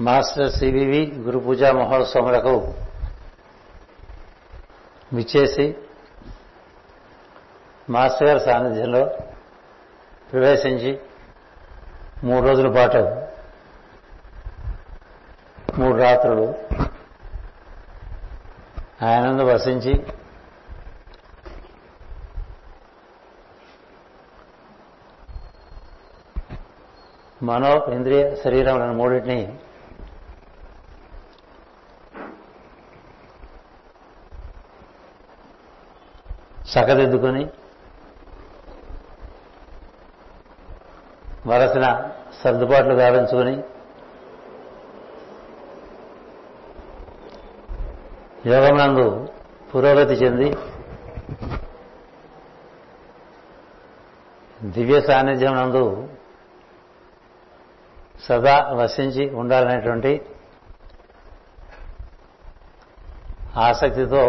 Master CVV గురు పూజా మహోత్సవములకు విచ్చేసి master గారి సాన్నిధ్యంలో ప్రవేశించి మూడు రోజుల పాటు మూడు రాత్రులు ఆయనందు వసించి మనో ఇంద్రియ శరీరం మూడింటిని చక్కదిద్దుకొని వలసిన సర్దుబాట్లు గావించుకొని యోగమునందు పురోగతి చెంది దివ్య సాన్నిధ్యం నందు సదా వసించి ఉండాలనేటువంటి ఆసక్తితో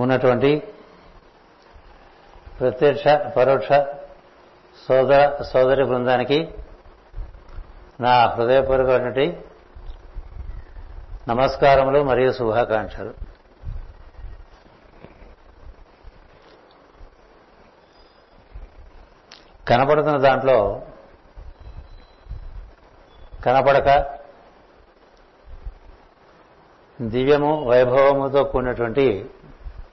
ఉన్నటువంటి ప్రత్యక్ష పరోక్ష సోదర సోదరి బృందానికి నా హృదయపూర్వకమైనటువంటి నమస్కారములు మరియు శుభాకాంక్షలు. కనపడుతున్న దాంట్లో కనపడక దివ్యము వైభవముతో కూడినటువంటి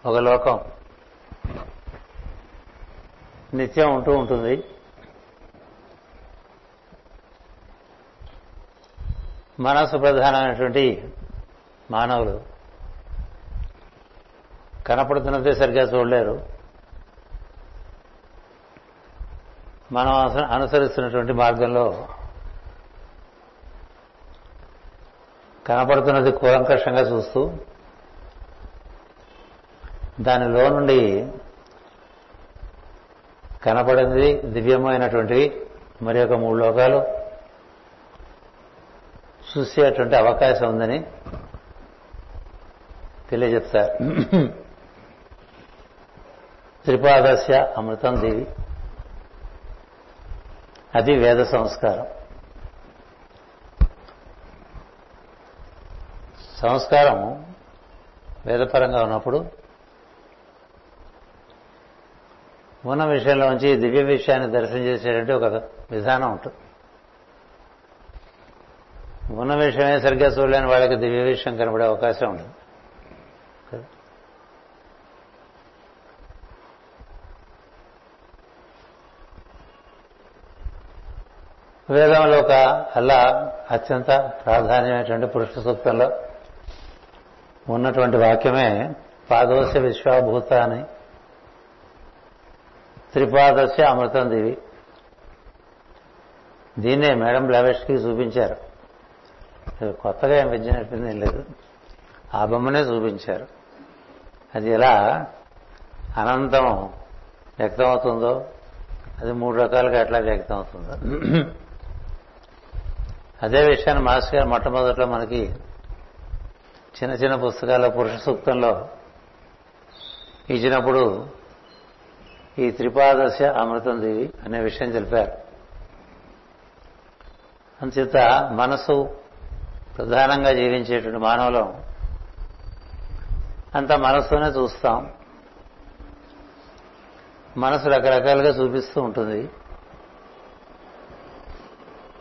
ఒక లోకం. నిత్యం ఉంటూ ఉంటుంది. మనసు ప్రధానమైనటువంటి మానవులు. కనపడుతున్నదే సరిగ్గా చూడలేరు. మనం అనుసరిస్తున్నటువంటి మార్గంలో కనపడుతున్నది కూలంకషంగా చూస్తూ దానిలో నుండి కనపడింది దివ్యమైనటువంటివి మరి ఒక మూడు లోకాలు చూసేటువంటి అవకాశం ఉందని తెలియజెప్తారు. త్రిపాదస్య అమృతం దేవి. అది వేద సంస్కారం. సంస్కారం వేదపరంగా ఉన్నప్పుడు ఉన్న విషయంలోంచి దివ్య విషయాన్ని దర్శనం చేసేటువంటి ఒక విధానం ఉంటుంది. ఉన్న విషయమే సరిగ్గా చూడలేని వాళ్ళకి దివ్య విషయం కనబడే అవకాశం ఉండదు. వేదంలో ఒక అల్లా అత్యంత ప్రాధాన్యమైనటువంటి పురుష సూక్తంలో ఉన్నటువంటి వాక్యమే పాదోశ విశ్వాభూత అని త్రిపాదస్య అమృతం దివి దీన్నే మేడం బ్లావెష్కి చూపించారు. కొత్తగా ఏం విద్య నేర్పింది ఏం లేదు. ఆ బొమ్మనే చూపించారు. అది ఎలా అనంతం వ్యక్తమవుతుందో అది మూడు రకాలుగా ఎట్లా వ్యక్తం అవుతుందో అదే విషయాన్ని మాస్ గారు మొట్టమొదట్లో మనకి చిన్న చిన్న పుస్తకాల పురుష సూక్తంలో ఇచ్చినప్పుడు ఈ త్రిపాదశ అమృతం దేవి అనే విషయం తెలిపారు. అంచేత మనసు ప్రధానంగా జీవించేటువంటి మానవులం అంత మనస్సునే చూస్తాం. మనసు రకరకాలుగా చూపిస్తూ ఉంటుంది.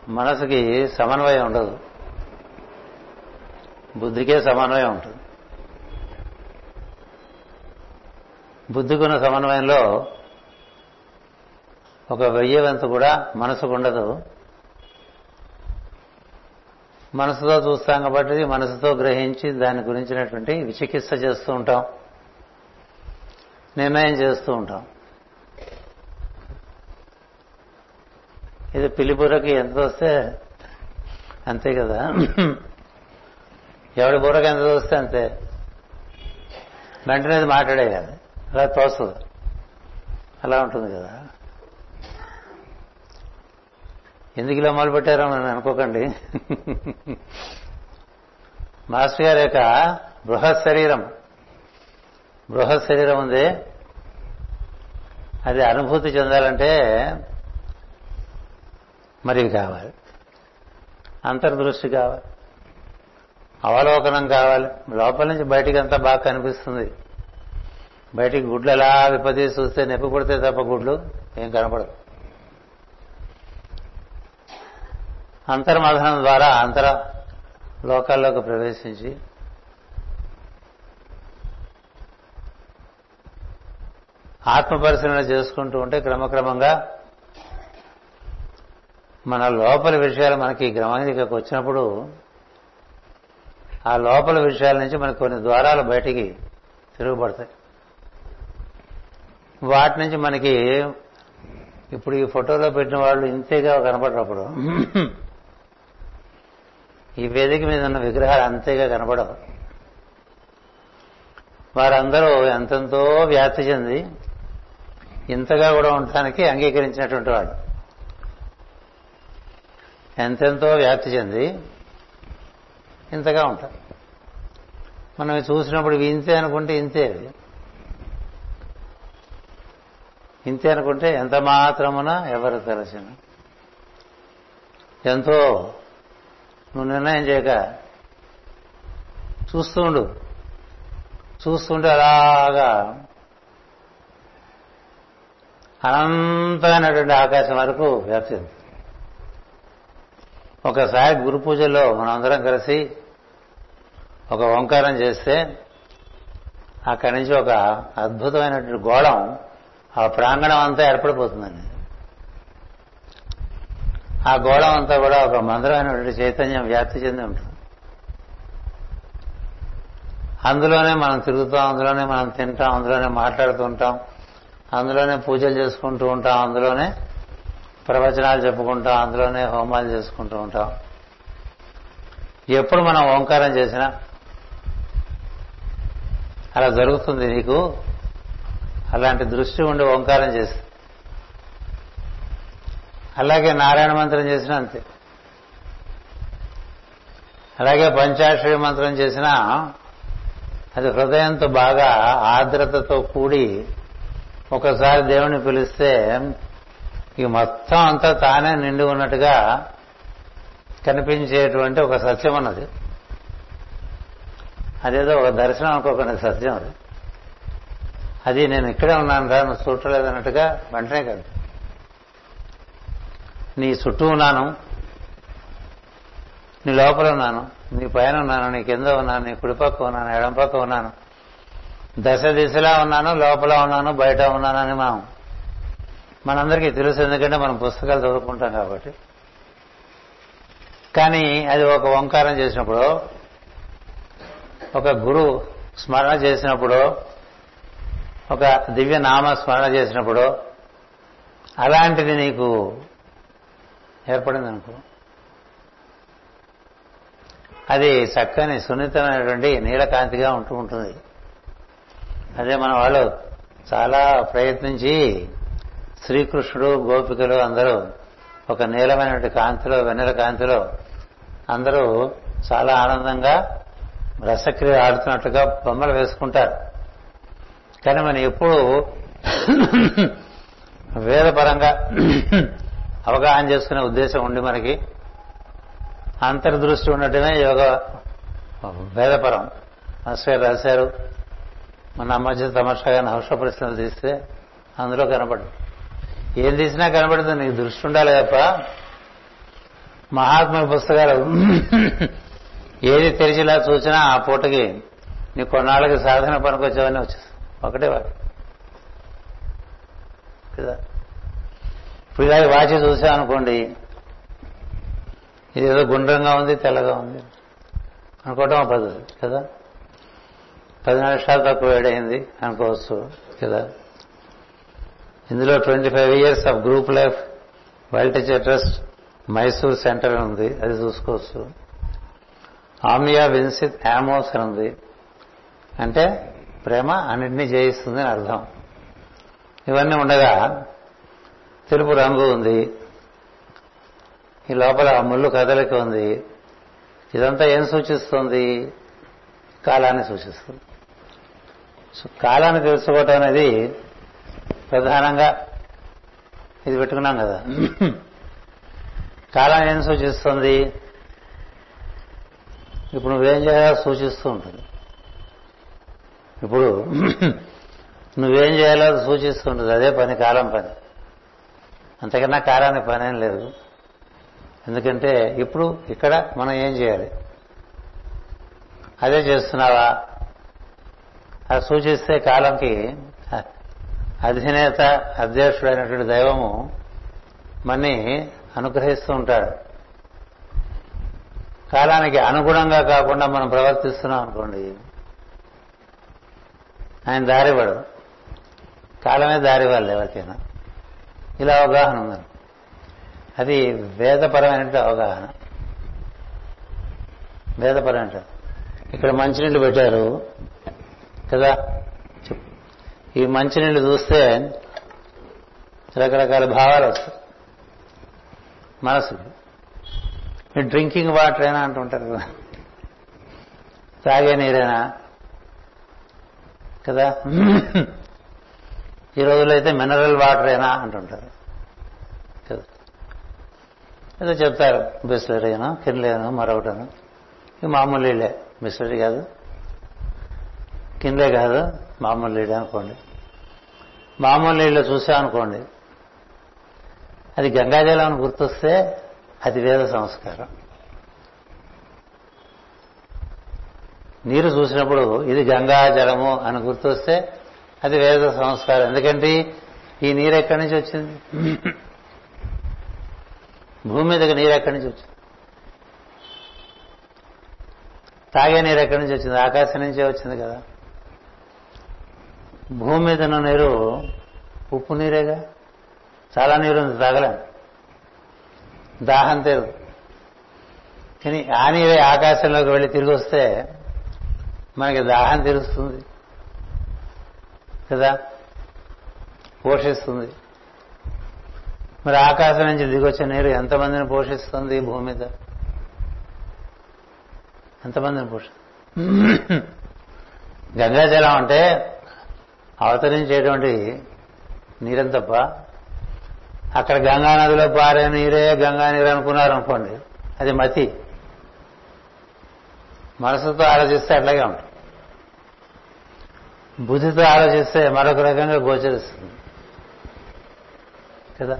మనసుకి సమన్వయం ఉండదు. బుద్ధికే సమన్వయం ఉంటుంది. బుద్ధికున్న సమన్వయంలో ఒక వెయ్యి వంతు కూడా మనసుకు ఉండదు. మనసుతో చూస్తాం కాబట్టి మనసుతో గ్రహించి దాని గురించినటువంటి విచికిత్స చేస్తూ ఉంటాం. నిర్ణయం చేస్తూ ఉంటాం. ఇది పిల్లిబుర్రకి ఎంత వస్తే అంతే కదా. ఎవడి బుర్రకి ఎంత వస్తే అంతే. వెంటనేది మాట్లాడే మాట్లాడేయాలి. అలా తోస్తుంది. అలా ఉంటుంది కదా. ఎందుకు ఇలా మొదలు పెట్టారో అనుకోకండి. మాస్టర్ గారి యొక్క బృహత్ శరీరం. బృహత్ శరీరం ఉంది. అది అనుభూతి చెందాలంటే మరి కావాలి. అంతర్దృష్టి కావాలి. అవలోకనం కావాలి. లోపల నుంచి బయటికి అంతా బాగా కనిపిస్తుంది. బయటికి గుడ్లు ఎలా విపదీసి చూస్తే నొప్పి పుడితే తప్ప గుడ్లు ఏం కనపడదు. అంతర్మథనం ద్వారా అంతర లోకాల్లోకి ప్రవేశించి ఆత్మ పరిశీలన చేసుకుంటూ ఉంటే క్రమక్రమంగా మన లోపల విషయాలు మనకి గ్రమానికి వచ్చినప్పుడు ఆ లోపల విషయాల నుంచి మనకు కొన్ని ద్వారాలు బయటికి తిరుగుబడతాయి. వాటి నుంచి మనకి ఇప్పుడు ఈ ఫోటోలో పెట్టిన వాళ్ళు ఇంతేగా కనపడినప్పుడు ఈ వేదిక మీద ఉన్న విగ్రహాలు అంతేగా కనబడవు వారందరూ ఎంతెంతో వ్యాప్తి చెంది ఇంతగా కూడా ఉండటానికి అంగీకరించినటువంటి వాడు ఎంతెంతో వ్యాప్తి చెంది ఇంతగా ఉంటారు. మనం చూసినప్పుడు ఇవి ఇంతే అనుకుంటే ఇంతే అవి ఇంతే అనుకుంటే ఎంత మాత్రమున ఎవరు తెలిసిన? ఎంతో నువ్వు నిర్ణయం చేయక చూస్తుండు. చూస్తుంటే అలాగా అనంతమైనటువంటి ఆకాశం వరకు వ్యాప్తి ఒకసారి గురు పూజలో మనందరం కలిసి ఒక ఓంకారం చేస్తే అక్కడి నుంచి ఒక అద్భుతమైనటువంటి గోళం ఆ ప్రాంగణం అంతా ఏర్పడిపోతుందండి. ఆ గోళం అంతా కూడా ఒక మందరమైనటువంటి చైతన్యం వ్యాప్తి చెంది ఉంటుంది. అందులోనే మనం తిరుగుతాం అందులోనే మనం తింటాం అందులోనే మాట్లాడుతూ ఉంటాం అందులోనే పూజలు చేసుకుంటూ ఉంటాం అందులోనే ప్రవచనాలు చెప్పుకుంటాం అందులోనే హోమాలు చేసుకుంటూ ఉంటాం. ఎప్పుడు మనం ఓంకారం చేసినా అలా జరుగుతుంది నీకు. అలాంటి దృష్టి ఉండి ఓంకారం చేస్తే అలాగే నారాయణ మంత్రం చేసినా అంతే. అలాగే పంచాక్షరి మంత్రం చేసినా అది హృదయంతో బాగా ఆర్ద్రతతో కూడి ఒకసారి దేవుని పిలిస్తే ఈ మొత్తం అంతా తానే నిండి ఉన్నట్టుగా కనిపించేటువంటి ఒక సత్యం ఉన్నది అదేదో ఒక దర్శనం అనుకోకుండా సత్యం అది. అది నేను ఇక్కడే ఉన్నాను రా నువ్వు చూడలేదన్నట్టుగా వెంటనే కదా నీ చుట్టూ ఉన్నాను. నీ లోపల ఉన్నాను. నీ పైన ఉన్నాను. నీ కింద ఉన్నాను. నీ కుడిపక్క ఉన్నాను. ఎడంపక్క ఉన్నాను. దశ దిశలా ఉన్నాను. లోపల ఉన్నాను. బయట ఉన్నానని మనం మనందరికీ తెలుసు. ఎందుకంటే మనం పుస్తకాలు చదువుకుంటాం కాబట్టి. కానీ అది ఒక ఓంకారం చేసినప్పుడు ఒక గురు స్మరణ చేసినప్పుడు ఒక దివ్య నామ స్మరణ చేసినప్పుడు అలాంటిది నీకు ఏర్పడింది అనుకో అది చక్కని సున్నితమైనటువంటి నీలకాంతిగా ఉంటూ ఉంటుంది. అదే మన వాళ్ళు చాలా ప్రయత్నించి శ్రీకృష్ణుడు గోపికలు అందరూ ఒక నీలమైనటువంటి కాంతిలో వెన్నెల కాంతిలో అందరూ చాలా ఆనందంగా రసక్రియ ఆడుతున్నట్టుగా బొమ్మలు వేసుకుంటారు. కానీ మనం ఎప్పుడు వేదపరంగా అవగాహన చేసుకునే ఉద్దేశం ఉండి మనకి అంతర్దృష్టి ఉండటమే యోగ వేదపరం. మాస్టర్ రాశారు. మన మధ్య తమర్షగా హర్ష ప్రశ్నలు తీస్తే అందులో కనపడదు. ఏం తీసినా కనపడుతుంది నీకు దృష్టి ఉండాలి తప్ప. మహాత్మ పుస్తకాలు ఏది తెరిచిలా చూసినా ఆ పూటకి నీ కొన్నాళ్ళకి సాధన పనికొచ్చావని వచ్చేసి ఒకటే వాడు కదా? ఇప్పుడు ఇలా వాచి చూసామనుకోండి ఇది ఏదో గుండ్రంగా ఉంది తెల్లగా ఉంది. అనుకోవటం పద్ధతి కదా? పది నిమిషాలు తక్కువ వేడైంది అనుకోవచ్చు కదా? ఇందులో twenty five years of group life wild teacher trust Mysore centre ఉంది అది చూసుకోవచ్చు. ఆమ్నియా విన్సిత్ యామోస్ అని ఉంది. అంటే ప్రేమ అన్నింటినీ జయిస్తుంది అని అర్థం. ఇవన్నీ ఉండగా తెలుపు రంగు ఉంది. ఈ లోపల ముళ్ళు కదలిక ఉంది. ఇదంతా ఏం సూచిస్తుంది? కాలాన్ని సూచిస్తుంది. సో కాలాన్ని తెలుసుకోవటం అనేది ప్రధానంగా ఇది పెట్టుకున్నాం కదా. కాలం ఏం సూచిస్తుంది? ఇప్పుడు నువ్వేం చేయాలో సూచిస్తూ ఉంటుంది. ఇప్పుడు నువ్వేం చేయాలో సూచిస్తూ ఉంటుంది. అదే పని కాలం పని. అంతకన్నా కాలానికి పనేం లేదు. ఎందుకంటే ఇప్పుడు ఇక్కడ మనం ఏం చేయాలి? అదే చేస్తున్నావా? అది సూచిస్తే కాలంకి అధినేత అధ్యక్షుడైనటువంటి దైవము మన్ని అనుగ్రహిస్తూ ఉంటాడు. కాలానికి అనుగుణంగా కాకుండా మనం ప్రవర్తిస్తున్నాం అనుకోండి. ఆయన దారివ్వడు కాలమే దారివాళ్ళు ఎవరికైనా. ఇలా అవగాహన ఉందని అది వేదపరమైనటువంటి అవగాహన. వేదపరమైన ఇక్కడ మంచినీళ్ళు పెట్టారు. కదా? ఈ మంచినీళ్ళు చూస్తే రకరకాల భావాలు వస్తాయి. మనసు డ్రింకింగ్ వాటర్ అయినా అంటుంటారు కదా. తాగే నీరేనా. కదా? ఈ రోజుల్లో అయితే మినరల్ వాటర్ అయినా అంటుంటారు ఏదో చెప్తారు బిస్లరీను కిన్లేను మరొకటను. ఇవి మామూలు నీళ్ళే బిస్లరీ కాదు కిందే కాదు మామూలు నీళ్ళు అనుకోండి. మామూలు నీళ్ళు చూసామనుకోండి అది గంగాజలం అని గుర్తొస్తే అది వేద సంస్కారం. నీరు చూసినప్పుడు ఇది గంగా జలము అని గుర్తొస్తే అది వేద సంస్కారం. ఎందుకంటే ఈ నీరు ఎక్కడి నుంచి వచ్చింది? భూమి మీదకి నీరు ఎక్కడి నుంచి వచ్చింది? తాగే నీరు ఎక్కడి నుంచి వచ్చింది? ఆకాశం నుంచే వచ్చింది కదా. భూమి మీద ఉన్న నీరు ఉప్పు నీరేగా? చాలా నీరు ఉంది తాగలేం. దాహం తీరు కానీ ఆ నీరే ఆకాశంలోకి వెళ్ళి తిరిగి వస్తే మనకి దాహం తీరుస్తుంది. కదా? పోషిస్తుంది. మరి ఆకాశం నుంచి దిగొచ్చే నీరు ఎంతమందిని పోషిస్తుంది భూమి మీద? ఎంతమందిని పోషిస్తుంది గంగాజలం అంటే అవతరించేటువంటి నీరం తప్ప అక్కడ గంగా నదిలో పారే నీరే గంగా నీరు అనుకున్నారు అనుకోండి అది మతి. మనసుతో ఆలోచిస్తే అట్లాగే ఉంటుంది బుద్ధితో ఆలోచిస్తే మరొక రకంగా గోచరిస్తుంది. కదా?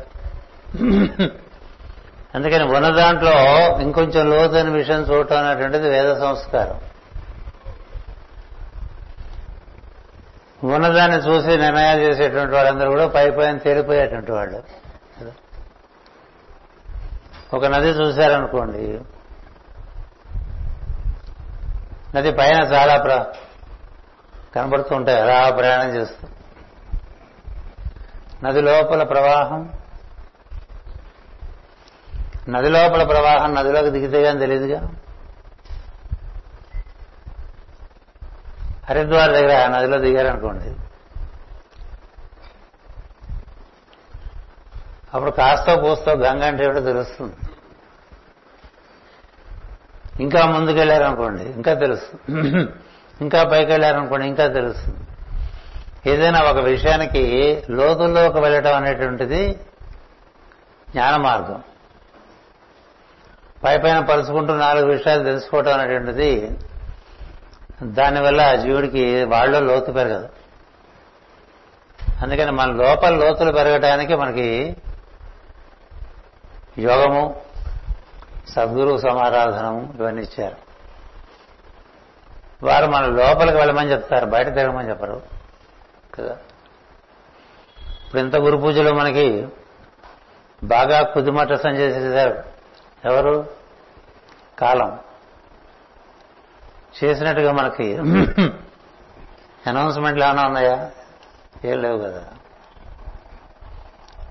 అందుకని ఉన్న దాంట్లో ఇంకొంచెం లోతైన విషయం చూడటం అనేటువంటిది వేద సంస్కారం. ఉన్నదాన్ని చూసి నిర్ణయాలు చేసేటువంటి వాళ్ళందరూ కూడా పై పైన తేలిపోయేటువంటి వాళ్ళు. ఒక నది చూశారనుకోండి నది పైన చాలా ప్ర కనబడుతూ ఉంటాయి అలా ప్రయాణం చేస్తూ? నది లోపల ప్రవాహం. నది లోపల ప్రవాహం నదిలోకి దిగితే కానీ తెలియదుగా హరిద్వార్ దగ్గర నదిలో దిగారనుకోండి. అప్పుడు కాస్తో పూస్తో గంగ అంటే ఏమిటో తెలుస్తుంది. ఇంకా ముందుకెళ్ళారనుకోండి ఇంకా తెలుస్తుంది. ఇంకా పైకి వెళ్ళారనుకోండి ఇంకా తెలుస్తుంది. ఏదైనా ఒక విషయానికి లోతుల్లోకి వెళ్ళటం అనేటువంటిది జ్ఞాన మార్గం. పై పైన పలుచుకుంటూ నాలుగు విషయాలు తెలుసుకోవటం అనేటువంటిది దానివల్ల జీవుడికి వాళ్ళలో లోతు పెరగదు. అందుకని మన లోపల లోతులు పెరగటానికి మనకి యోగము సద్గురు సమారాధనము ఇవన్నీ ఇచ్చారు. వారు మన లోపలికి వెళ్ళమని చెప్తారు బయట తిరగమని చెప్పరు. కదా? ఇప్పుడు ఇంత గురు పూజలో మనకి బాగా కుదిమట్టసం చేసేసారు. ఎవరు? కాలం. చేసినట్టుగా మనకి అనౌన్స్మెంట్లు ఏమైనా ఉన్నాయా? ఏం లేవు కదా.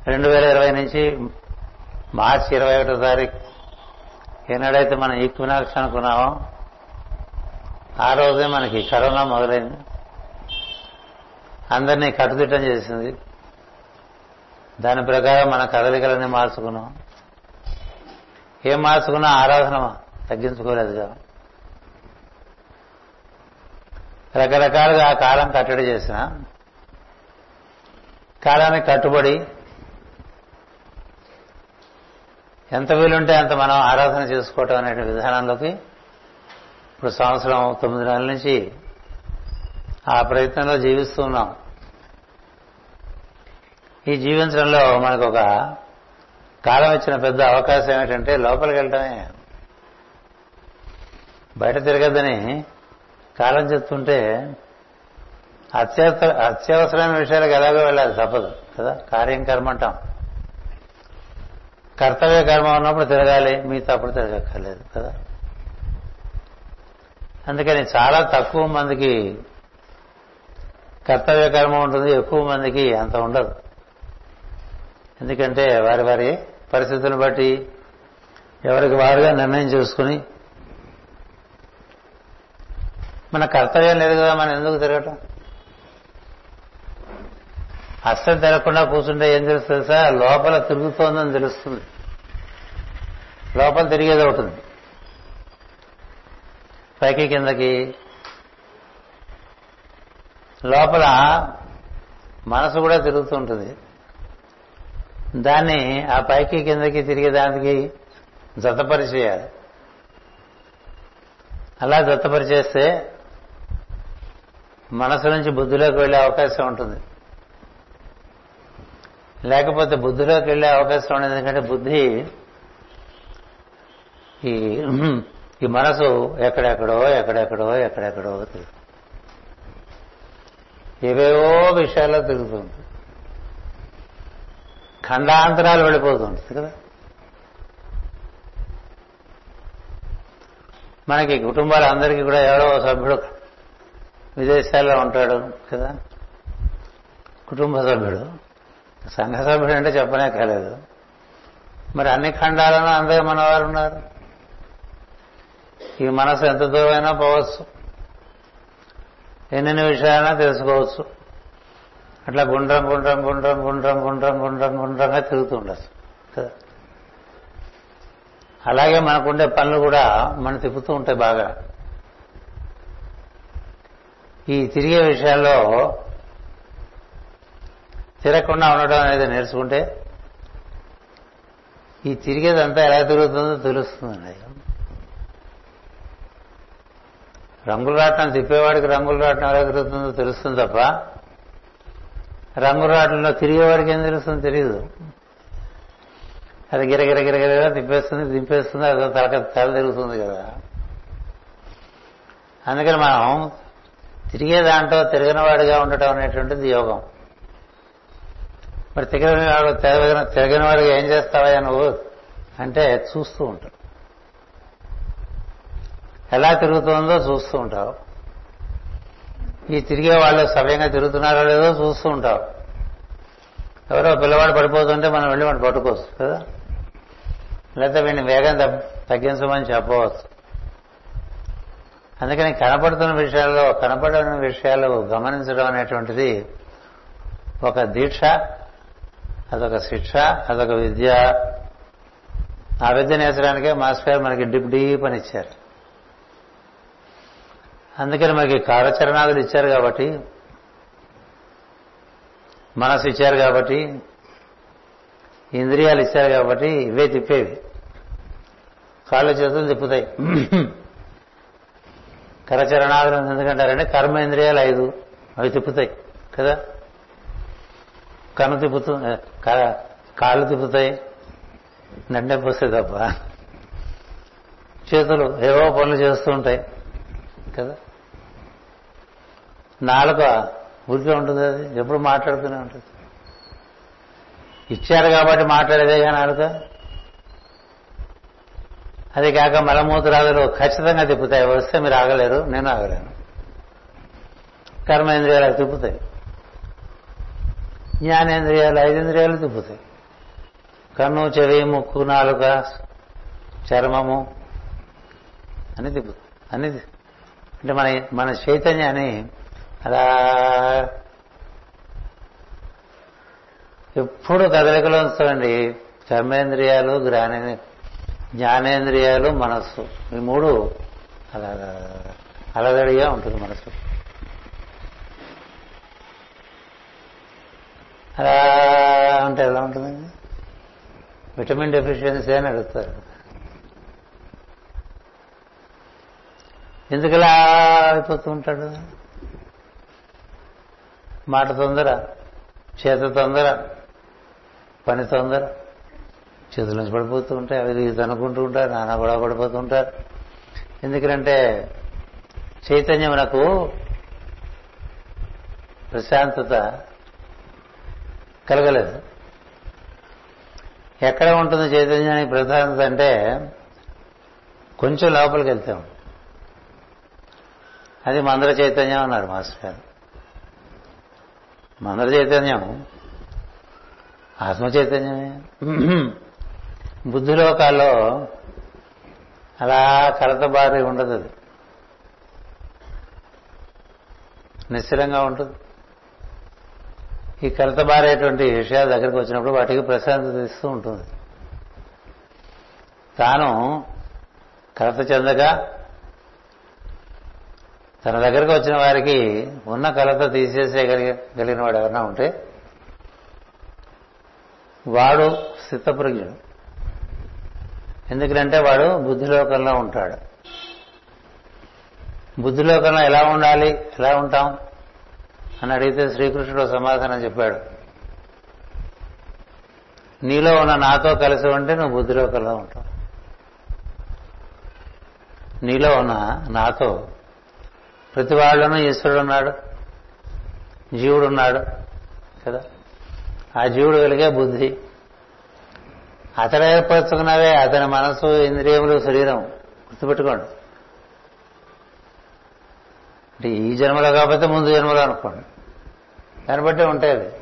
రెండు వేల ఇరవై నుంచి మార్చి ఇరవై ఒకటో తారీఖు ఏనాడైతే మనం ఈక్వినాక్స్ అనుకున్నామో ఆ రోజే మనకి కరోనా మొదలైంది. అందరినీ కట్టుదిట్టం చేసింది. దాని ప్రకారం మన కదలికలన్నీ మార్చుకున్నాం. ఏం మార్చుకున్నా ఆరాధన తగ్గించుకోలేదుగా రకరకాలుగా ఆ కాలం కట్టడి చేసిన. కాలానికి కట్టుబడి ఎంత వీలుంటే అంత మనం ఆరాధన చేసుకోవటం అనే విధానంలోకి ఇప్పుడు సంవత్సరం తొమ్మిది నెలల నుంచి ఆ ప్రయత్నంలో జీవిస్తూ ఉన్నాం. ఈ జీవించడంలో మనకు ఒక కాలం ఇచ్చిన పెద్ద అవకాశం ఏమిటంటే లోపలికి వెళ్ళటమే. బయట తిరగద్దని కాలం చెప్తుంటే అత్యవసర అత్యవసరమైన విషయాలకు ఎలాగో వెళ్ళాలి తప్పదు కదా? కార్యం కర్మ అంటాం. కర్తవ్య కర్మ ఉన్నప్పుడు తిరగాలి మిగతా అప్పుడు తిరగక్కర్లేదు కదా? అందుకని చాలా తక్కువ మందికి కర్తవ్య కర్మ ఉంటుంది ఎక్కువ మందికి అంత ఉండదు. ఎందుకంటే వారి వారి పరిస్థితులను బట్టి ఎవరికి వారుగా నిర్ణయం చేసుకుని మన కర్తవ్యం లేదు కదా మనం ఎందుకు తిరగటం? అస్సలు తిరగకుండా కూర్చుంటే ఏం తెలుస్తుంది సార్? లోపల తిరుగుతోందని తెలుస్తుంది. లోపల తిరిగేది ఉంటుంది పైకి కిందకి. లోపల మనసు కూడా తిరుగుతూ ఉంటుంది. దాన్ని ఆ పైకి కిందకి తిరిగే దానికి జతపరిచేయాలి. అలా జతపరిచేస్తే మనసు నుంచి బుద్ధిలోకి వెళ్ళే అవకాశం ఉంటుంది. లేకపోతే బుద్ధిలోకి వెళ్ళే అవకాశం ఉండదు ఎందుకంటే బుద్ధి ఈ ఈ మనసు ఎక్కడెక్కడో ఎక్కడెక్కడో ఎక్కడెక్కడో తిరుగుతుంది. ఏవేవో విషయాల్లో తిరుగుతుంది. ఖండాంతరాలు వెళ్ళిపోతుంటుంది కదా? మనకి కుటుంబాలు అందరికీ కూడా ఎవరో సభ్యుడు విదేశాల్లో ఉంటాడు కదా? కుటుంబ సభ్యుడు. సంఘ సభ్యుడు అంటే చెప్పనే కాలేదు. మరి అన్ని ఖండాలను అందరూ మన వారు ఉన్నారు. ఈ మనసు ఎంత దూరమైనా పోవచ్చు. ఎన్నెన్ని విషయాలైనా తెలుసుకోవచ్చు. అట్లా గుండ్రం గుండ్రం గుండ్రం గుండ్రం గుండ్రం గుండ్రం గుండ్రంగా తిరుగుతూ ఉండొచ్చు. కదా? అలాగే మనకుండే పనులు కూడా మనం తిప్పుతూ ఉంటాయి బాగా. ఈ తిరిగే విషయాల్లో తిరగకుండా ఉండడం అనేది నేర్చుకుంటే ఈ తిరిగేదంతా ఎలా తిరుగుతుందో తెలుస్తుందండి. రంగులు రాటం తిప్పేవాడికి రంగులు రాట్నం ఎలా తిరుగుతుందో తెలుస్తుంది తప్ప రంగు రాట్నంలో తిరిగేవాడికి ఏం తెలుస్తుంది తెలియదు అది గిరగిర గిరగిరగా తిప్పేస్తుంది దింపేస్తుంది అది తలక తల తిరుగుతుంది కదా అందుకని మనం తిరిగే దాంట్లో తిరగనివాడిగా ఉండటం అనేటువంటిది యోగం మరి తిరగని వాడు తిరగని తిరగని వాడిగా ఏం చేస్తావా నువ్వు అంటే చూస్తూ ఉంటాడు ఎలా తిరుగుతుందో చూస్తూ ఉంటావు. ఈ తిరిగే వాళ్ళు సవ్యంగా తిరుగుతున్నారో లేదో చూస్తూ ఉంటావు. ఎవరో పిల్లవాడు పడిపోతుంటే మనం వెళ్ళి వాడు పట్టుకోవచ్చు కదా? లేకపోతే వీడిని వేగం తగ్గించమని చెప్పవచ్చు. అందుకని కనపడుతున్న విషయాల్లో కనపడని విషయాలు గమనించడం అనేటువంటిది ఒక దీక్ష అదొక శిక్ష అదొక విద్య. ఆ విద్య నేర్చడానికే మాస్టర్ గారు మనకి డిప్ డీప్ అని ఇచ్చారు. అందుకని మనకి కారచరణాదులు ఇచ్చారు కాబట్టి మనసు ఇచ్చారు కాబట్టి ఇంద్రియాలు ఇచ్చారు కాబట్టి ఇవే తిప్పేవి. కాళ్ళు చేతులు తిప్పుతాయి. కరచరణాదులు ఎందుకంటారంటే కర్మేంద్రియాలు ఐదు అవి తిప్పుతాయి కదా? కన్ను తిప్పుతూ కాళ్ళు తిప్పుతాయి నడ్డే వస్తాయి తప్ప. చేతులు ఏవో పనులు చేస్తూ ఉంటాయి కదా? నాలుక ఊరికే ఉంటుంది అది. ఎప్పుడు మాట్లాడుతూనే ఉంటుంది. ఇచ్చారు కాబట్టి మాట్లాడేదేగా నాలుక. అది కాక మలమూత్రాదులు ఖచ్చితంగా తిప్పుతాయి. వస్తే మీరు ఆగలేరు నేను ఆగలేను. కర్మేంద్రియాలు తిప్పుతాయి. జ్ఞానేంద్రియాలు ఐదేంద్రియాలు తిప్పుతాయి. కన్ను చెవి ముక్కు నాలుక చర్మము అని తిప్పుతాయి. అని అంటే మన మన చైతన్యాన్ని అలా ఎప్పుడు కదలికలో ఉంచుతామండి కర్మేంద్రియాలు జ్ఞానే జ్ఞానేంద్రియాలు మనస్సు. ఈ మూడు అలా అలదడిగా ఉంటుంది మనసు అలా అంటే ఎలా ఉంటుందండి విటమిన్ డెఫిషియన్సీ అని అడుగుతారు. ఎందుకు ఇలా అయిపోతూ ఉంటాడు? మాట తొందర చేత తొందర పని తొందర. చేతుల నుంచి పడిపోతూ ఉంటాయి అవి ఇది అనుకుంటూ ఉంటారు నాన్న కూడా పడిపోతూ ఉంటారు. ఎందుకంటే చైతన్యమునకు ప్రశాంతత కలగలేదు. ఎక్కడ ఉంటుంది చైతన్యానికి ప్రశాంతత అంటే కొంచెం లోపలికి వెళ్తాం. అది మందర చైతన్యం అన్నారు మాస్టర్ గారు. మందర చైతన్యం ఆత్మ చైతన్యమే బుద్ధిలోకాల్లో అలా కలతబారి ఉండదు అది. నిశ్చలంగా ఉంటుంది. ఈ కలతబారేటువంటి విషయాల దగ్గరికి వచ్చినప్పుడు వాటికి ప్రశాంతత ఇస్తూ ఉంటుంది. తాను కలత చెందగా తన దగ్గరకు వచ్చిన వారికి ఉన్న కలత తీసేసేయగలిగిన వాడు ఎవరన్నా ఉంటే వాడు స్థితప్రజ్ఞుడు. ఎందుకంటే వాడు బుద్ధిలోకంలో ఉంటాడు. బుద్ధిలోకంలో ఎలా ఉండాలి ఎలా ఉంటాం అని అడిగితే శ్రీకృష్ణుడు సమాధానం చెప్పాడు. నీలో ఉన్న నాతో కలిసి ఉంటే నువ్వు బుద్ధిలోకంలో ఉంటావు. నీలో ఉన్న నాతో ప్రతి వాళ్ళను ఈశ్వరుడు ఉన్నాడు. జీవుడు ఉన్నాడు. కదా? ఆ జీవుడు కలిగే బుద్ధి. అతడు ఏర్పరచుకున్నవే అతని మనసు ఇంద్రియములు శరీరం. గుర్తుపెట్టుకోండి. అంటే ఈ జన్మలో కాకపోతే ముందు జన్మలో అనుకోండి. దాన్ని బట్టి ఉంటాయి అవి.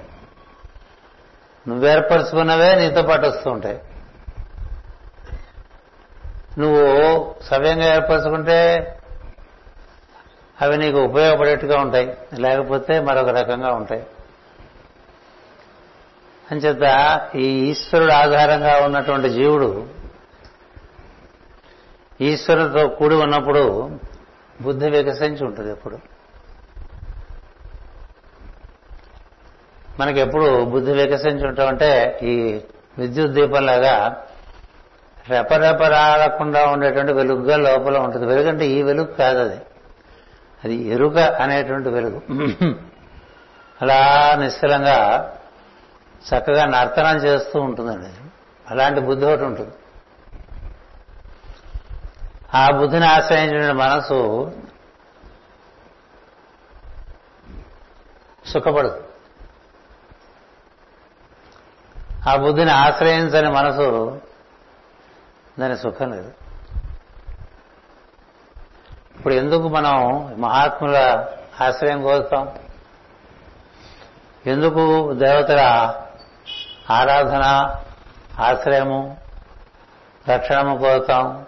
నువ్వేర్పరచుకున్నవే నీతో పాటు వస్తూ ఉంటాయి. నువ్వు సవ్యంగా ఏర్పరచుకుంటే అవి నీకు ఉపయోగపడేట్టుగా ఉంటాయి. లేకపోతే మరొక రకంగా ఉంటాయి. అంచేత ఈ ఈశ్వరుడు ఆధారంగా ఉన్నటువంటి జీవుడు ఈశ్వరుడితో కూడి ఉన్నప్పుడు బుద్ధి వికసించి ఉంటుంది ఎప్పుడు. మనకి ఎప్పుడు బుద్ధి వికసించి ఉంటామంటే ఈ విద్యుత్ దీపంలాగా రెపరెపరాడకుండా ఉండేటువంటి వెలుగుగా లోపల ఉంటుంది. వెలుగు అంటే ఈ వెలుగు కాదు అది అది ఎరుక అనేటువంటి వెలుగు. అలా నిశ్చలంగా చక్కగా నర్తనం చేస్తూ ఉంటుందండి అలాంటి బుద్ధి ఒకటి ఉంటుంది. ఆ బుద్ధిని ఆశ్రయించిన మనసు సుఖపడదు. ఆ బుద్ధిని ఆశ్రయించని మనసు దాని సుఖం లేదు. ఇప్పుడు ఎందుకు మనం మహాత్ముల ఆశ్రయం కోరుతాం? ఎందుకు దేవతల ఆరాధన ఆశ్రయము రక్షణము కోరుతాం?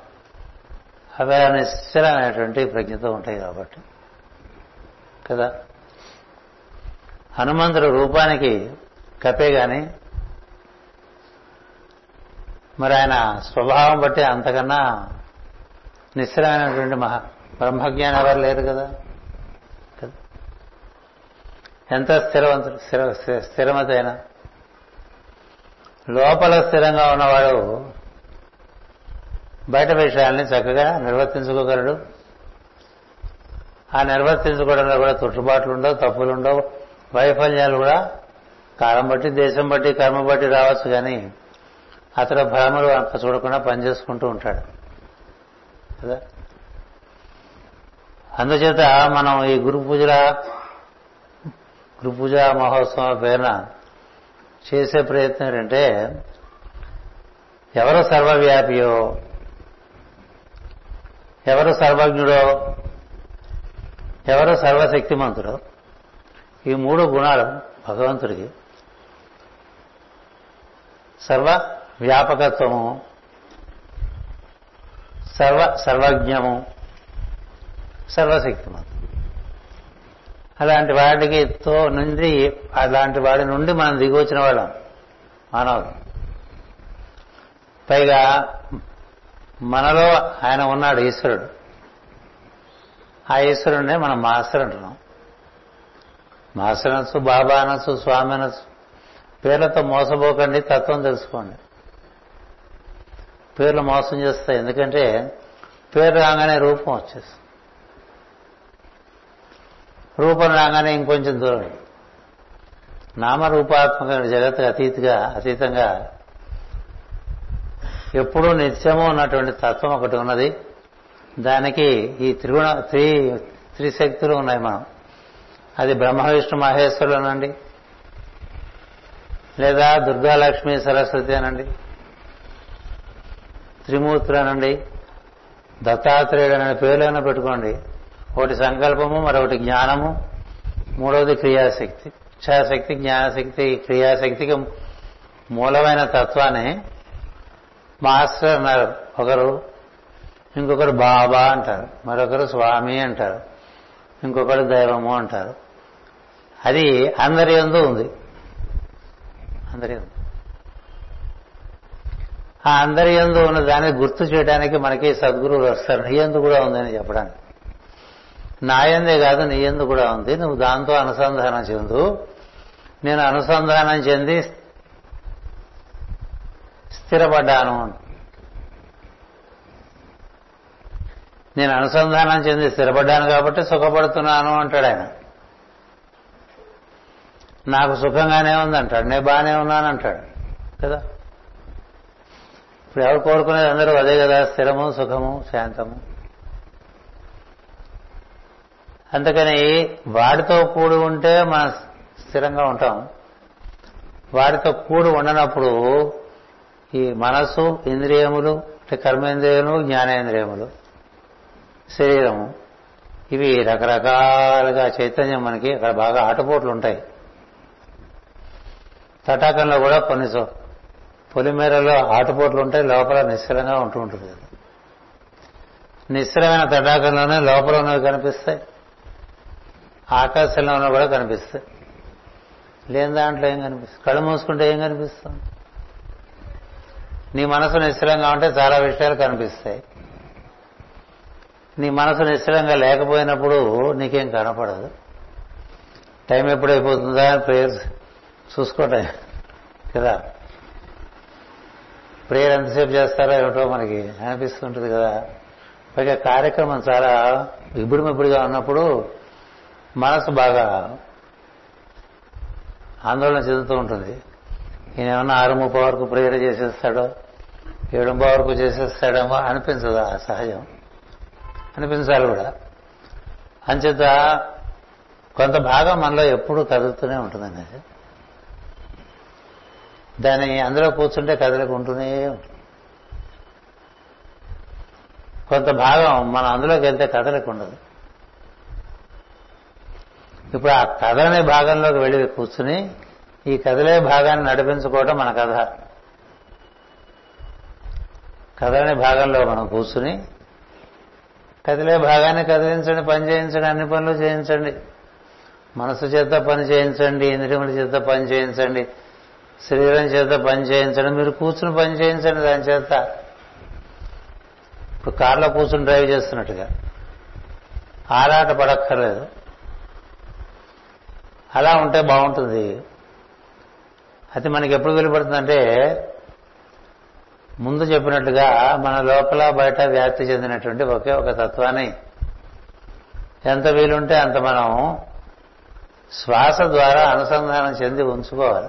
అవి నిశ్చలమైనటువంటి ప్రజ్ఞతో ఉంటాయి కాబట్టి. కదా? హనుమంతుడు రూపానికి కపే గాని మరి ఆయన స్వభావం బట్టి అంతకన్నా నిశ్చలమైనటువంటి మహా బ్రహ్మజ్ఞానం ఎవరు లేరు కదా? ఎంత స్థిరవంతుడు స్థిర స్థిరమతైన? లోపల స్థిరంగా ఉన్నవాడు బయట విషయాల్ని చక్కగా నిర్వర్తించుకోగలడు. ఆ నిర్వర్తించుకోవడంలో కూడా తుట్టుబాట్లు ఉండవు తప్పులు ఉండవు వైఫల్యాలు కూడా కాలం బట్టి దేశం బట్టి కర్మ బట్టి రావచ్చు కానీ అతడు భ్రమలు అంత చూడకుండా పనిచేసుకుంటూ ఉంటాడు. కదా? అందుచేత మనం ఈ గురు పూజల గురు పూజా మహోత్సవం పేరున చేసే ప్రయత్నం ఏంటంటే ఎవరు సర్వవ్యాపియో ఎవరు సర్వజ్ఞుడో ఎవరు సర్వశక్తిమంతుడో ఈ మూడు గుణాలు భగవంతుడికి. సర్వ వ్యాపకత్వము సర్వ సర్వజ్ఞము సర్వశక్తిమంతుడు అలాంటి వాడికి తో నుండి అలాంటి వాడి నుండి మనం దిగొచ్చిన వాళ్ళం మానవులు. పైగా మనలో ఆయన ఉన్నాడు ఈశ్వరుడు. ఆ ఈశ్వరుడినే మనం మాస్టర్ అంటున్నాం. మాస్టర్ అనొచ్చు బాబా అనొచ్చు స్వామి అనొచ్చు. పేర్లతో మోసపోకండి తత్వం తెలుసుకోండి. పేర్లు మోసం చేస్తాయి. ఎందుకంటే పేరు రాగానే రూపం వచ్చేస్తుంది. రూపం రాగానే ఇంకొంచెం దూరం. నామరూపాత్మకమైన జగత్ అతీతిగా అతీతంగా ఎప్పుడూ నిత్యము ఉన్నటువంటి తత్వం ఒకటి ఉన్నది. దానికి ఈ త్రిగుణ త్రి త్రిశక్తులు ఉన్నాయి మనం. అది బ్రహ్మ విష్ణు మహేశ్వరులు అనండి. లేదా దుర్గాలక్ష్మి సరస్వతి అనండి. త్రిమూర్తులు అనండి. దత్తాత్రేయుడు అనే పేర్లైనా పెట్టుకోండి. ఒకటి సంకల్పము మరొకటి జ్ఞానము. మూడవది క్రియాశక్తి. ఇచ్ఛాశక్తి జ్ఞానశక్తి క్రియాశక్తికి మూలమైన తత్వాన్ని మాస్టర్ అన్నారు. ఒకరు ఇంకొకరు బాబా అంటారు. మరొకరు స్వామి అంటారు. ఇంకొకరు దైవము అంటారు. అది అందరి ఎందు ఉంది. అందరి ఎందు ఆ అందరి ఎందు ఉన్న దాన్ని గుర్తు చేయడానికి మనకి సద్గురువులు వస్తారు. నీ ఎందు కూడా ఉందని చెప్పడానికి. నాయందే కాదు నీ ఎందు కూడా ఉంది. నువ్వు దాంతో అనుసంధానం చెందు. నేను అనుసంధానం చెంది స్థిరపడ్డాను. నేను అనుసంధానం చెంది స్థిరపడ్డాను కాబట్టి సుఖపడుతున్నాను అంటాడు ఆయన. నాకు సుఖంగానే ఉందంటాడు. నేను బాగానే ఉన్నాను అంటాడు. కదా? ఇప్పుడు ఎవరు కోరుకునేది అందరూ అదే కదా? స్థిరము సుఖము శాంతము. అందుకని వాడితో కూడి ఉంటే మనం స్థిరంగా ఉంటాం. వాడితో కూడి ఉండనప్పుడు ఈ మనస్సు ఇంద్రియములు అంటే కర్మేంద్రియములు జ్ఞానేంద్రియములు శరీరము ఇవి రకరకాలుగా చైతన్యం మనకి అక్కడ బాగా ఆటపోట్లు ఉంటాయి. తటాకంలో కూడా కొన్ని పొలిమేరలో ఆటుపోట్లు ఉంటాయి లోపల నిశ్చలంగా ఉంటూ ఉంటుంది. నిశ్చలమైన తటాకంలోనే లోపల ఉన్నవి కనిపిస్తాయి. ఆకాశంలో ఉన్నవి కూడా కనిపిస్తాయి లేని దాంట్లో ఏం కనిపిస్తుంది? కళ్ళు మూసుకుంటే ఏం కనిపిస్తుంది? నీ మనసు నిశ్చలంగా ఉంటే చాలా విషయాలు కనిపిస్తాయి. నీ మనసు నిశ్చలంగా లేకపోయినప్పుడు నీకేం కనపడదు. టైం ఎప్పుడైపోతుందా అని ప్రేయర్ చూసుకోవటం కదా? ప్రేయర్ ఎంతసేపు చేస్తారో ఏమిటో మనకి అనిపిస్తుంటుంది కదా? పైగా కార్యక్రమం చాలా ఇబ్బడి మిబ్బడిగా ఉన్నప్పుడు మనసు బాగా ఆందోళన చెందుతూ ఉంటుంది. ఈయన ఏమన్నా ఆరు ముప్పై వరకు ప్రేయర్ చేసేస్తాడో ఏడుంబ వరకు చేసేస్తాడేమో అనిపించదు ఆ సహజం. అనిపించాలి కూడా. అంచేత కొంత భాగం మనలో ఎప్పుడూ కదులుతూనే ఉంటుందండి దాన్ని అందులో కూర్చుంటే కదలకుంటూనే ఉంటుంది. కొంత భాగం మనం అందులోకి వెళ్తే కదలకుండదు ఇప్పుడు ఆ కథ అనే భాగంలోకి వెళ్ళి కూర్చుని ఈ కథలే భాగాన్ని నడిపించుకోవటం మన కథ. కథలనే భాగంలో మనం కూర్చుని కదిలే భాగాన్ని కదిలించండి పని చేయించండి అన్ని పనులు చేయించండి. మనసు చేత పని చేయించండి ఇంద్రియముల చేత పని చేయించండి శరీరం చేత పని చేయించండి మీరు కూర్చుని పని చేయించండి దాని చేత. ఇప్పుడు కార్లో కూర్చుని డ్రైవ్ చేస్తున్నట్టుగా. ఆరాట పడక్కర్లేదు. అలా ఉంటే బాగుంటుంది. అది మనకి ఎప్పుడు వెలుపడుతుందంటే ముందు చెప్పినట్టుగా మన లోపల బయట వ్యాప్తి చెందినటువంటి ఒకే ఒక తత్వాన్ని. ఎంత వీలుంటే అంత మనం శ్వాస ద్వారా అనుసంధానం చెంది ఉంచుకోవాలి.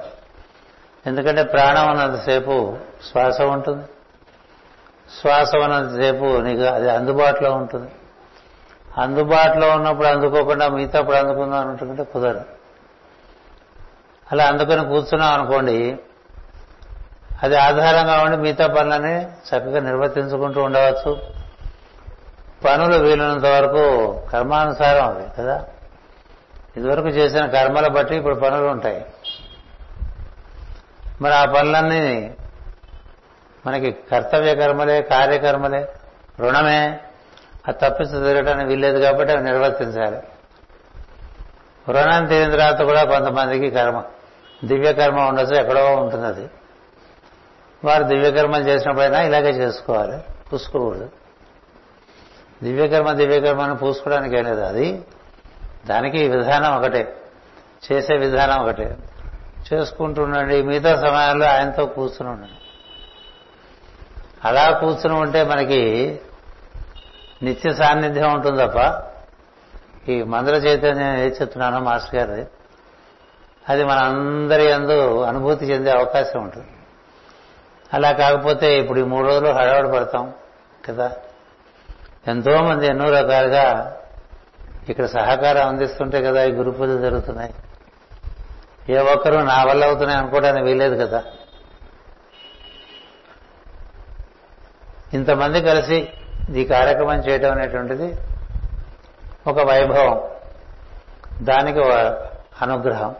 ఎందుకంటే ప్రాణం ఉన్నంతసేపు శ్వాస ఉంటుంది. శ్వాస ఉన్నంతసేపు నీకు అది అందుబాటులో ఉంటుంది. అందుబాటులో ఉన్నప్పుడు అందుకోకుండా మిగతాప్పుడు అందుకుందాం అనుకుంటే కుదరదు. అలా అందుకని కూర్చున్నాం అనుకోండి అది ఆధారంగా ఉండి మిగతా పనులని చక్కగా నిర్వర్తించుకుంటూ ఉండవచ్చు. పనులు వీలున్నంత వరకు కర్మానుసారం అవి కదా? ఇదివరకు చేసిన కర్మల బట్టి ఇప్పుడు పనులు ఉంటాయి. మరి ఆ పనులన్నీ మనకి కర్తవ్య కర్మలే కార్యకర్మలే రుణమే. అది తప్పించి తిరగటానికి వీల్లేదు కాబట్టి అవి నిర్వర్తించాలి. రుణం తీరిన తర్వాత కూడా కొంతమందికి కర్మ. దివ్యకర్మ ఉండదు ఉండొచ్చు ఎక్కడో ఉంటుంది అది వారు దివ్యకర్మలు చేసినప్పుడైనా ఇలాగే చేసుకోవాలి పూసుకోకూడదు. దివ్యకర్మ దివ్యకర్మను పూసుకోవడానికి లేదు. అది దానికి విధానం ఒకటే చేసే విధానం ఒకటే. చేసుకుంటుండండి మిగతా సమయాల్లో ఆయనతో కూర్చుని ఉండండి. అలా కూర్చుని ఉంటే మనకి నిత్య సాన్నిధ్యం ఉంటుంది తప్ప ఈ మందుల చైతన్యం ఏది చెప్తున్నానో మాస్టర్ గారి అది మన అందరి అందు అనుభూతి చెందే అవకాశం ఉంటుంది. అలా కాకపోతే ఇప్పుడు ఈ మూడు రోజులు హడావడి పడతాం కదా? ఎంతో మంది ఎన్నో రకాలుగా ఇక్కడ సహకారం అందిస్తుంటే కదా ఈ గురు పూజలు జరుగుతున్నాయి. ఏ ఒక్కరూ నా వల్ల అవుతున్నాయి అనుకోవడానికి వీలేదు కదా? ఇంతమంది కలిసి ఈ కార్యక్రమం చేయటం అనేటువంటిది ఒక వైభవం. దానికి ఒక అనుగ్రహం.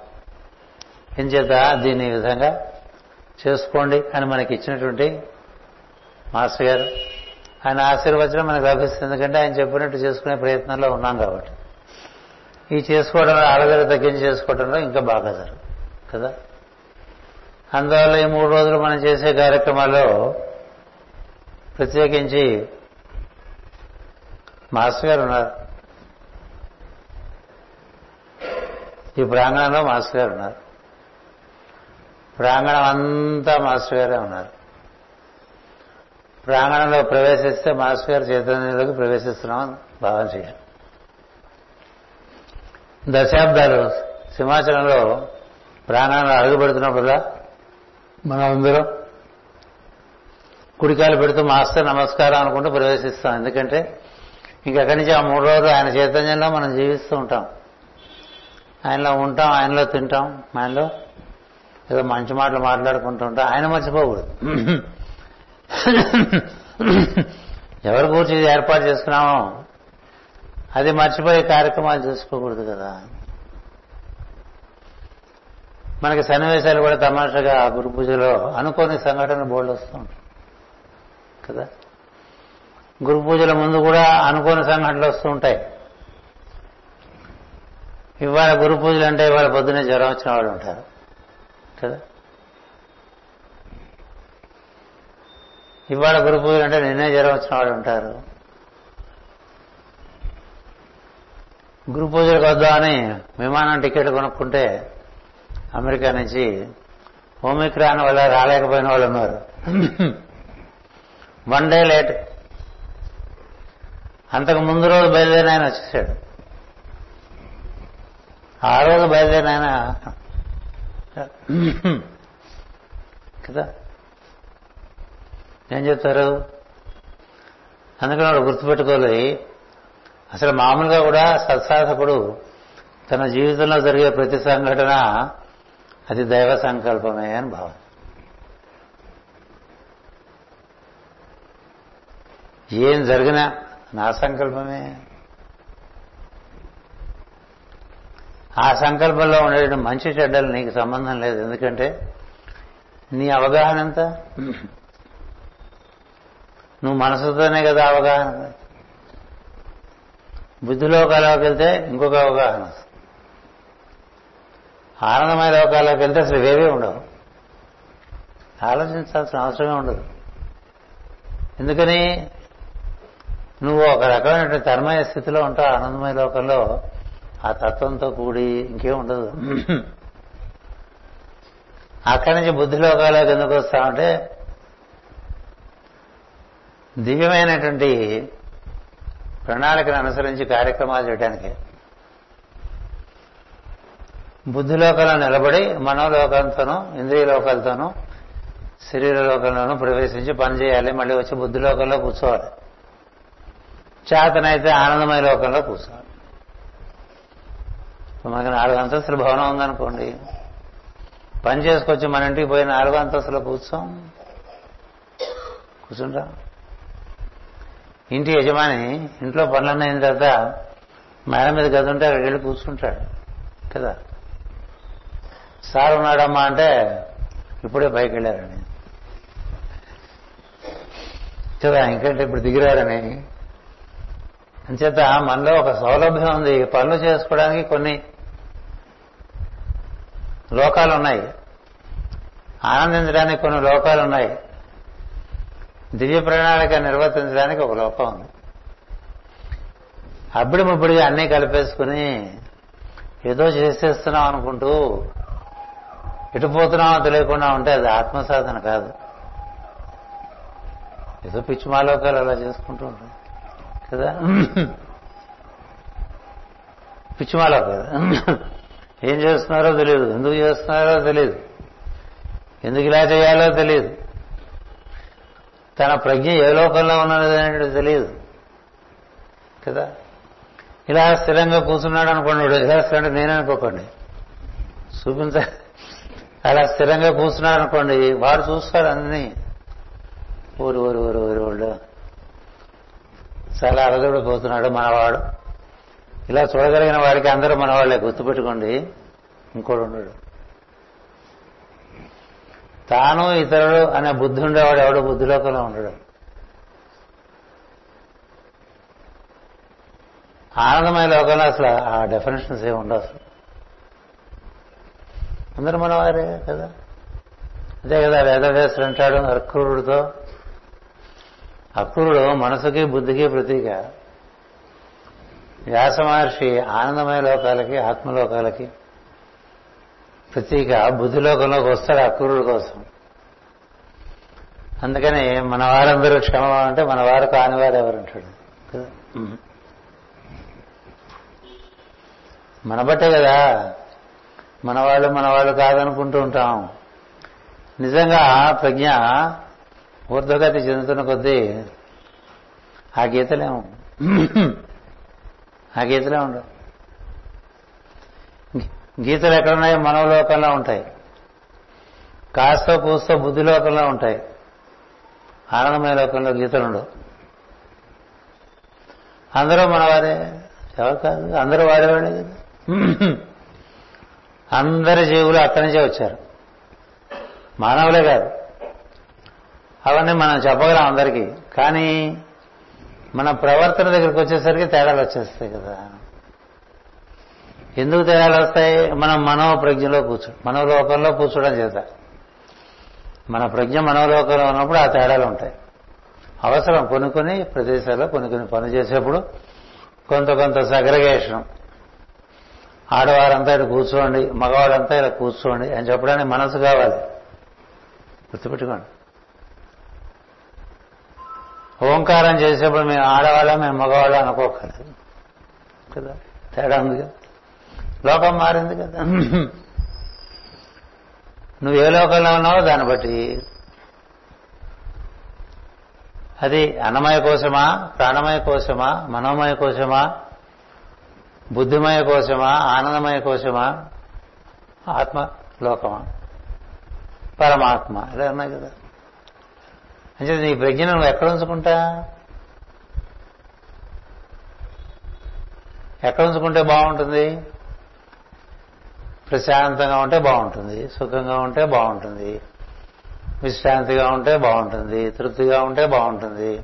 ఎంచేత దీన్ని ఈ విధంగా చేసుకోండి అని మనకి ఇచ్చినటువంటి మాస్టర్ గారు. ఆయన ఆశీర్వచనం మనకు లభిస్తుంది. ఎందుకంటే ఆయన చెప్పినట్టు చేసుకునే ప్రయత్నంలో ఉన్నాం కాబట్టి. ఈ చేసుకోవడంలో ఆడగర తగ్గించి చేసుకోవడంలో ఇంకా బాగా జరుగు కదా? అందువల్ల ఈ మూడు రోజులు మనం చేసే కార్యక్రమాల్లో ప్రత్యేకించి మాస్టర్ గారు ఉన్నారు. ఈ ప్రాంగణంలో మాస్టర్ గారు ఉన్నారు. ప్రాంగణం అంతా మాస్టర్ గారే ఉన్నారు. ప్రాంగణంలో ప్రవేశిస్తే మాస్టర్ గారు చైతన్యంలోకి ప్రవేశిస్తున్నాం భావన చేయాలి. దశాబ్దాలు సింహాచలంలో ప్రాంగణంలో అడుగుపెడుతున్నప్పుడులా మనం అందరం కుడికాలు పెడుతూ మాస్టర్ నమస్కారం అనుకుంటూ ప్రవేశిస్తాం. ఎందుకంటే ఇంకక్కడి నుంచి ఆ మూడు రోజులు ఆయన చైతన్యంలో మనం జీవిస్తూ ఉంటాం. ఆయనలో ఉంటాం ఆయనలో తింటాం ఆయనలో ఏదో మంచి మాటలు మాట్లాడుకుంటూ ఆయన మర్చిపోకూడదు. ఎవరి గురించి ఇది ఏర్పాటు చేసుకున్నామో? అది మర్చిపోయే కార్యక్రమాలు చేసుకోకూడదు కదా. మనకి సన్నివేశాలు కూడా తమాషగా గురు పూజలో అనుకోని సంఘటన బోర్డు వస్తూ ఉంటాయి. కదా? గురు పూజల ముందు కూడా అనుకోని సంఘటనలు వస్తూ ఉంటాయి. ఇవాళ గురు పూజలు అంటే ఇవాళ పొద్దునే జ్వరం వచ్చిన వాళ్ళు ఉంటారు. కదా? ఇవాళ గురు పూజలు అంటే నిన్నే జ్వరం వచ్చిన వాళ్ళు ఉంటారు. గురు పూజలకు వద్దామని విమానం టికెట్ కొనుక్కుంటే అమెరికా నుంచి ఓమిక్రాన్ వల్ల రాలేకపోయిన వాళ్ళు ఉన్నారు. One day late. అంతకు ముందు రోజు బయలుదేరిన ఆయన వచ్చేసాడు. ఆ రోజు బయలుదేరిన ఆయన కదా? ఏం చెప్తారు? అందుకని వాడు గుర్తుపెట్టుకోలేదు అసలు మామూలుగా కూడా సత్సాధకుడు తన జీవితంలో జరిగే ప్రతి సంఘటన అది దైవ సంకల్పమే అని భావన ఏం జరిగినా నా సంకల్పమే. ఆ సంకల్పంలో ఉండేటువంటి మంచి చెడ్డలు నీకు సంబంధం లేదు. ఎందుకంటే నీ అవగాహన ఎంత? నువ్వు మనసుతోనే కదా అవగాహన. బుద్ధిలోకాలకు వెళ్తే ఇంకొక అవగాహన ఆనందమయ లోకాలకు వెళ్తే అసలు ఇవేవే ఉండవు. ఆలోచించాల్సిన అవసరమే ఉండదు. ఎందుకని? నువ్వు ఒక రకమైనటువంటి తన్మయ స్థితిలో ఉంటావు. ఆనందమయ లోకంలో ఆ తత్వంతో కూడి ఇంకేం ఉండదు. అక్కడి నుంచి బుద్ధిలోకాలకు ఎందుకు వస్తామంటే దివ్యమైనటువంటి ప్రణాళికను అనుసరించి కార్యక్రమాలు చేయడానికి బుద్ధిలోకంలో నిలబడి మనోలోకంతోనూ ఇంద్రియ లోకాలతోనూ శరీర లోకంలోనూ ప్రవేశించి పనిచేయాలి మళ్ళీ వచ్చి బుద్ధి లోకంలో కూర్చోవాలి. చేతనైతే ఆనందమయ లోకంలో కూర్చోవాలి. మనకి నాలుగు అంతస్తుల భవనం ఉందనుకోండి. పని చేసుకొచ్చి మన ఇంటికి పోయి నాలుగు అంతస్తులో కూర్చోం. కూర్చుంటాం. ఇంటి యజమాని ఇంట్లో పనులన్నీ అయిన తర్వాత మేడ మీద గది ఉంటే అక్కడికి వెళ్ళి కూర్చుంటాడు. కదా? సార్ ఉన్నాడమ్మా అంటే ఇప్పుడే పైకి వెళ్ళారని కదా ఇంకంటే ఇప్పుడు దిగిరారని. అంచేత మనలో ఒక సౌలభ్యం ఉంది. పనులు చేసుకోవడానికి కొన్ని లోకాలు ఉన్నాయి ఆనందించడానికి కొన్ని లోకాలు ఉన్నాయి దివ్య ప్రణాళిక నిర్వర్తించడానికి ఒక లోకం ఉంది. అప్పుడు ముప్పుడుగా అన్నీ కలిపేసుకుని ఏదో చేసేస్తున్నాం అనుకుంటూ ఎటు పోతున్నామో తెలియకుండా ఉంటే అది ఆత్మసాధన కాదు. ఏదో పిచ్చి మాలోకాలు అలా చేసుకుంటూ ఉంటాం. కదా? పిచ్చిమాలో కదా? ఏం చేస్తున్నారో తెలియదు ఎందుకు చేస్తున్నారో తెలియదు ఎందుకు ఇలా చేయాలో తెలియదు తన ప్రజ్ఞ ఏ లోకంలో ఉన్నది తెలియదు కదా? ఇలా స్థిరంగా కూర్చున్నాడు అనుకోండి. వాడు ఇలా స్థిరంగా నేనే అనుకోకండి. చూపించ అలా స్థిరంగా కూర్చున్నాడు అనుకోండి. వాడు చూస్తాడు అన్ని. ఊరు ఊరు ఊరు ఊరు వాళ్ళు చాలా అలదడిపోతున్నాడు మనవాడు. ఇలా చూడగలిగిన వారికి అందరూ మనవాళ్ళే గుర్తుపెట్టుకోండి. ఇంకోడు ఉండడు. తాను ఇతరుడు అనే బుద్ధి ఉండేవాడు ఎవడు? బుద్ధిలోకంలో ఉండడు. ఆనందమైన లోకంలో అసలు ఆ డెఫినేషన్స్ ఏమి ఉండవు అసలు. అందరూ మనవారే కదా? అదే కదా వేదవ్యాసుడు అంటాడు అక్రూరుడితో అక్రూరుడు మనసుకి బుద్ధికి ప్రతీక. వ్యాస మహర్షి ఆనందమయ లోకాలకి ఆత్మలోకాలకి ప్రతీక బుద్ధిలోకంలోకి వస్తాడు అక్రూరుడు కోసం. అందుకని మన వారందరూ క్షమ అంటే మన వారు కానివారు ఎవరంటాడు? కదా? మన బట్టే కదా. మనవాళ్ళు మనవాళ్ళు కాదనుకుంటూ ఉంటాం. నిజంగా ప్రజ్ఞ ఊర్ధ్వగతి చెందుతున్న కొద్దీ ఆ గీతలేము ఆ గీతలే ఉండవు. గీతలు ఎక్కడున్నాయో మనోలోకంలో ఉంటాయి. కాస్త బుద్ధి బుద్ధిలోకంలో ఉంటాయి. ఆనందమయ లోకంలో గీతలు ఉండవు. అందరూ మనవారే. ఎవరు కాదు? అందరూ వాడేవాడే కదా. అందరి జీవులు అక్కడి నుంచే వచ్చారు. మానవులే కాదు. అవన్నీ మనం చెప్పగలం అందరికీ. కానీ మన ప్రవర్తన దగ్గరికి వచ్చేసరికి తేడాలు వచ్చేస్తాయి కదా. ఎందుకు తేడాలు వస్తాయి? మనం మనో ప్రజ్ఞలో కూర్చో మనోలోకంలో కూర్చోడం చేత. మన ప్రజ్ఞ మనోలోకంలో ఉన్నప్పుడు ఆ తేడాలు ఉంటాయి. అవసరం కొన్ని కొన్ని ప్రదేశాల్లో కొన్ని కొన్ని పనులు చేసేప్పుడు కొంత కొంత సగ్రగేషన్ ఆడవారంతా ఇక్కడ కూర్చోండి మగవాళ్ళంతా ఇలా కూర్చోండి అని చెప్పడానికి మనసు కావాలి. గుర్తుపెట్టుకోండి. ఓంకారం చేసేప్పుడు మేము ఆడవాళ్ళం మేము మగవాళ్ళం అనుకోకలేదు కదా? తేడా ఉంది కదా? లోకం మారింది కదా? నువ్వు ఏ లోకంలో ఉన్నావో దాన్ని బట్టి. అది అన్నమయ కోశమా ప్రాణమయ కోశమా మనోమయ కోశమా బుద్ధిమయ కోశమా ఆనందమయ కోశమా ఆత్మ లోకమా? పరమాత్మ. ఇలా ఉన్నాయి కదా? అంటే నీ ప్రజ్ఞను నువ్వు ఎక్కడ ఉంచుకుంటా? ఎక్కడ ఉంచుకుంటే బాగుంటుంది? ప్రశాంతంగా ఉంటే బాగుంటుంది సుఖంగా ఉంటే బాగుంటుంది విశ్రాంతిగా ఉంటే బాగుంటుంది తృప్తిగా ఉంటే బాగుంటుంది.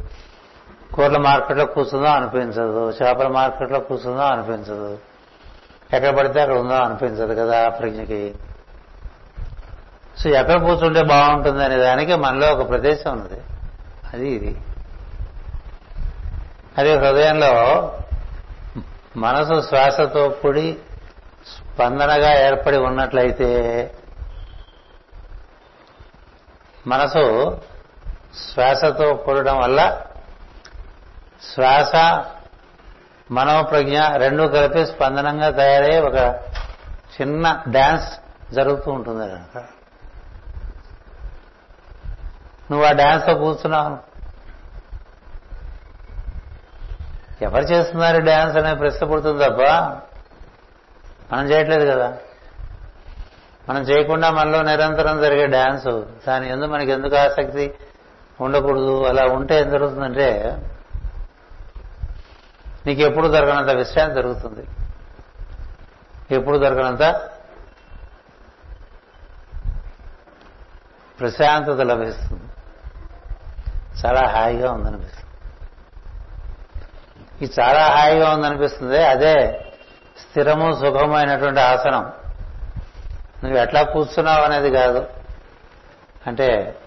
కూరల మార్కెట్లో కూర్చుందో అనిపించదు చేపల మార్కెట్లో కూర్చుందో అనిపించదు ఎక్కడ పడితే అక్కడ ఉందో అనిపించదు కదా ప్రజ్ఞకి. సో ఎక్కడ కూర్చుంటే బాగుంటుంది అనే దానికి మనలో ఒక ప్రదేశం ఉన్నది. అది ఇది. అది హృదయంలో మనసు శ్వాసతో కూడి స్పందనగా ఏర్పడి ఉన్నట్లయితే మనసు శ్వాసతో కూడడం వల్ల శ్వాస మనోప్రజ్ఞ రెండూ కలిపి స్పందనంగా తయారై ఒక చిన్న డ్యాన్స్ జరుగుతూ ఉంటుంది కనుక నువ్వు ఆ డ్యాన్స్తో కూర్చున్నావు. ఎవరు చేస్తున్నారు డ్యాన్స్ అనే ప్రశ్న పుడుతుంది తప్ప మనం చేయట్లేదు కదా. మనం చేయకుండా మనలో నిరంతరం జరిగే డ్యాన్స్ దాని ఎందు మనకి ఎందుకు ఆసక్తి ఉండకూడదు? అలా ఉంటే ఏం జరుగుతుందంటే నీకు ఎప్పుడు దొరకనంత విశ్రాంతి దొరుకుతుంది. ఎప్పుడు దొరకనంత ప్రశాంతత లభిస్తుంది. చాలా హాయిగా ఉందనిపిస్తుంది. ఇది చాలా హాయిగా ఉందనిపిస్తుంది అదే స్థిరము సుఖమైనటువంటి అయినటువంటి ఆసనం. నువ్వు ఎట్లా కూర్చున్నావు అనేది కాదు. అంటే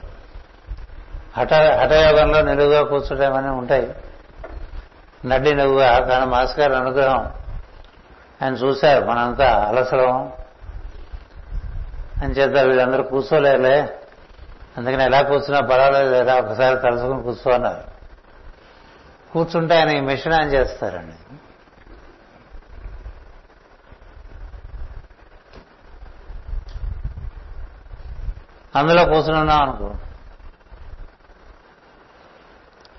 హఠ హఠయోగంలో నిలువుగా కూర్చోటం ఉంటాయి. నడ్డి నువ్వుగా కానీ మాస్ గారి అనుగ్రహం. ఆయన చూశారు మనంతా అలసలం అని చేత వీళ్ళందరూ కూర్చోలేరులే. అందుకని ఎలా కూర్చున్నా పర్వాలేదు ఎలా ఒకసారి తలుసుకుని కూర్చో అన్నారు. కూర్చుంటే ఆయన ఈ మిషన్ ఆన్ చేస్తారండి? అందులో కూర్చుని ఉన్నాం అనుకో.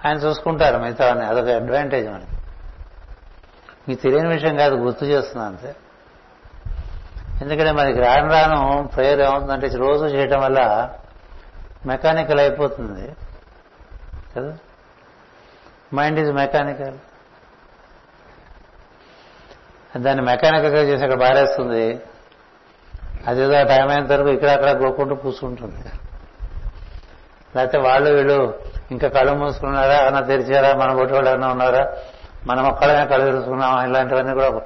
ఆయన చూసుకుంటారు మిగతా అదొక అడ్వాంటేజ్ మనకి. మీకు తెలియని విషయం కాదు గుర్తు చేస్తున్నా అంతే. ఎందుకంటే మనకి రాను రాను ప్రేయర్ ఏమవుతుందంటే రోజు చేయటం వల్ల మెకానికల్ అయిపోతుంది. కదా? మైండ్ ఈజ్ మెకానికల్ దాన్ని మెకానికల్గా చేసి అక్కడ పారేస్తుంది. అదేదో టైం అయిన తర్వాత ఇక్కడ అక్కడ గోకుంటూ కూర్చుంటుంది. లేకపోతే వాళ్ళు వీళ్ళు ఇంకా కళ్ళు మూసుకున్నారా అన్న తెరిచారా మన ఒకటి వాళ్ళు ఏమైనా ఉన్నారా? మనం ఒక్కడమే కళ్ళు తెరుచుకున్నామా? ఇలాంటివన్నీ కూడా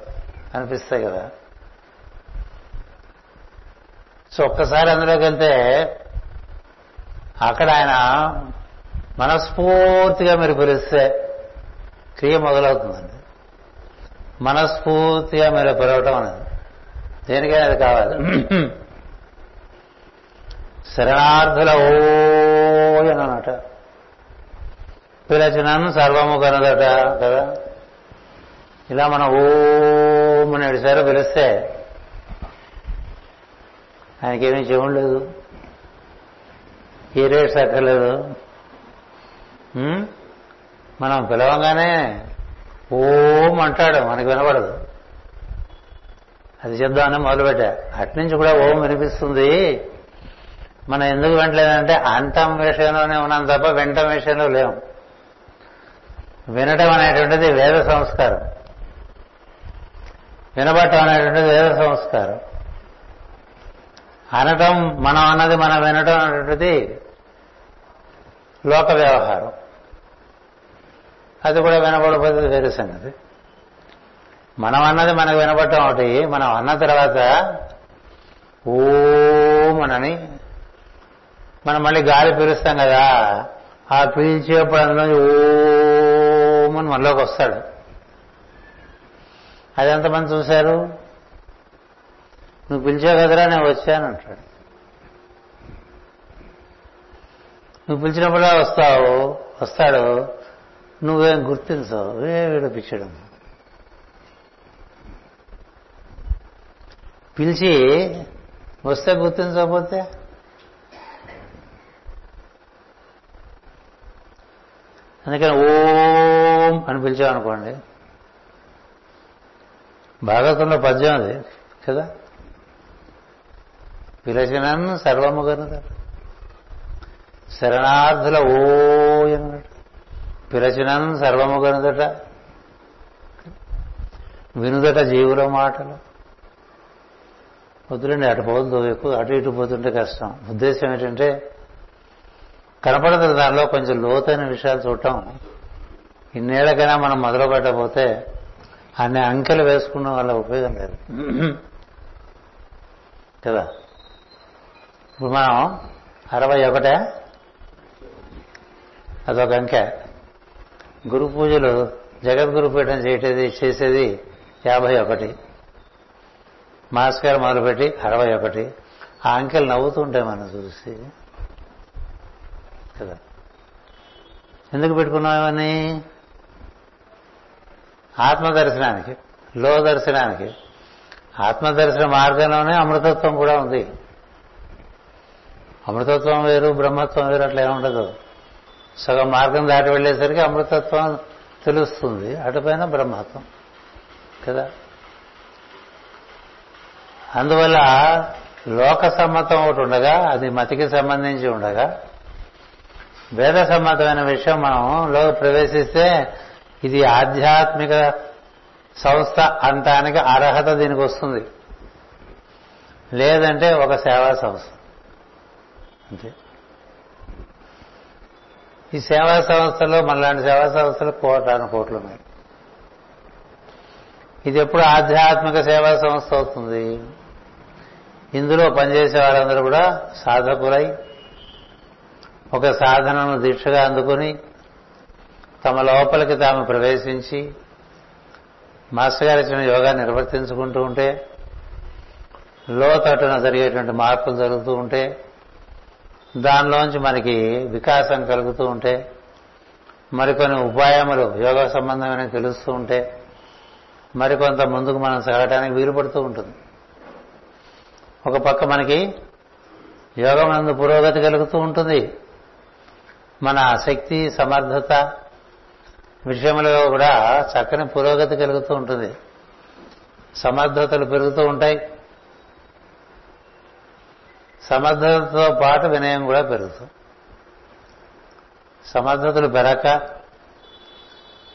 అనిపిస్తాయి కదా. సో ఒక్కసారి అందులోకి వెళ్తే అక్కడ ఆయన మనస్ఫూర్తిగా మీరు పిలిస్తే క్రియ మొదలవుతుందండి. మనస్ఫూర్తిగా మీరు పిలవటం అనేది దేనికైనా అది కావాలి. శరణార్థుల ఓయనమాట పిలచినను సర్వము కనదట కదా. ఇలా మనం ఓం అని అడిసారో పిలిస్తే ఆయనకేమీ చెవుడు లేదు. ఈ రేట్స్ అక్కర్లేదు మనం పిలవంగానే ఓం అంటాడు మనకి వినపడదు. అది చెప్దామని మొదలుపెట్టా. అట్నుంచి కూడా ఓం వినిపిస్తుంది. మనం ఎందుకు వినట్లేదంటే అంతం విషయంలోనే ఉన్నాం తప్ప వినటం విషయంలో లేవు వినటం అనేటువంటిది వేద సంస్కారం. వినబట్టం అనేటువంటిది వేద సంస్కారం. అనటం మనం అన్నది మనం వినటం అనేటువంటిది లోక వ్యవహారం. అది కూడా వినబడకపోతే వేరే సంగతి. మనం అన్నది మనకు వినపడటం ఒకటి మనం అన్న తర్వాత ఓమనని మనం మళ్ళీ గాలి పీలుస్తాం కదా ఆ పీల్చేప్పుడు అందులో ఓమని మనలోకి వస్తాడు. అది ఎంతమంది చూశారు? నువ్వు పిలిచావు కదరా నేను వచ్చాను అంటాడు. నువ్వు పిలిచినప్పుడు వస్తావు వస్తాడు. నువ్వేం గుర్తించవు ఏ వీడు పిలిచడం పిలిచి వస్తే గుర్తించకపోతే? అందుకని ఓం అని పిలిచామనుకోండి. భాగవతంలో పద్యం అది కదా? పిలచినను సర్వము కనుక శరణార్థుల ఓయనట పిలచినను సర్వము కనుదట వినుదట జీవుల మాటలు. వద్దులండి అటు పోదు ఎక్కువ అటు ఇటు పోతుంటే కష్టం. ఉద్దేశం ఏంటంటే కనపడదు దానిలో కొంచెం లోతైన విషయాలు చూడటం. ఇన్నేళ్ళకైనా మనం మొదలు పెట్టకపోతే అన్ని అంకెలు వేసుకున్న వల్ల ఉపయోగం లేదు. కదా? ఇప్పుడు మనం అరవై ఒకటే అదొక అంకె. గురు పూజలు జగద్గురు పీఠం చేయటది చేసేది యాభై ఒకటి మాస్కర్ మొదలుపెట్టి అరవై ఒకటి ఆ అంకెలు నవ్వుతుంటాయి మనం చూసి. కదా. ఎందుకు పెట్టుకున్నాం ఆత్మదర్శనానికి లో దర్శనానికి ఆత్మదర్శన మార్గంలోనే అమృతత్వం కూడా ఉంది. అమృతత్వం వేరు బ్రహ్మత్వం వేరు అట్లా ఏముండదు సగం మార్గం దాటి వెళ్ళేసరికి అమృతత్వం తెలుస్తుంది. అటుపైన బ్రహ్మత్వం. కదా? అందువల్ల లోక సమ్మతం ఒకటి ఉండగా అది మతికి సంబంధించి ఉండగా వేద సమ్మతమైన విషయం మనం లో ప్రవేశిస్తే ఇది ఆధ్యాత్మిక సంస్థ అంటానికి అర్హత దీనికి వస్తుంది. లేదంటే ఒక సేవా సంస్థ. అంతే. ఈ సేవా సంస్థలో మనలాంటి సేవా సంస్థలు కోటాను కోట్లు ఉన్నాయి ఇది ఎప్పుడు ఆధ్యాత్మిక సేవా సంస్థ అవుతుంది. ఇందులో పనిచేసే వారందరూ కూడా సాధకులై ఒక సాధనను దీక్షగా అందుకుని తమ లోపలికి తాము ప్రవేశించి మాస్టర్ గారు ఇచ్చిన యోగా నిర్వర్తించుకుంటూ ఉంటే లోతట్టున జరిగేటువంటి మార్పులు జరుగుతూ ఉంటే దానిలోంచి మనకి వికాసం కలుగుతూ ఉంటే మరికొన్ని ఉపాయములు యోగ సంబంధమైన తెలుస్తూ ఉంటే మరికొంత ముందుకు మనం సాగటానికి వీలు పడుతూ ఉంటుంది. ఒక పక్క మనకి యోగం పురోగతి కలుగుతూ ఉంటుంది. మన శక్తి సమర్థత విషయంలో కూడా చక్కని పురోగతి కలుగుతూ ఉంటుంది. సమర్థతలు పెరుగుతూ ఉంటాయి. సమర్థతతో పాటు వినయం కూడా పెరుగుతుంది. సమర్థతలు పెరక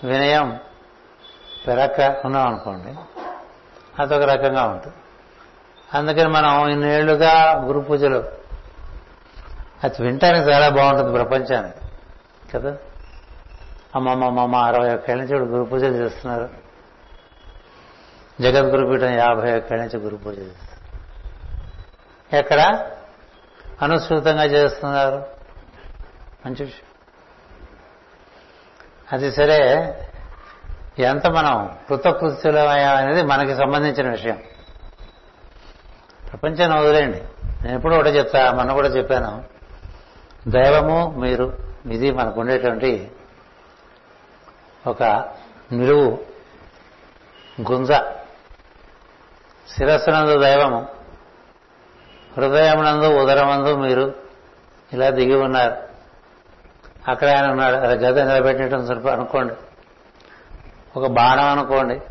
వినయం పెరక ఉన్నాం అనుకోండి అదొక రకంగా ఉంటుంది. అందుకని మనం ఇన్నేళ్ళుగా గురు పూజలు అది వినటానికి చాలా బాగుంటుంది ప్రపంచానికి కదా? అమ్మమ్మమ్మ అరవై ఒక్కేళ్ళ నుంచి ఇప్పుడు గురు పూజలు చేస్తున్నారు. జగద్గురుపీఠం యాభై ఒక్కేళ్ళ నుంచి గురు పూజ చేస్తున్నారు. ఎక్కడ? అనుసృతంగా చేస్తున్నారు. మంచి విషయం. అది సరే ఎంత మనం కృతకృత్యులమయ్యా అనేది మనకి సంబంధించిన విషయం. ప్రపంచాన్ని వదిలేండి నేను ఎప్పుడు ఒకటి చెప్తా మొన్న కూడా చెప్పాను. దైవము మీరు ఇది మనకు ఉండేటువంటి ఒక నిలువు గుంజ. శిరస్సునందు దైవము. హృదయమునందు ఉదరమందు మీరు ఇలా దిగి ఉన్నారు. అక్కడ ఆయన ఉన్నాడు. అలా గద నిలబెట్టడం సరిపో అనుకోండి. ఒక బాణం అనుకోండి.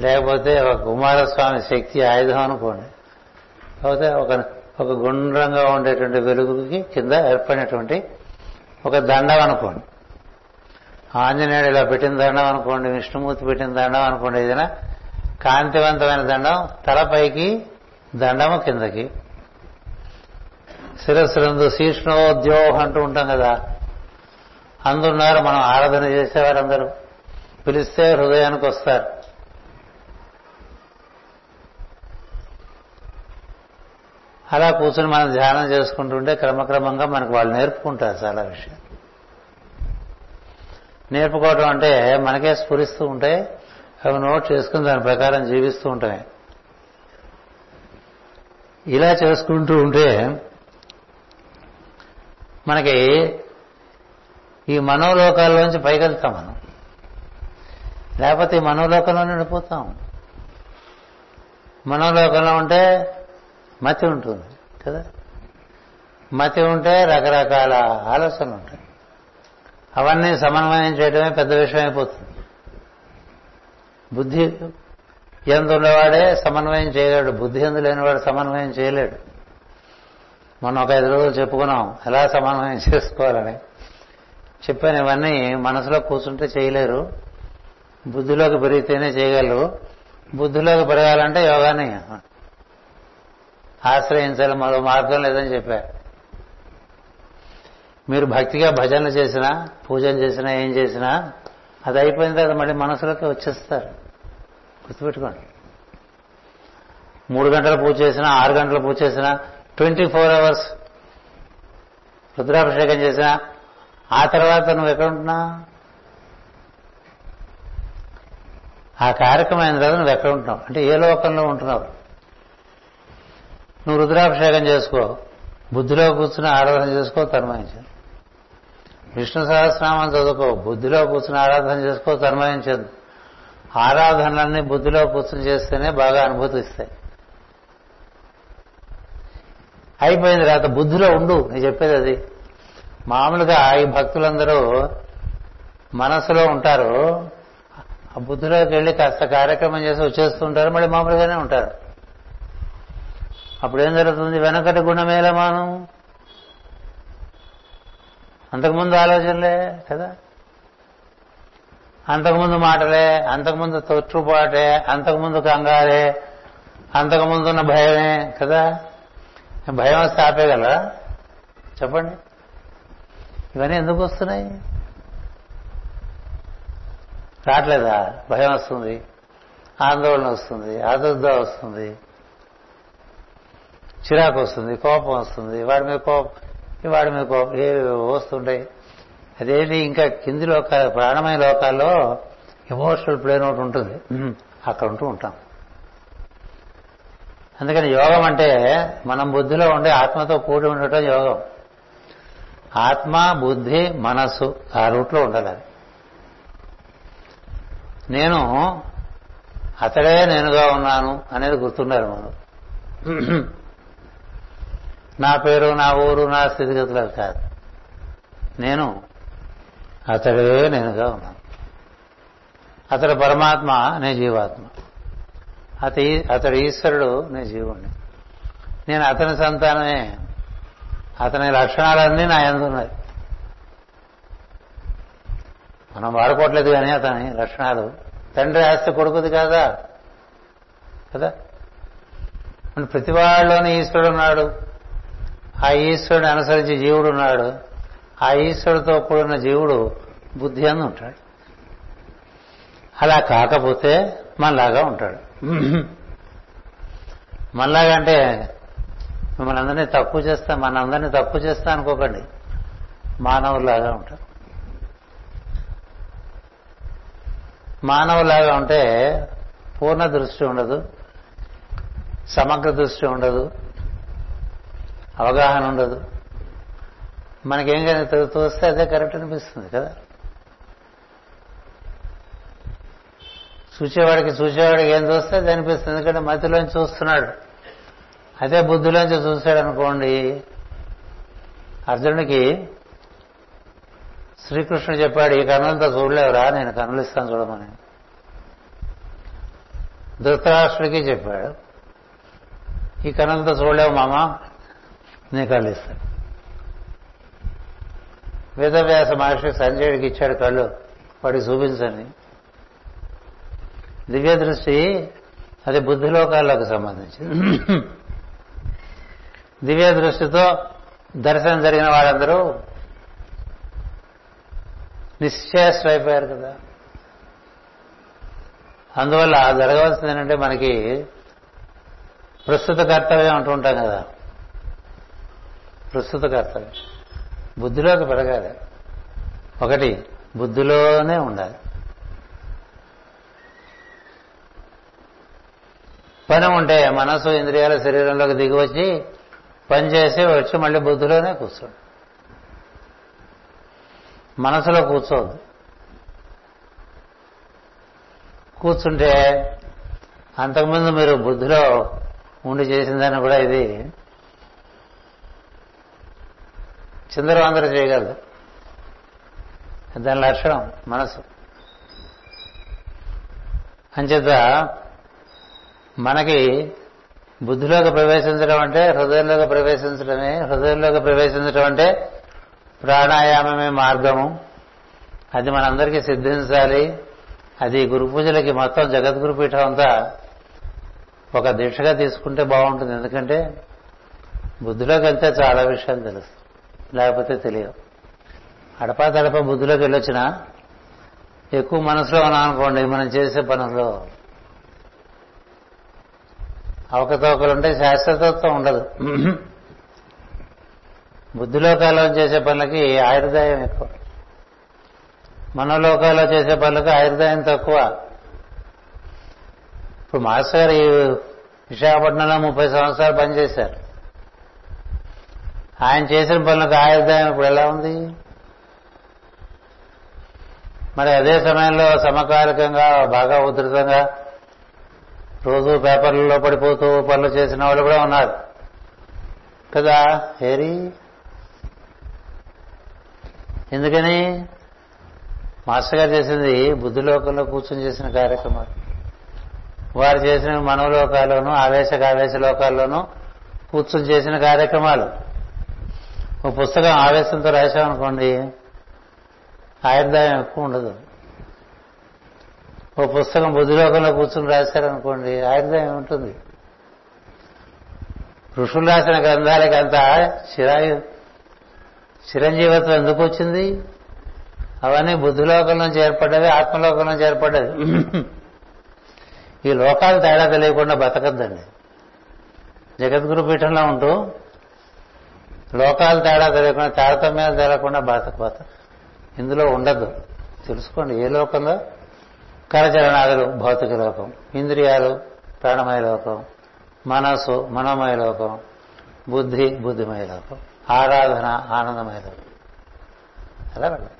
లేకపోతే ఒక కుమారస్వామి శక్తి ఆయుధం అనుకోండి. లేకపోతే ఒక ఒక గుండ్రంగా ఉండేటువంటి వెలుగుకి కింద ఏర్పడినటువంటి ఒక దండం అనుకోండి. ఆంజనేయుడు ఇలా పెట్టిన దండం అనుకోండి. విష్ణుమూర్తి పెట్టిన దండం అనుకోండి. ఏదైనా కాంతివంతమైన దండం తలపైకి దండము కిందకి. శిరస్సులందు శీష్ణోద్యోహం అంటూ ఉంటాం కదా. అందున్నారు మనం ఆరాధన చేసేవారందరూ. పిలిస్తే హృదయానికి వస్తారు. అలా కూర్చొని మనం ధ్యానం చేసుకుంటుంటే క్రమక్రమంగా మనకు వాళ్ళు నేర్పుకుంటారు చాలా విషయం నేర్పుకోవటం అంటే మనకే స్ఫురిస్తూ ఉంటే అవి నోట్ చేసుకుని దాని ప్రకారం జీవిస్తూ ఉంటాయి. ఇలా చేసుకుంటూ ఉంటే మనకి ఈ మనోలోకాల్లోంచి పైకెళ్తాం మనం. లేకపోతే ఈ మనోలోకంలో నిండిపోతాం మనోలోకంలో ఉంటే మతి ఉంటుంది కదా? మతి ఉంటే రకరకాల ఆలోచనలు ఉంటాయి. అవన్నీ సమన్వయం చేయడమే పెద్ద విషయం అయిపోతుంది బుద్ధి ఎందున్నవాడే సమన్వయం చేయలేడు. బుద్ధి ఎందు లేనివాడు సమన్వయం చేయలేడు. మనం ఒక ఐదు రోజులు చెప్పుకున్నాం ఎలా సమన్వయం చేసుకోవాలని. చెప్పాను ఇవన్నీ మనసులో కూర్చుంటే చేయలేరు. బుద్ధిలోకి పెరిగితేనే చేయగలరు. బుద్ధిలోకి పెరగాలంటే యోగాని. ఆశ్రయించాలి మరో మార్గం లేదని చెప్పా. మీరు భక్తిగా భజనలు చేసినా పూజలు చేసినా ఏం చేసినా అది అయిపోయిన తర్వాత మళ్ళీ మనసులోకి వచ్చేస్తారు. గుర్తుపెట్టుకోండి. మూడు గంటల పూజ చేసినా ఆరు గంటల పూజ చేసినా ట్వంటీ ఫోర్ అవర్స్ రుద్రాభిషేకం చేసినా ఆ తర్వాత నువ్వు ఎక్కడ ఉంటున్నా? ఆ కార్యక్రమం అయిన తర్వాత నువ్వు ఎక్కడ ఉంటున్నావు? అంటే ఏ లోకంలో ఉంటున్నావు? నువ్వు రుద్రాభిషేకం చేసుకో బుద్ధిలో కూర్చుని ఆరాధన చేసుకో తన్మయించు విష్ణు సహస్రనామం చదువుకో బుద్ధిలో కూర్చుని ఆరాధన చేసుకో తన్మయించదు. ఆరాధనలన్నీ బుద్ధిలో కూర్చుని చేస్తేనే బాగా అనుభూతి ఇస్తాయి అయిపోయింది తర్వాత బుద్ధిలో ఉండు నేను చెప్పేది అది. మామూలుగా ఈ భక్తులందరూ మనసులో ఉంటారు ఆ బుద్ధిలోకి వెళ్ళి కాస్త కార్యక్రమం చేసి వచ్చేస్తుంటారు మళ్ళీ మామూలుగానే ఉంటారు. అప్పుడు ఏం జరుగుతుంది? వెనకటి గుణమేల మానం అంతకుముందు ఆలోచనలే కదా? అంతకుముందు మాటలే అంతకుముందు తొట్టుపాటే అంతకుముందు కంగారే అంతకుముందున్న భయమే కదా? భయం వస్తే ఆపేయగలరా? చెప్పండి. ఇవన్నీ ఎందుకు వస్తున్నాయి? రావట్లేదా? భయం వస్తుంది. ఆందోళన వస్తుంది. ఆదుర్ద వస్తుంది. చిరాకు వస్తుంది. కోపం వస్తుంది. వాడి మీద కోపం వాడి మీద కోపం. ఏవి వస్తుంటాయి. అదేంటి ఇంకా కింది లోకాల ప్రాణమయ లోకాల్లో ఎమోషనల్ ప్లేన్ ఒకటి ఉంటుంది. అక్కడ ఉంటూ ఉంటాం. అందుకని యోగం అంటే మనం బుద్ధిలో ఉండే ఆత్మతో కూడి ఉండటం యోగం. ఆత్మ బుద్ధి మనస్సు ఆ రూట్లో ఉండాలి నేను అతడే నేనుగా ఉన్నాను అనేది గుర్తుండాలి మనం. నా పేరు నా ఊరు నా స్థితిగతులు కాదు. నేను అతడే నేనుగా ఉన్నాను. అతడు పరమాత్మ నే జీవాత్మ. అతి అతడు ఈశ్వరుడు నే జీవుణ్ణి. నేను అతని సంతానమే. అతని లక్షణాలన్నీ నా ఎందు ఉన్నాయి. మనం వాడుకోవట్లేదు కానీ అతని లక్షణాలు. తండ్రి ఆస్తి కొడుకుది కాదా? కదా? ప్రతి వాళ్ళలోనే ఈశ్వరుడు ఉన్నాడు. ఆ ఈశ్వరుని అనుసరించి జీవుడు ఉన్నాడు. ఆ ఈశ్వరుడితో కూడిన జీవుడు బుద్ధి అని ఉంటాడు. అలా కాకపోతే మనలాగా ఉంటాడు. మనలాగా అంటే మిమ్మల్ని అందరినీ తక్కువ చేస్తా మన అందరినీ తక్కువ చేస్తా అనుకోకండి. మానవులాగా ఉంటాడు. మానవులాగా ఉంటే పూర్ణ దృష్టి ఉండదు సమగ్ర దృష్టి ఉండదు అవగాహన ఉండదు. మనకేం కానీ తోస్తే అదే కరెక్ట్ అనిపిస్తుంది కదా? చూసేవాడికి చూసేవాడికి ఏం చూస్తే అది అనిపిస్తుంది. ఎందుకంటే మతిలోంచి చూస్తున్నాడు. అదే బుద్ధిలోంచి చూశాడు అనుకోండి అర్జునుడికి శ్రీకృష్ణుడు చెప్పాడు ఈ కన్నులతో చూడలేవురా నేను కన్నులు ఇస్తాను చూడమని. ధృతరాష్ట్రుడికి చెప్పాడు ఈ కన్నులతో చూడలేవు మామ నీ కళ్ళు ఇస్తాను. వేదవ్యాస మహర్షి సంజయుడికి ఇచ్చాడు కళ్ళు. పడి చూపించండి. దివ్య దృష్టి అది బుద్ధిలోకాలకు సంబంధించింది. దివ్య దృష్టితో దర్శనం జరిగిన వాళ్ళందరూ నిశ్చయస్వైపోయారు కదా. అందువల్ల జరగవలసింది ఏంటంటే మనకి ప్రస్తుత కర్తవ్యం అంటూ ఉంటాం కదా. ప్రస్తుత కర్తవ్యం. బుద్ధిలోకి పెరగాలి. ఒకటి బుద్ధిలోనే ఉండాలి. పని ఉంటే మనసు ఇంద్రియాల శరీరంలోకి దిగి వచ్చి పని చేసి వచ్చి మళ్ళీ బుద్ధిలోనే కూర్చోండి. మనసులో కూర్చోదు కూర్చుంటే అంతకుముందు మీరు బుద్ధిలో ఉండి చేసిందని కూడా ఇది చిందరవందర చేయగలదు దాని లక్షణం మనసు. అంచేత మనకి బుద్ధిలోకి ప్రవేశించడం అంటే హృదయంలోకి ప్రవేశించడమే హృదయంలోకి ప్రవేశించడం అంటే ప్రాణాయామమే మార్గము. అది మనందరికీ సిద్ధించాలి. అది గురు పూజలకి మొత్తం జగద్గురు పీఠం అంతా ఒక దీక్షగా తీసుకుంటే బాగుంటుంది. ఎందుకంటే బుద్ధిలోకి వెళ్తే చాలా విషయాలు తెలుస్తుంది లేకపోతే తెలియదు. అడపా తడప బుద్ధిలోకి వెళ్ళొచ్చినా ఎక్కువ మనసులో ఉన్నాం అనుకోండి మనం చేసే పనుల్లో అవకతవకలుంటే శాశ్వతత్వం ఉండదు. బుద్ధిలోకాల్లో చేసే పనులకి ఆయుర్దాయం ఎక్కువ. మనోలోకాల్లో చేసే పనులకు ఆయుర్దాయం తక్కువ. ఇప్పుడు మాస్టర్ గారు ఈ విశాఖపట్నంలో ముప్పై సంవత్సరాలు పనిచేశారు. ఆయన చేసిన పనులకు ఆయుర్దాయం ఇప్పుడు ఎలా ఉంది? మరి అదే సమయంలో సమకాలికంగా బాగా ఉధృతంగా రోజు పేపర్లలో పడిపోతూ పనులు చేసిన వాళ్ళు కూడా ఉన్నారు. కదా హేరీ ఎందుకని? మాస్టర్ గారు చేసింది బుద్ధిలోకంలో కూర్చొని చేసిన కార్యక్రమాలు. వారు చేసిన మనోలోకాల్లోనూ ఆవేశకావేశ లోకాల్లోనూ కూర్చొని చేసిన కార్యక్రమాలు. ఒక పుస్తకం ఆవేశంతో రాశామనుకోండి ఆయుర్దాయం ఎక్కువ ఉండదు. ఓ పుస్తకం బుద్ధిలోకంలో కూర్చుని రాశారనుకోండి ఆయుర్దాయం ఉంటుంది. ఋషులు రాసిన గ్రంథాలకి అంత చిరాయు చిరంజీవత్వం ఎందుకు వచ్చింది? అవన్నీ బుద్ధిలోకం నుంచి ఏర్పడ్డవి ఆత్మలోకం నుంచి ఏర్పడ్డది ఈ లోకాలు తేడా తెలియకుండా బతకద్దండి. జగద్గురు పీఠంలో ఉంటూ లోకాలు తేడా తెలియకుండా తారతమ్యాలు తెలియకుండా బతక ఇందులో ఉండదు. తెలుసుకోండి ఏ లోకంలో? కరచరణాదులు భౌతిక లోకం ఇంద్రియాలు ప్రాణమయ లోకం మనస్సు మనోమయ లోకం బుద్ధి బుద్ధిమయ లోకం ఆరాధన ఆనందమయ లోకం. అలా వెళ్ళాలి.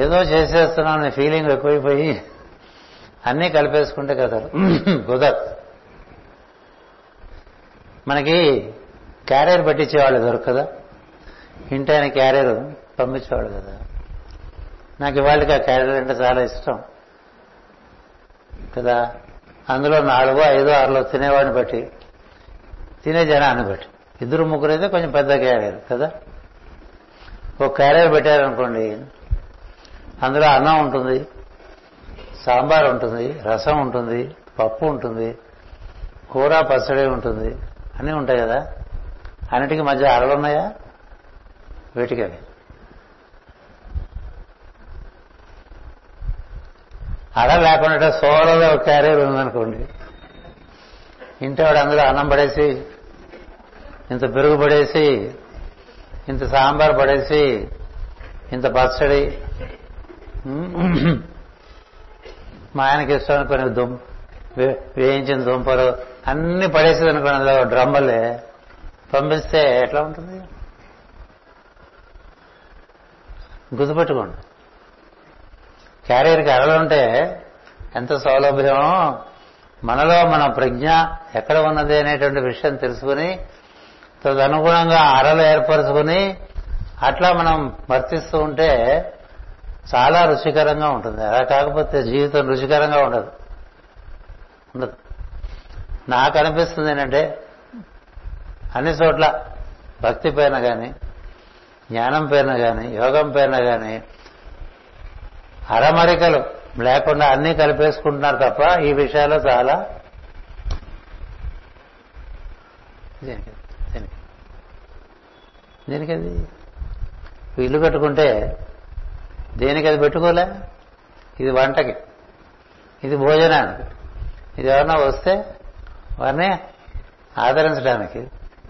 ఏదో చేసేస్తున్నాను ఫీలింగ్ ఎక్కువైపోయి అన్నీ కలిపేసుకుంటే కదరు కుదరదు. మనకి క్యారియర్ పెట్టించేవాళ్ళు దొరకదా. ఇంటి ఆయన క్యారియర్ పంపించేవాడు కదా. నాకు ఇవాళకి ఆ క్యారియర్ అంటే చాలా ఇష్టం. కదా? అందులో నాలుగో ఐదో ఆరులో తినేవాడిని బట్టి తినే జనాన్ని బట్టి. ఇద్దరు ముగ్గురు అయితే కొంచెం పెద్ద క్యారియర్ కదా? ఒక క్యారియర్ పెట్టారనుకోండి అందులో అన్నం ఉంటుంది సాంబార్ ఉంటుంది రసం ఉంటుంది పప్పు ఉంటుంది కూర పచ్చడి ఉంటుంది. అన్నీ ఉంటాయి కదా? అన్నిటికీ మధ్య అరలు ఉన్నాయా వీటికవి అడ లేకుండా సోలలో ఒక క్యారియర్ ఉందనుకోండి. ఇంటివాడు అందులో అన్నం పడేసి ఇంత పెరుగు పడేసి ఇంత సాంబార్ పడేసి ఇంత పచ్చడి మా ఆయనకి ఇష్టం కొన్ని దుం వేయించిన దుంపలు అన్ని పడేసేది అనుకోండి అందులో డ్రమ్మలే. పంపిస్తే ఎట్లా ఉంటుంది? గుర్తుపెట్టుకోండి. క్యారియర్కి అరలుంటే ఎంత సౌలభ్యమో మనలో మన ప్రజ్ఞ ఎక్కడ ఉన్నది అనేటువంటి విషయం తెలుసుకుని తదనుగుణంగా అరలు ఏర్పరచుకుని అట్లా మనం వర్తిస్తూ ఉంటే చాలా రుచికరంగా ఉంటుంది. అలా కాకపోతే జీవితం రుచికరంగా ఉండదు ఉండదు. నాకు అనిపిస్తుంది ఏంటంటే అన్ని చోట్ల భక్తి పైన కానీ జ్ఞానం పైన కానీ యోగం పైన కానీ అరమరికలు లేకుండా అన్నీ కలిపేసుకుంటున్నారు తప్ప ఈ విషయాల్లో చాలా దేనికి? దేనికది? ఇల్లు కట్టుకుంటే దేనికి అది పెట్టుకోలే? ఇది వంటకి. ఇది భోజనానికి. ఇది ఎవరన్నా వస్తే వారిని ఆదరించడానికి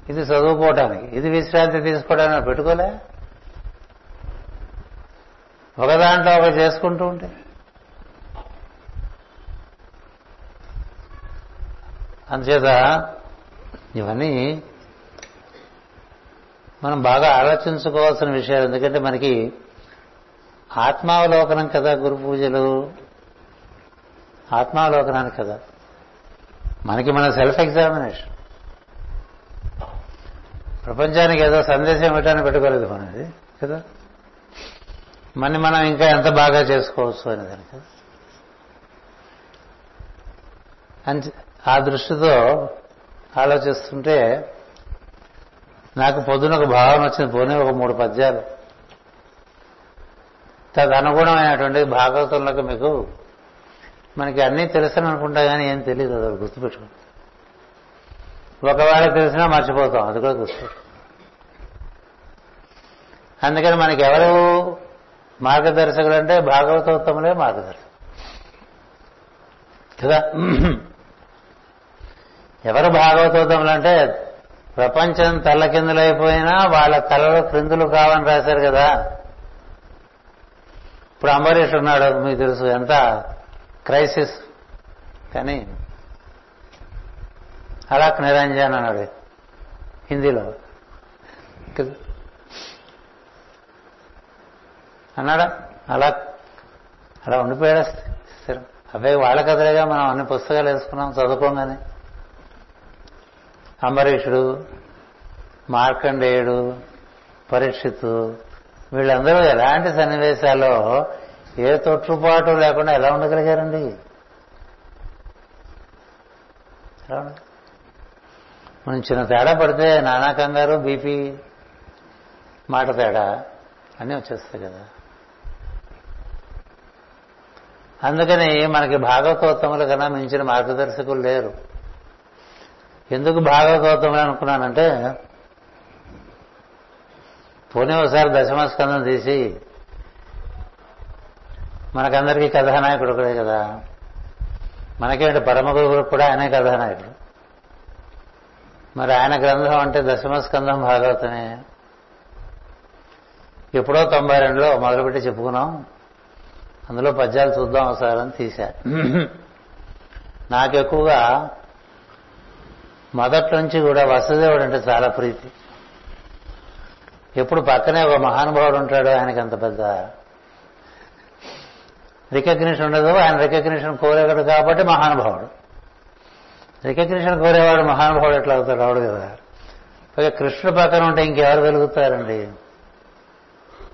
ఇది చదువుకోవటానికి ఇది విశ్రాంతి తీసుకోవడానికి పెట్టుకోలే? ఒక దాంట్లో ఒకటి చేసుకుంటూ ఉంటే? అందుచేత ఇవన్నీ మనం బాగా ఆలోచించుకోవాల్సిన విషయాలు. ఎందుకంటే మనకి ఆత్మావలోకనం కదా గురు పూజలు. ఆత్మావలోకనానికి కదా. మనకి మన సెల్ఫ్ ఎగ్జామినేషన్. ప్రపంచానికి ఏదో సందేశం ఇవ్వటాన్ని పెట్టుకోలేదు మనది కదా? మన మనం ఇంకా ఎంత బాగా చేసుకోవచ్చు అనే దానికి అంచ ఆ దృష్టితో ఆలోచిస్తుంటే నాకు పొద్దున ఒక భావన వచ్చింది పోనీ ఒక మూడు పద్యాలు. తదనుగుణమైనటువంటి భాగవతంలోకి మీకు మనకి అన్నీ తెలుసని అనుకుంటా కానీ ఏం తెలియదు అది గుర్తుపెట్టుకో. ఒకవేళ తెలిసినా మర్చిపోతాం అది కూడా గుర్తుపెట్టు అందుకని మనకి ఎవరు మార్గదర్శకులు అంటే భాగవతోత్తములే మార్గదర్శకులు. కదా ఎవరు భాగవతోత్తములు అంటే ప్రపంచం తల్లకిందులైపోయినా వాళ్ళ తలలో క్రిందులు కావని రాశారు కదా. ఇప్పుడు అంబరీష్ ఉన్నాడు మీకు తెలుసు ఎంత క్రైసిస్. కానీ అలాక్ నిరంజన్ అన్నాడు హిందీలో. అన్నాడా? అలా అలా ఉండిపోయాడు స్థిరం. అబ్బాయి వాళ్ళ కథలేగా మనం అన్ని పుస్తకాలు వేసుకున్నాం చదువుకోగానే. అంబరీషుడు మార్కండేయుడు పరీక్షితు వీళ్ళందరూ ఎలాంటి సన్నివేశాల్లో ఏ తొట్టుపాటు లేకుండా ఎలా ఉండగలిగారండి? మనం చిన్న తేడా పడితే నానా కంగారు బీపీ మాట తేడా అన్నీ వచ్చేస్తాయి కదా. అందుకని మనకి భాగవతోత్తముల కన్నా మించిన మార్గదర్శకులు లేరు. ఎందుకు భాగవతోత్తములు అనుకున్నానంటే పోనీ ఒకసారి దశమస్కందం తీసి మనకందరికీ కథానాయకుడు ఒకడే కదా. మనకేంటి పరమ గురువు కూడా ఆయనే కథానాయకుడు. మరి ఆయన గ్రంథం అంటే దశమస్కంధం భాగవతమే. ఎప్పుడో తొంభై రెండులో మొదలుపెట్టి చెప్పుకున్నాం. అందులో పద్యాలు చూద్దాం ఒకసారి అని తీశారు నాకు ఎక్కువగా మొదటి నుంచి కూడా వసుదేవుడు అంటే చాలా ప్రీతి. ఎప్పుడు పక్కనే ఒక మహానుభావుడు ఉంటాడు ఆయనకి అంత పెద్ద రికగ్నిషన్ ఉండదు. ఆయన రికగ్నిషన్ కోరేవాడు కాబట్టి మహానుభావుడు. రికగ్నిషన్ కోరేవాడు మహానుభావుడు ఎట్లా అవుతాడు? రావుడు కదా పైగా కృష్ణుడు పక్కన ఉంటే ఇంకెవరు వెలుగుతారండి?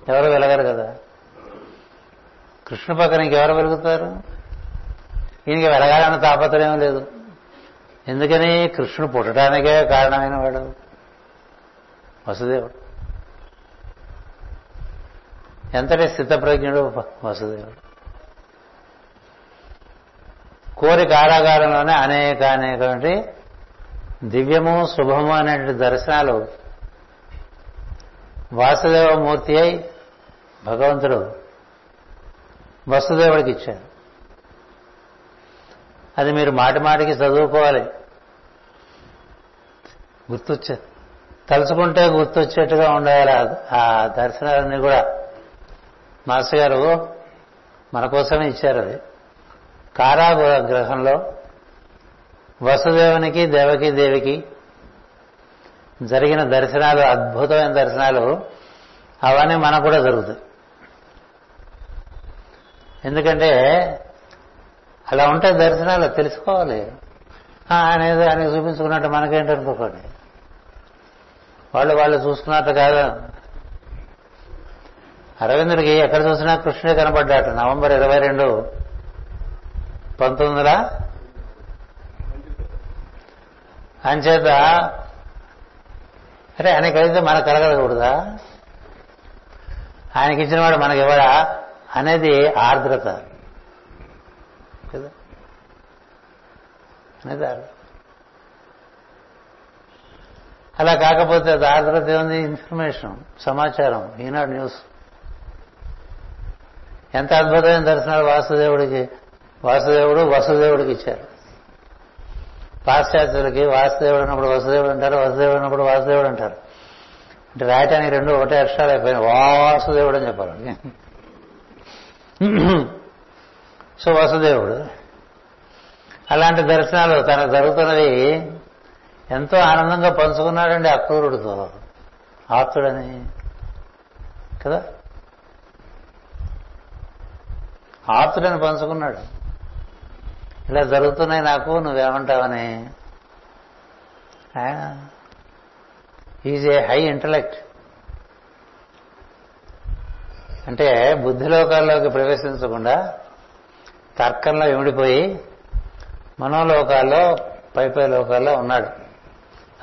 ఎవరు వెలగరు కదా? కృష్ణుడు పక్కన ఇంకెవరు వెలుగుతారు? ఈయనకి వెలగాలన్న తాపత్రయం లేదు. ఎందుకని? కృష్ణుడు పుట్టడానికే కారణమైన వాడు వసుదేవుడు. ఎంతటి స్థితప్రజ్ఞుడు? వసుదేవుడు. కోరి కారాగారంలోనే అనేక అనేకటువంటి దివ్యము శుభము అనేటువంటి దర్శనాలు వాసుదేవమూర్తి అయి భగవంతుడు వసుదేవుడికి ఇచ్చారు. అది మీరు మాటి మాటికి చదువుకోవాలి. గుర్తొచ్చే తలుచుకుంటే గుర్తొచ్చేట్టుగా ఉండాలి ఆ దర్శనాలన్నీ కూడా. మాస్టర్ గారు మన కోసమే ఇచ్చారు అది. కారాగ్రహంలో వసుదేవునికి దేవకి దేవికి జరిగిన దర్శనాలు అద్భుతమైన దర్శనాలు అవన్నీ మనకు కూడా జరుగుతాయి. ఎందుకంటే అలా ఉంటే దర్శనాలు తెలుసుకోవాలి. అనేది ఆయన చూపించుకున్నట్టు మనకేంటనుకోకండి వాళ్ళు వాళ్ళు చూసుకున్నట్టు కాదు. అరవిందుడికి ఎక్కడ చూసినా కృష్ణుడే కనపడ్డాట నవంబర్ ఇరవై రెండు పంతొమ్మిది వందల అంచేత అరే ఆయన కలిగితే మనకు కలగలకూడదా? ఆయనకి ఇచ్చిన వాడు మనకి ఇవ్వడా అనేది ఆర్ద్రత. కదా? అనేది ఆర్ద్రత అలా కాకపోతే అది ఆర్ద్రత ఏముంది? ఇన్ఫర్మేషన్ సమాచారం ఈనాడు న్యూస్. ఎంత అద్భుతమైన దర్శనాలు వాసుదేవుడికి వాసుదేవుడు వసుదేవుడికి ఇచ్చారు. పాశ్చాత్యులకి వాసుదేవుడు అన్నప్పుడు వసుదేవుడు అంటారు వసుదేవుడు అన్నప్పుడు వాసుదేవుడు అంటారు. అంటే రాయటానికి రెండు ఒకటే అక్షరాలు అయిపోయినాయి. వాసుదేవుడు అని చెప్పాలి. సో వసుదేవుడు. అలాంటి దర్శనాలు తనకు జరుగుతున్నవి ఎంతో ఆనందంగా పంచుకున్నాడండి అక్రూరుడితో ఆప్తుడని కదా? ఆప్తుడని పంచుకున్నాడు. ఇలా జరుగుతున్నాయి నాకు నువ్వేమంటావని. ఈజ్ ఏ హై ఇంటలెక్ట్ అంటే బుద్ధిలోకాల్లోకి ప్రవేశించకుండా తర్కంలో ఇమిడిపోయి మనోలోకాల్లో పై పై లోకాల్లో ఉన్నాడు.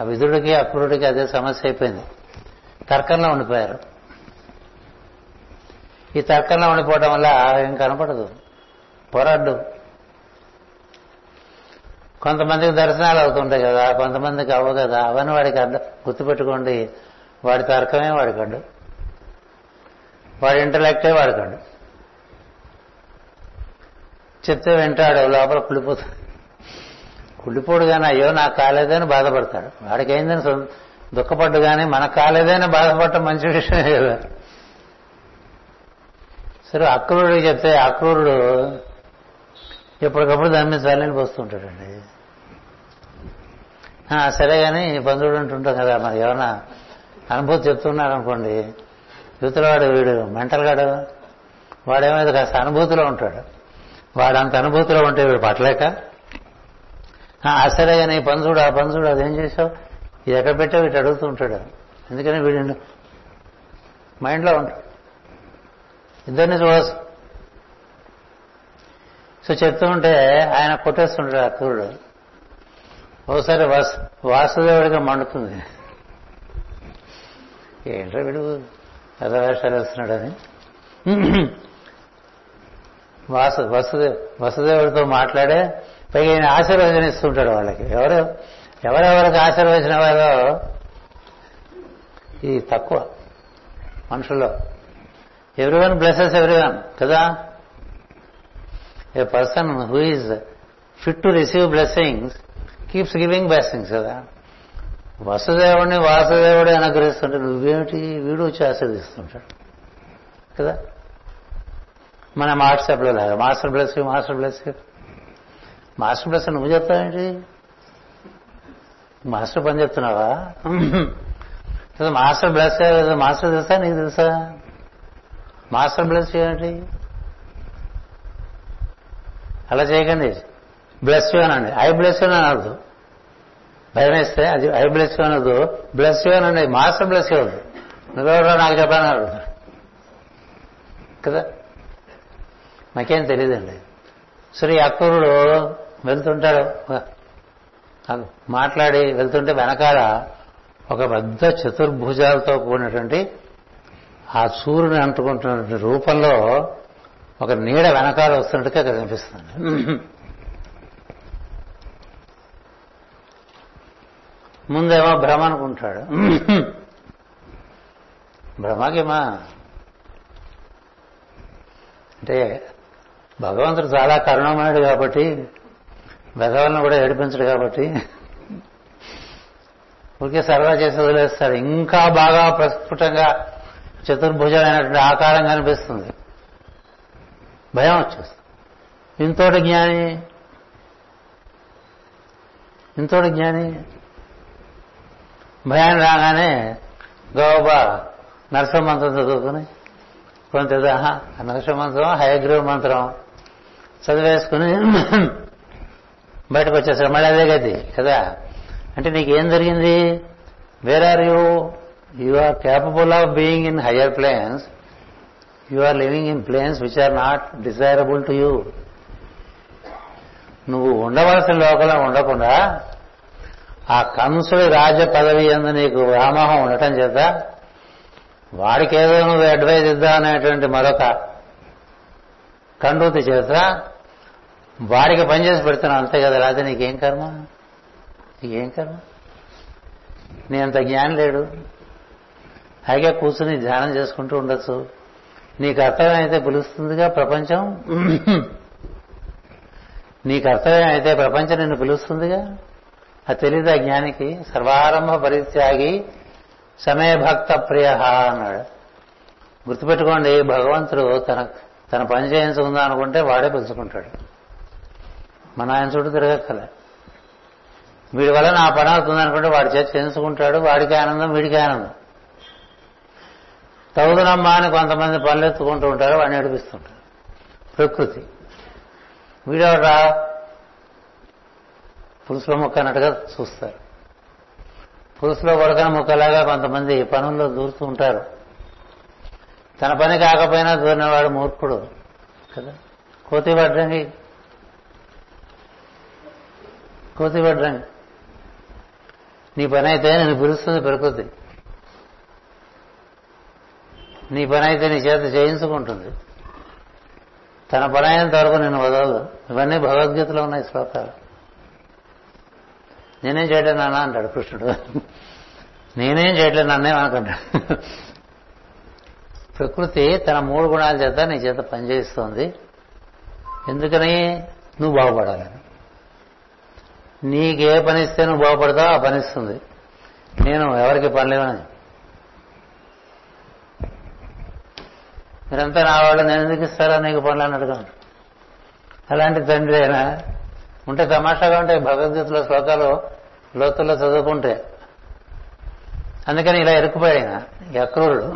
ఆ విధుడికి అక్రుడికి అదే సమస్య అయిపోయింది. తర్కంలో ఉండిపోయారు. ఈ తర్కంలో ఉండిపోవడం వల్ల ఏం కనపడదు. పోరాడు. కొంతమందికి దర్శనాలు అవుతుంటాయి కదా కొంతమందికి అవ్వ కదా అవన్నీ వాడికి అర్థం గుర్తుపెట్టుకోండి. వాడి తర్కమే వాడికండు వాడి ఇంటలెక్టే వాడికండు చెప్తే వింటాడు లోపల కుళ్ళిపోతాడు. కుళ్ళిపోడు కానీ అయ్యో నాకు కాలేదని బాధపడతాడు. వాడికేందని దుఃఖపడ్డు కానీ మనకు కాలేదని బాధపడటం మంచి విషయమే కదా. సరే అక్రూరుడికి చెప్తే అక్రూరుడు ఎప్పటికప్పుడు దాని మీద చల్లని పోస్తుంటాడండి సరే కానీ బంధువుడు అంటుంటాం కదా మరి ఏమన్నా అనుభూతి చెప్తున్నారు అనుకోండి యువతలవాడు వీడు మెంటల్ గాడు వాడేమైతే కాస్త అనుభూతిలో ఉంటాడు. వాడు అంత అనుభూతిలో ఉంటే వీడు పట్టలేక సరే కానీ పంచుడు ఆ పంచుడు అదేం చేసావు? ఇది ఎక్కడ పెట్టావు? ఇటు అడుగుతూ ఉంటాడు. ఎందుకని వీడు మైండ్లో ఉంటాడు. ఇద్దరిని చూడవచ్చు సో చెప్తూ ఉంటే ఆయన కొట్టేస్తుంటాడు అక్రూరుడు ఓసారి వాసు వాసుదేవుడిగా మండుతుంది. ఏంటో వీడు? వేషాలు వేస్తున్నాడని వాసు వసుదేవ్ వసుదేవుడితో మాట్లాడే పైగా ఆయన ఆశీర్వచన ఇస్తుంటాడు వాళ్ళకి. ఎవరు? ఎవరెవరికి ఆశీర్వచన వారో ఇది తక్కువ మనుషుల్లో. ఎవ్రీవన్ బ్లెసెస్ ఎవ్రీవన్ కదా? A person who is fit to receive blessings keeps giving blessings కదా? వసుదేవుడిని వాసుదేవుడే అనుగ్రహిస్తుంటే నువ్వేమిటి? వీడు వచ్చి ఆశీర్దిస్తుంటాడు కదా? మన వాట్సాప్లో లాగా master bless master bless master bless నువ్వు చెప్తావేంటి? మాస్టర్ పని చెప్తున్నావా? మాస్టర్ బ్లెస్ మాస్టర్ తెలుసా? నీకు తెలుసా? మాస్టర్ బ్లెస్ ఏంటి అలా చేయకండి. బ్లెస్ యూ అనండి. ఐ బ్లెస్ యూ అనద్దు. భయం వేస్తే అది ఐ బ్లెస్ యూ అనదు బ్లెస్ యూ అనండి. మాస్టర్ బ్లెస్ యూ అవద్దు నువ్వెవరో నాకు చెప్పాను కదా? నాకేం తెలియదండి శ్రీ అక్రూరుడు వెళ్తుంటాడు మాట్లాడి వెళ్తుంటే వెనకాల ఒక పెద్ద చతుర్భుజాలతో కూడినటువంటి ఆ సూర్యుని అంటుకుంటున్నటువంటి రూపంలో ఒక నీడ వెనకాల వస్తున్నట్టుగా కనిపిస్తుంది. ముందేమో భ్రమ అనుకుంటాడు. భ్రమకేమా అంటే భగవంతుడు చాలా కరుణమయుడు కాబట్టి వెధవలను కూడా ఏడిపించడు కాబట్టి ఊరికే సరదా చేసి వదిలేస్తాడు. ఇంకా బాగా ప్రస్ఫుటంగా చతుర్భుజమైనటువంటి ఆకారం కనిపిస్తుంది. భయం వచ్చేస్తుంది. ఇంతోటి జ్ఞాని ఇంతోటి జ్ఞాని భయాన్ని రాగానే గోబా నరసింహ మంత్రం చదువుకుని కొంత నరసింహ మంత్రం హయగ్రీవ మంత్రం చదివేసుకుని బయటకు వచ్చేసాడు మళ్ళీ అదే గది కదా? అంటే నీకేం జరిగింది? Where are you you are capable of being in higher planes you are living in planes which are not desirable to you నువ్వు ఉండవలసిన లోకంలో ఉండకుండా ఆ కంసుడి రాజ పదవి ఎందు నీకు వ్యామోహం ఉండటం చేత వాడికి ఏదో నువ్వు అడ్వైజ్ ఇద్దా అనేటువంటి మరొక కండూతి చేత వాడికి పనిచేసి పెడుతున్నావు. అంతే కదా రాజు నీకేం కర్మ? నీకేం కర్మ? నీ అంత జ్ఞానం లేడు. హాయిగా కూర్చుని ధ్యానం చేసుకుంటూ ఉండొచ్చు. నీకు కర్తవ్యం అయితే పిలుస్తుందిగా ప్రపంచం? నీ కర్తవ్యం అయితే ప్రపంచం నిన్ను పిలుస్తుందిగా? అది తెలియదు ఆ జ్ఞానికి? సర్వారంభ పరిత్యాగి సమయభక్త ప్రియ అన్నాడు. గుర్తుపెట్టుకోండి భగవంతుడు తన తన పని చేయించుకుందా అనుకుంటే వాడే పిలుచుకుంటాడు. మన ఆయన చుట్టూ తిరగక్కలే. వీడి వల్ల నా పని అవుతుంది అనుకుంటే వాడి చేతి చేయించుకుంటాడు వాడికి ఆనందం వీడికి ఆనందం. తగుదనమ్మా అని కొంతమంది పనులు ఎత్తుకుంటూ ఉంటారు వాడిని నడిపిస్తుంటారు ప్రకృతి. వీడెవడా పులుసులో ముక్క అన్నట్టుగా చూస్తారు. పులుసులో కొడకన ముక్కలాగా కొంతమంది పనుల్లో దూరుతూ ఉంటారు. తన పని కాకపోయినా దూరినవాడు మూర్ఖుడు కదా? కోతి వడ్రంగి. కోతి వడ్రంగి. నీ పని అయితే నేను పిలుస్తుంది ప్రకృతి. నీ పని అయితే నీ చేత చేయించుకుంటుంది. తన పని అయినంత వరకు నేను వదలదు. ఇవన్నీ భగవద్గీతలో ఉన్నాయి శ్లోకాలు. నేనేం చేయట్లేదు నాన్న అంటాడు కృష్ణుడు. నేనేం చేయట్లేదు నన్నేం అనుకుంటాడు ప్రకృతి తన మూడు గుణాల చేత నీ చేత పనిచేస్తోంది. ఎందుకని? నువ్వు బాగుపడాలని నీకే పని ఇస్తే నువ్వు బాగుపడతావు ఆ పని ఇస్తుంది. నేను ఎవరికి పని లేవని మీరంతా నా వాళ్ళు నేను ఎందుకు ఇస్తారా నీకు పనులు అని అలాంటి తండ్రి అయినా ఉంటే తమాషాగా ఉంటాయి భగవద్గీతలో శ్లోకాలు లోతుల్లో చదువుకుంటే. అందుకని ఇలా ఇరుక్కుపోయాడు అక్రూరుడు.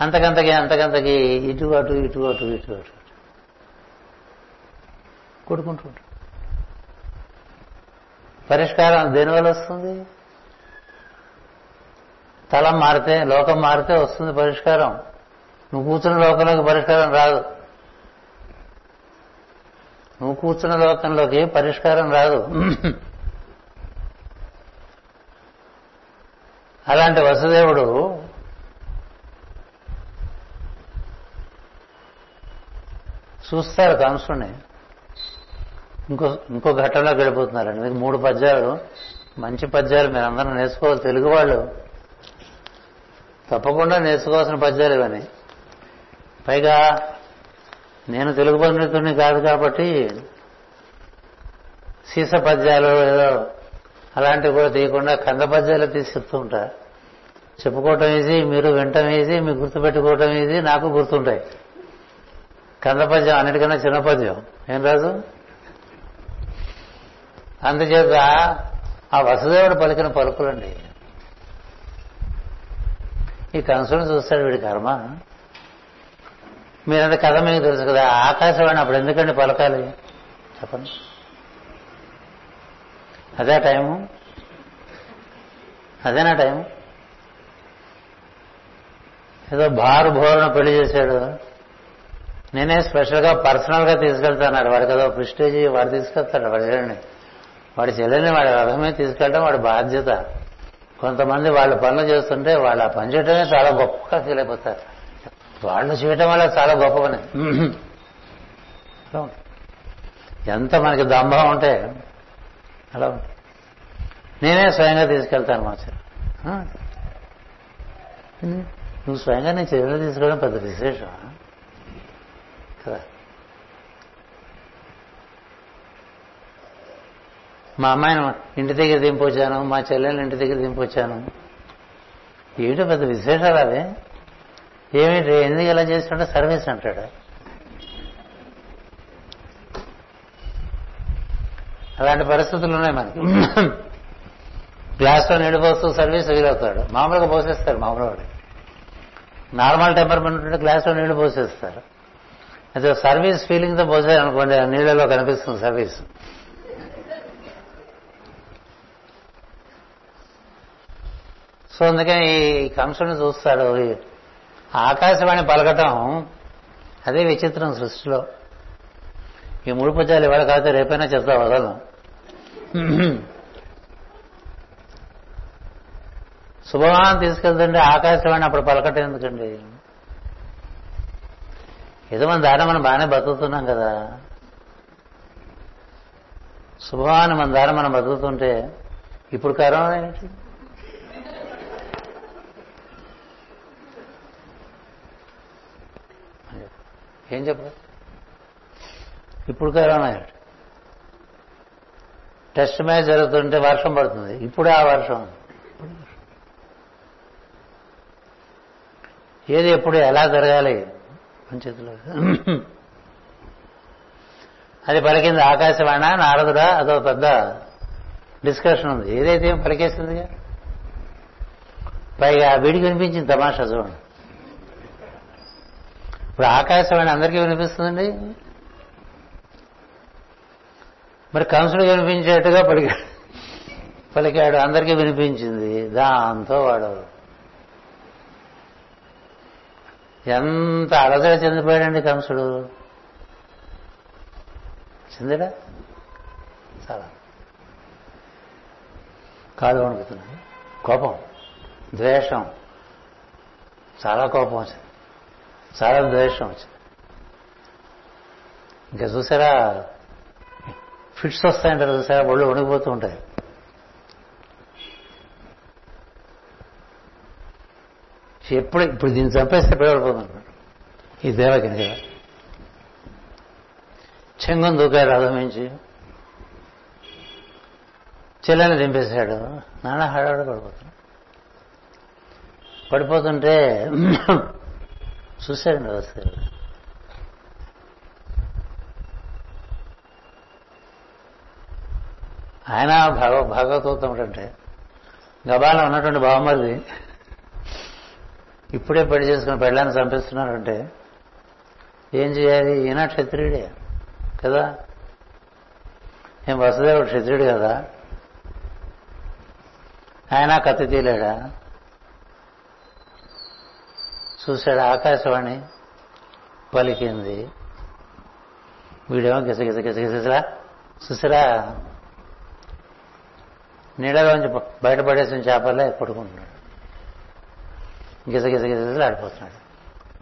అంతకంతకి అంతకంతకి ఇటు అటు ఇటు అటు ఇటు అటు. కొడుకుంటూ పరిష్కారం దేనివల్ల వస్తుంది? తలం మారితే లోకం మారితే వస్తుంది పరిష్కారం. నువ్వు కూర్చున్న లోకంలోకి పరిష్కారం రాదు. నువ్వు కూర్చున్న లోకంలోకి పరిష్కారం రాదు. అలాంటి వసుదేవుడు చూస్తారు కంసుని ఇంకో ఇంకో ఘట్టంలో గడిపోతున్నారండి మీకు మూడు పద్యాలు. మంచి పద్యాలు మీరు నేర్చుకోవాలి. తెలుగు వాళ్ళు తప్పకుండా నేర్చుకోవాల్సిన పద్యాలు ఇవన్నీ. పైగా నేను తెలుగు పండితుడిని కాదు కాబట్టి సీస పద్యాలు ఏదో అలాంటివి కూడా తీయకుండా కంద పద్యాలు తీసి చెప్తూ ఉంటా. చెప్పుకోవటం ఈజీ మీరు వినటం ఈజీ మీకు గుర్తుపెట్టుకోవటం ఈజీ నాకు గుర్తుంటాయి. కంద పద్యం అన్నిటికన్నా చిన్న పద్యం. ఏం రాజు? అందుచేత ఆ వసుదేవుడు పలికిన పలుకులండి. ఈ కంసుని చూస్తాడు వీడి కర్మ. మీరంత కథ మీకు తెలుసు కదా ఆకాశవాణి అప్పుడు ఎందుకండి పలకాలి? చెప్పండి. అదే టైము. అదేనా టైం ఏదో బారు భోరణ పెళ్ళి చేశాడు. నేనే స్పెషల్గా పర్సనల్గా తీసుకెళ్తాను వాడికి ఏదో ప్రిస్టేజ్ వాడు తీసుకెళ్తాడు. వాడి వాడి చెల్లెని వాడి రథమే తీసుకెళ్ళడం వాడి బాధ్యత. కొంతమంది వాళ్ళ పనులు చేస్తుంటే వాళ్ళు ఆ పని చేయటమే చాలా గొప్పగా ఫీల్ అయిపోతారు. వాళ్ళు చేయటం వల్ల చాలా గొప్ప పని. ఎంత మనకి దంభం ఉంటే అలా ఉంటుంది నేనే స్వయంగా తీసుకెళ్తాను మా నువ్వు స్వయంగా నేను చర్యలు తీసుకోవడం పెద్ద విశేషం కదా మా అమ్మాయిని ఇంటి దగ్గర దింపొచ్చాను మా చెల్లెల్ని ఇంటి దగ్గర దింపొచ్చాను. ఏమిటో పెద్ద విశేషాలు అవి. ఏమిటి ఎందుకు ఇలా చేస్తుంటే సర్వీస్ అంటాడు. అలాంటి పరిస్థితులు ఉన్నాయి మనకి. గ్లాస్లో నీళ్ళు పోస్తూ సర్వీస్ వీలవుతాడు. మామూలుగా పోసేస్తారు మామూలు వాడు నార్మల్ టెంపర్మెంట్ ఉంటే గ్లాస్లో నీళ్ళు పోసేస్తారు. అయితే సర్వీస్ ఫీలింగ్తో పోసారనుకోండి ఆ నీళ్ళలో కనిపిస్తుంది సర్వీస్. సో అందుకని ఈ కంసుని చూస్తాడు. ఆకాశవాణి పలకటం అదే విచిత్రం సృష్టిలో. ఈ మూడు పద్యాలు ఇవాళ కాకపోతే రేపైనా చెప్తా వదలను శుభవాన్ తీసుకెళ్తుంటే ఆకాశవాణి అప్పుడు పలకటం ఎందుకండి? ఏదో మన దారి మనం బాగానే బతుకుతున్నాం కదా. శుభవాన్ని మన దారి మనం బతుకుతుంటే ఇప్పుడు కరోనా ఏంటి? ఏం చెప్పరు? ఇప్పుడు కరోనా టెస్ట్ మ్యాచ్ జరుగుతుంటే వర్షం పడుతుంది. ఇప్పుడు ఆ వర్షం. ఏది ఎప్పుడు ఎలా జరగాలి? పంచేతిలో అది పలికింది ఆకాశవాణ నారదుడా అదో పెద్ద డిస్కషన్ ఉంది. ఏదైతే పలికేసిందిగా? పైగా వీడికి వినిపించింది తమాషా చూడండి. ఇప్పుడు ఆకాశవాణి అందరికీ వినిపిస్తుందండి? మరి కంసుడు వినిపించేట్టుగా పలికాడు పలికాడు అందరికీ వినిపించింది. దాంతో వాడు ఎంత అలసట చెందిపోయాడండి కంసుడు చెందడా? చాలా. కాదు వణుకుతున్నాడు కోపం. ద్వేషం. చాలా కోపం వచ్చింది. చాలా ద్వేషం వచ్చింది. ఇంకా చూసారా? ఫిట్స్ వస్తాయంటారు చూసారా? ఒళ్ళు వణిగిపోతూ ఉంటాయి. ఎప్పుడు ఇప్పుడు దీన్ని చంపేస్తే పిల్లడిపోతున్నాడు ఈ దేవకిని కదా చెంగం దూకాడు రథమించి చెల్లెని దింపేశాడు. నాన్న హడాడు పడిపోతున్నాడు పడిపోతుంటే చూశారండి వస్తారు ఆయన భగ భాగవతోత్తముడు అంటే గబాలో ఉన్నటువంటి బావమరిది ఇప్పుడే పెళ్ళి చేసుకుని పెళ్ళాన్ని చంపిస్తున్నారంటే ఏం చేయాలి? ఈయన క్షత్రియుడే కదా? ఏం వసుదేవుడు క్షత్రియుడు కదా? ఆయన కత్తి తీలేడా చూశాడు ఆకాశవాణి పలికింది. వీడేమో గిస గిస గిస గిసరా నీడలోంచి బయటపడేసిన చేపలే కొట్టుకుంటున్నాడు. గిస గిస ఆడిపోతున్నాడు.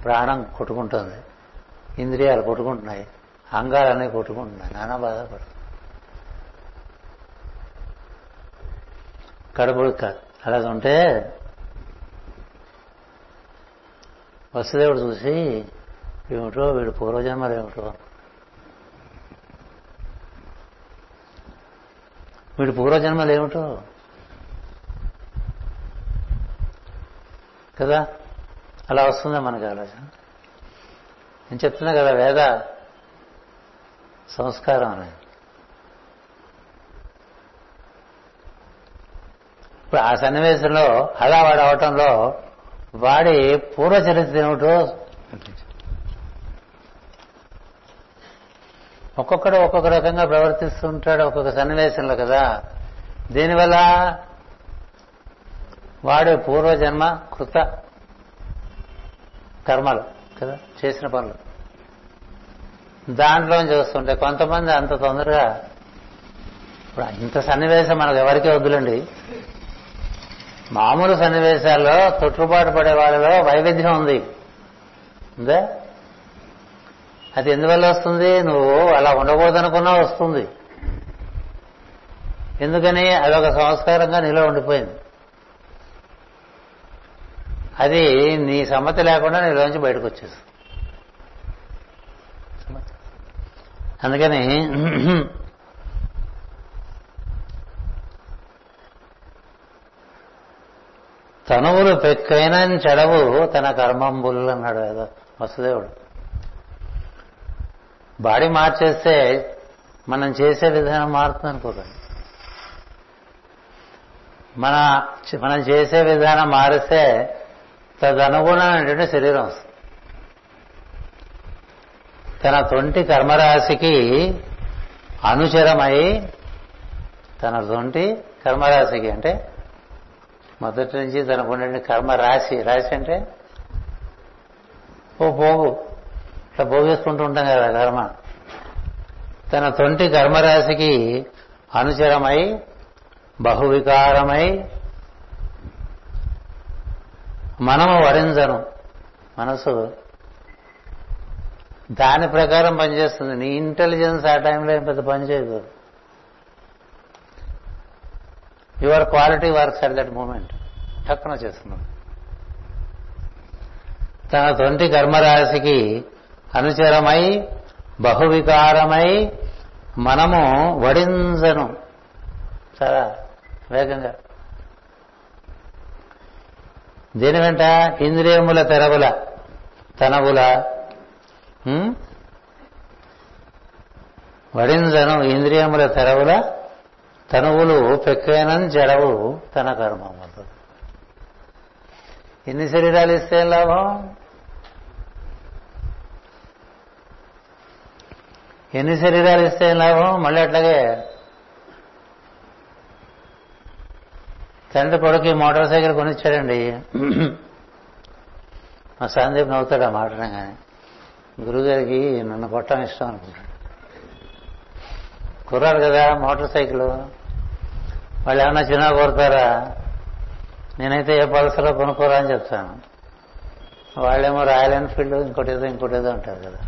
ప్రాణం కొట్టుకుంటుంది. ఇంద్రియాలు కొట్టుకుంటున్నాయి. అంగాలన్నీ కొట్టుకుంటున్నాయి. నానా బాధపడు. కడుపు అలా ఉంటే వసుదేవుడు చూసి ఏమిటో వీడు పూర్వజన్మలు ఏమిటో వీడి పూర్వజన్మలు ఏమిటో కదా అలా వస్తుందా మనకి ఆలోచన? నేను చెప్తున్నా కదా వేద సంస్కారం అనేది ఇప్పుడు ఆ సన్నివేశంలో అలా వాడి పూర్వ చరిత్ర ఏమిటో ఒక్కొక్కడు ఒక్కొక్క రకంగా ప్రవర్తిస్తుంటాడు ఒక్కొక్క సన్నివేశంలో కదా. దీనివల్ల వాడు పూర్వజన్మ కృత కర్మలు కదా చేసిన పనులు. దాంట్లో చూస్తుంటే కొంతమంది అంత తొందరగా ఇప్పుడు ఇంత సన్నివేశం మనకు ఎవరికీ వద్దులండి. మామూలు సన్నివేశాల్లో తొట్టుబాటు పడే వాళ్ళలో వైవిధ్యం ఉంది. ఉందా? అది ఎందువల్ల వస్తుంది? నువ్వు అలా ఉండకూడదనుకున్నా వస్తుంది. ఎందుకని? అదొక సంస్కారంగా నీలో ఉండిపోయింది. అది నీ సమ్మతి లేకుండా నీలోంచి బయటకు వచ్చేస్తుంది అందుకని తనువులు పెక్కైన చెడవు తన కర్మంబులు అన్నాడు ఏదో వసుదేవుడు. బాడీ మార్చేస్తే మనం చేసే విధానం మారుతుంది అనుకోకండి మన మనం చేసే విధానం మారిస్తే తదనుగుణమైనటువంటి శరీరం వస్తుంది. తన తొంటి కర్మరాశికి అనుచరమై తన తొంటి కర్మరాశికి అంటే మొదటి నుంచి తనకు కర్మ రాశి. రాశి అంటే ఓ పోగు ఇట్లా పోగేసుకుంటూ ఉంటాం కదా కర్మ. తన తొంటి కర్మరాశికి అనుచరమై బహువికారమై మనము వరించను. మనసు దాని ప్రకారం పనిచేస్తుంది. నీ ఇంటెలిజెన్స్ ఆ టైంలో ఏం పెద్ద పని your quality works at that moment. టక్కున చేస్తున్నాం. తన తొంటి కర్మరాశికి అనుచరమై బహువికారమై మనము వడించను. చాలా వేగంగా. దేని వెంట? ఇంద్రియముల తెరవుల తనవుల. వడింజను ఇంద్రియముల తెరవుల తనువులు పెక్కైనం జడవు తన కర్మములు ఎన్ని శరీరాలు ఇస్తే లాభం? ఎన్ని శరీరాలు ఇస్తే లాభం? మళ్ళీ అట్లాగే తండ్రి కొడుకు మోటార్ సైకిల్ కొనిచ్చాడండి. మా సందీప్ నవ్వుతాడు ఆ మాట కానీ. గురుగారికి నన్ను కొట్టడం ఇష్టం అనుకుంటాడు. కుర్రారు కదా మోటార్ సైకిల్. వాళ్ళు ఏమన్నా చిన్న కోరుతారా నేనైతే ఏ పల్సరో కొనుక్కోరా అని చెప్తాను. వాళ్ళేమో రాయల్ ఎన్ఫీల్డ్ ఇంకోటి ఏదో ఇంకోటి ఏదో అంటారు కదా.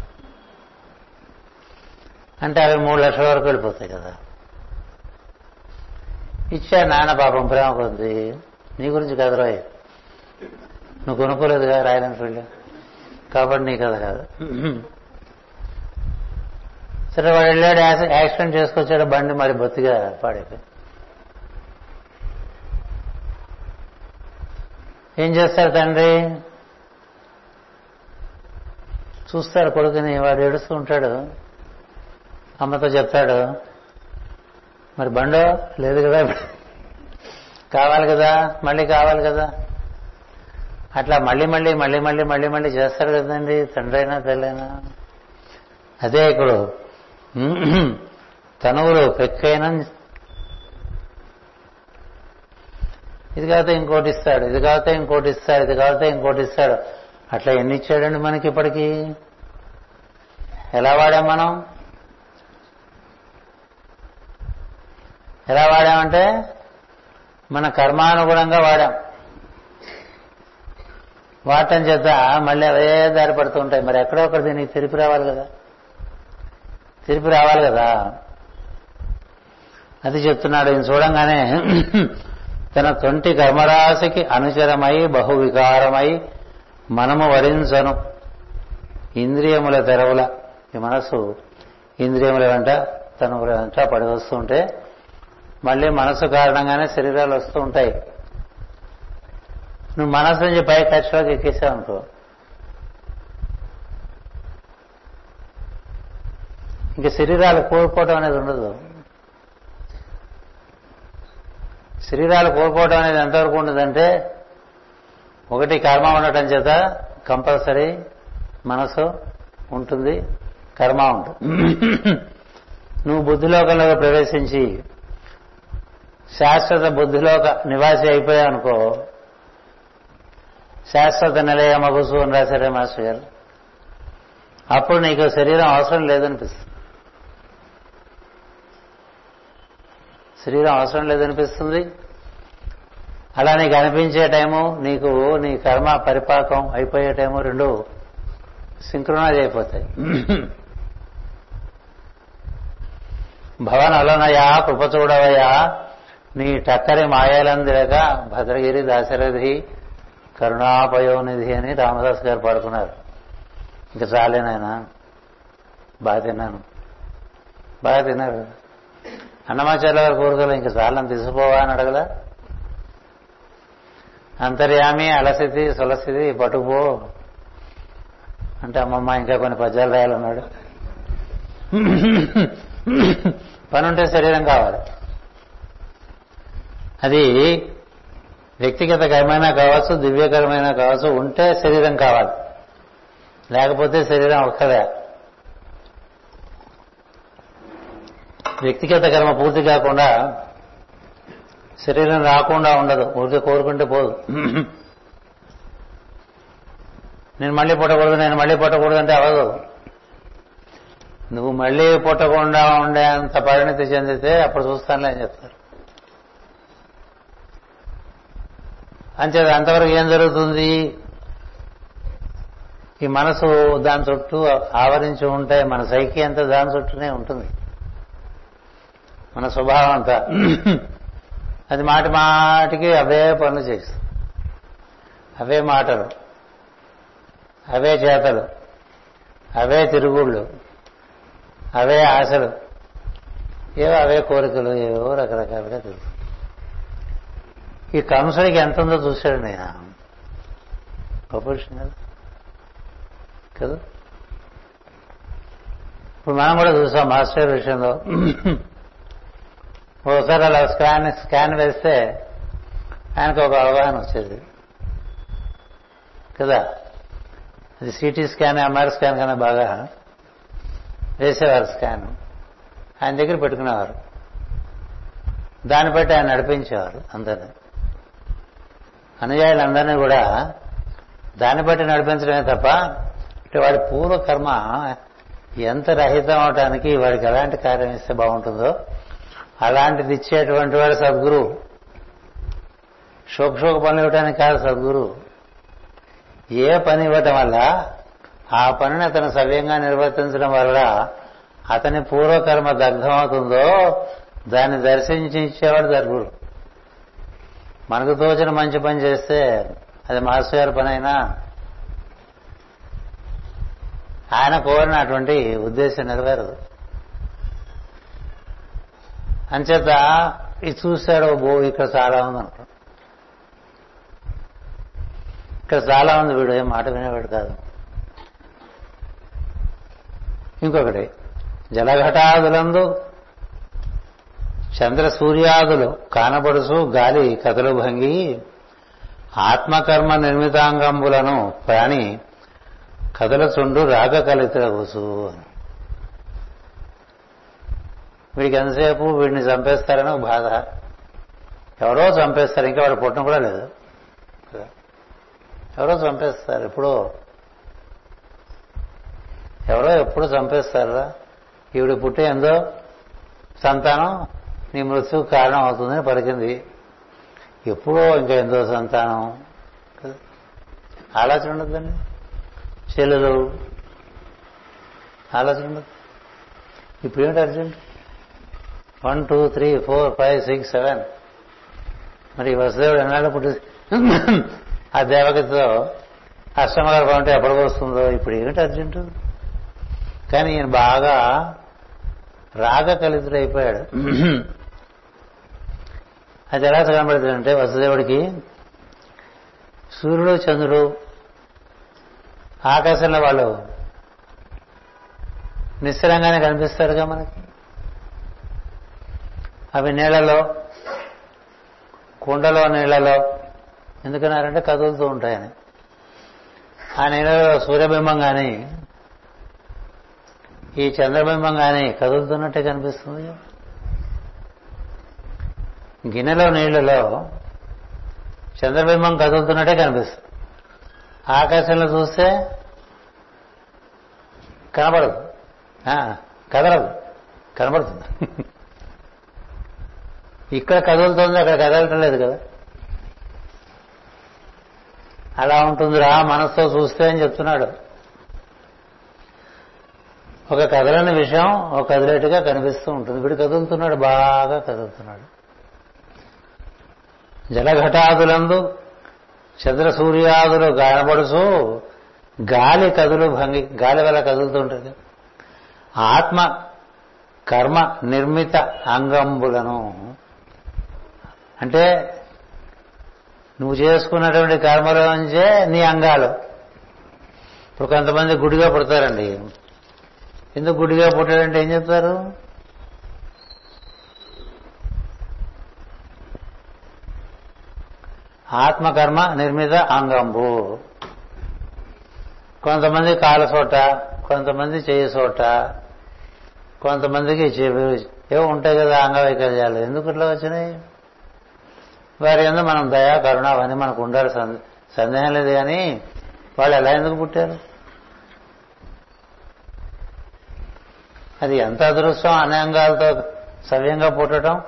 అంటే అవి మూడు లక్షల వరకు వెళ్ళిపోతాయి కదా. ఇచ్చా నాన్న పాపం ప్రేమ కొద్ది. నీ గురించి కదా రాయ్. నువ్వు కొనుక్కోలేదుగా రాయల్ ఎన్ఫీల్డ్? కాబట్టి నీ కథ కాదు. సరే వాడు వెళ్ళాడు యాక్సిడెంట్ చేసుకొచ్చాడు బండి మరి బొత్తిగా పాడైపోయి ఏం చేస్తారు తండ్రి? చూస్తారు కొడుకుని వాడు ఏడుస్తూ ఉంటాడు. అమ్మతో చెప్తాడు మరి బండో? లేదు కదా. కావాలి కదా. మళ్ళీ కావాలి కదా. అట్లా మళ్ళీ మళ్ళీ మళ్ళీ మళ్ళీ మళ్ళీ మళ్ళీ చేస్తారు కదండి తండ్రి అయినా తల్లైనా. అదే ఇప్పుడు తనువులు పెక్కైనా ఇది కాకపోతే ఇంకోటి ఇస్తాడు ఇది కాకపోతే ఇంకోటి ఇస్తాడు ఇది కాకపోతే ఇంకోటి ఇస్తాడు. అట్లా ఎన్ని ఇచ్చాడండి మనకి ఇప్పటికీ? ఎలా వాడాం మనం? ఎలా వాడామంటే? మన కర్మానుగుణంగా వాడాం. వాడటం చేత మళ్ళీ అవే దారి పడుతూ ఉంటాయి. మరి ఎక్కడో ఒకటి దీనికి తెలిపి రావాలి కదా. తిరిపి రావాలి కదా. అది చెప్తున్నాడు. ఈయన చూడంగానే తన తొంటి కర్మరాశికి అనుచరమై బహువికారమై మనము వరించను. ఇంద్రియముల తెరవుల. ఈ మనసు ఇంద్రియముల వెంట తను వెంట పడి వస్తుంటే మళ్ళీ మనసు కారణంగానే శరీరాలు వస్తూ ఉంటాయి. నువ్వు మనసు నుంచి పై కక్షలోకి ఎక్కేసావు అనుకో ఇంక శరీరాలు కోల్పోవటం అనేది ఉండదు శరీరాలు కోల్పోవటం అనేది ఎంతవరకు ఉండదంటే ఒకటి కర్మ ఉండటం చేత కంపల్సరీ మనసు ఉంటుంది కర్మ ఉంటుంది. నువ్వు బుద్ధిలోకంలో ప్రవేశించి శాశ్వత బుద్ధిలోక నివాసి అయిపోయావు అనుకో శాశ్వత నిలయ మగుసు అని రాశారే మాస్టర్ గారు. అప్పుడు నీకు శరీరం అవసరం లేదనిపిస్తుంది. శరీరం అవసరం లేదనిపిస్తుంది. అలా నీకు అనిపించే టైము నీకు నీ కర్మ పరిపాకం అయిపోయే టైము రెండు సింక్రోనైజ్ అయిపోతాయి. భవన్ అలనయా కృప నీ టక్కరి మాయాలందిరక భద్రగిరి దాశరథి కరుణాపయోనిధి అని రామదాస్ గారు పాడుకున్నారు. ఇంకా చాలేనాయన బాగా తిన్నాను. బాగా తిన్నారు. అన్నమాచార్య వారి కోరికలు ఇంకా చాలని తీసుకుపోవా అని అడగలా? అంతర్యామి అలసితి సులసితి పట్టుకుపో. అంటే అమ్మమ్మ ఇంకా కొన్ని పద్యాలు రాయాలన్నాడు. పని ఉంటే శరీరం కావాలి. అది వ్యక్తిగతకరమైన కావచ్చు దివ్యకరమైన కావచ్చు ఉంటే శరీరం కావాలి. లేకపోతే శరీరం ఒక్కదే. వ్యక్తిగత కర్మ పూర్తి కాకుండా శరీరం రాకుండా ఉండదు. ఊరికే కోరుకుంటే పోదు. నేను మళ్ళీ పుట్టకూడదు నేను మళ్ళీ పుట్టకూడదు అంటే అవదు నువ్వు మళ్ళీ పుట్టకుండా ఉండేంత పరిణతి చెందితే అప్పుడు చూస్తానులే అని చెప్తారు. అంచేది అంతవరకు ఏం జరుగుతుంది? ఈ మనసు దాని చుట్టూ ఆవరించి ఉంటే మన సైకి అంతా దాని చుట్టూనే ఉంటుంది. మన స్వభావం అంతా. అది మాటి మాటికి అవే పనులు చేస్తుంది అవే మాటలు. అవే చేతలు. అవే తిరుగుళ్ళు. అవే ఆశలు. ఏవో అవే కోరికలు ఏవో రకరకాలుగా తెలుసు ఈ కంసుడికి ఎంత ఉందో చూశాడు నేను. గొప్ప విషయం కదా? కదా? ఇప్పుడు మనం కూడా చూసాం మాస్టర్ విషయంలో. ఒకసారి అలా స్కాన్ స్కాన్ వేస్తే ఆయనకు ఒక అవగాహన వచ్చేది. కదా? అది సిటీ స్కాన్ ఎంఆర్ స్కాన్ కన్నా బాగా వేసేవారు స్కాన్. ఆయన దగ్గర పెట్టుకునేవారు. దాన్ని బట్టి ఆయన నడిపించేవారు అందరినీ. అనుయాయులందరినీ కూడా దాన్ని బట్టి నడిపించడమే తప్ప ఇటు వాడి పూర్వకర్మ ఎంత రహితం అవటానికి వాడికి ఎలాంటి కార్యం ఇస్తే బాగుంటుందో అలాంటిది ఇచ్చేటువంటి వాడు సద్గురు. శోక పనులు ఇవ్వటానికి కాదు సద్గురు. ఏ పని ఇవ్వటం వల్ల ఆ పనిని అతను సవ్యంగా నిర్వర్తించడం వల్ల అతని పూర్వకర్మ దగ్ధమవుతుందో దాన్ని దర్శించి ఇచ్చేవాడు సద్గురు. మనకు తోచిన మంచి పని చేస్తే అది మాస్టర్ గారి పని అయినా ఆయన కోరినటువంటి ఉద్దేశం నెరవేరదు. అంచేత ఇది చూశాడు బో ఇక్కడ చాలా ఉంది అనుకో ఇక్కడ చాలా ఉంది వీడు ఏం మాట వినేవాడు కాదు. ఇంకొకటి జలఘటాదులందు చంద్ర సూర్యాదులు కానపడుచు గాలి కథలు భంగి ఆత్మకర్మ నిర్మితాంగంబులను ప్రాణి కథలచుండు రాగ కలితలగుసు వీడికి ఎంతసేపు వీడిని చంపేస్తారని ఒక బాధ. ఎవరో చంపేస్తారు ఇంకా వాడు పుట్టడం కూడా లేదు. ఎవరో చంపేస్తారు ఎప్పుడో? ఎవరో ఎప్పుడు చంపేస్తారా? ఈవిడ పుట్టే ఎందో సంతానం నీ మృత్యువు కారణం అవుతుందని పలికింది. ఎప్పుడో ఇంకా ఎంతో సంతానం. ఆలోచన ఉండదండి. చెల్లెలు. ఆలోచన ఉండదు. ఇప్పుడు ఏమిటి urgent? One two three four five six seven మరి వసుదేవుడు ఎన్నాళ్ళు పుట్టి? ఆ దేవగతితో అష్టమగర్భం అంటే ఎప్పుడు వస్తుందో ఇప్పుడు ఏమిటి అర్జెంటు? కానీ ఈయన బాగా రాగ కలితుడైపోయాడు అది ఎలా కనబడుతుందంటే వసుదేవుడికి సూర్యుడు చంద్రుడు ఆకాశంలో వాళ్ళు నిశ్చలంగానే కనిపిస్తారుగా మనకి. అవి నీళ్ళలో కుండలో నీళ్ళలో ఎందుకన్నారంటే కదులుతూ ఉంటాయని. ఆ నీళ్ళలో సూర్యబింబం కానీ ఈ చంద్రబింబం కానీ కదులుతున్నట్టే కనిపిస్తుంది. గిన్నెలో నీళ్ళలో చంద్రబింబం కదులుతున్నట్టే కనిపిస్తుంది. ఆకాశంలో చూస్తే కనబడదు. ఆ, కదలదు. కనబడుతుంది. ఇక్కడ కదులుతుంది అక్కడ కదలటం లేదు కదా. అలా ఉంటుందిరా మనసుతో చూస్తే అని చెప్తున్నాడు. ఒక కదలని విషయం ఒక కదిలేట్టుగా కనిపిస్తూ ఉంటుంది. వీడు కదులుతున్నాడు బాగా కదులుతున్నాడు. జలఘటాదులందు చంద్ర సూర్యాదులు కనబడుచు గాలి కదులు భంగి గాలి వల్ల కదులుతుంటుంది ఆత్మ కర్మ నిర్మిత అంగంబులను అంటే నువ్వు చేసుకున్నటువంటి కర్మలోంచే నీ అంగాలు. ఇప్పుడు కొంతమంది గుడిగా పుడతారండి. ఎందుకు గుడిగా పుట్టాడంటే ఏం చెప్తారు? ఆత్మకర్మ నిర్మిత అంగంబు. కొంతమంది కాలసోట కొంతమంది చేయి సోట కొంతమందికి చెవి ఏవో ఉంటాయి కదా అంగవైకల్యాలు. ఎందుకు ఇట్లా వచ్చినాయి? వారి ఎందు మనం దయా కరుణ అవన్నీ మనకు ఉండాలి. సందేహం లేదు కానీ వాళ్ళు ఎలా ఎందుకు పుట్టారు? అది ఎంత అదృష్టం అన్యాంగాలతో సవ్యంగా పుట్టడం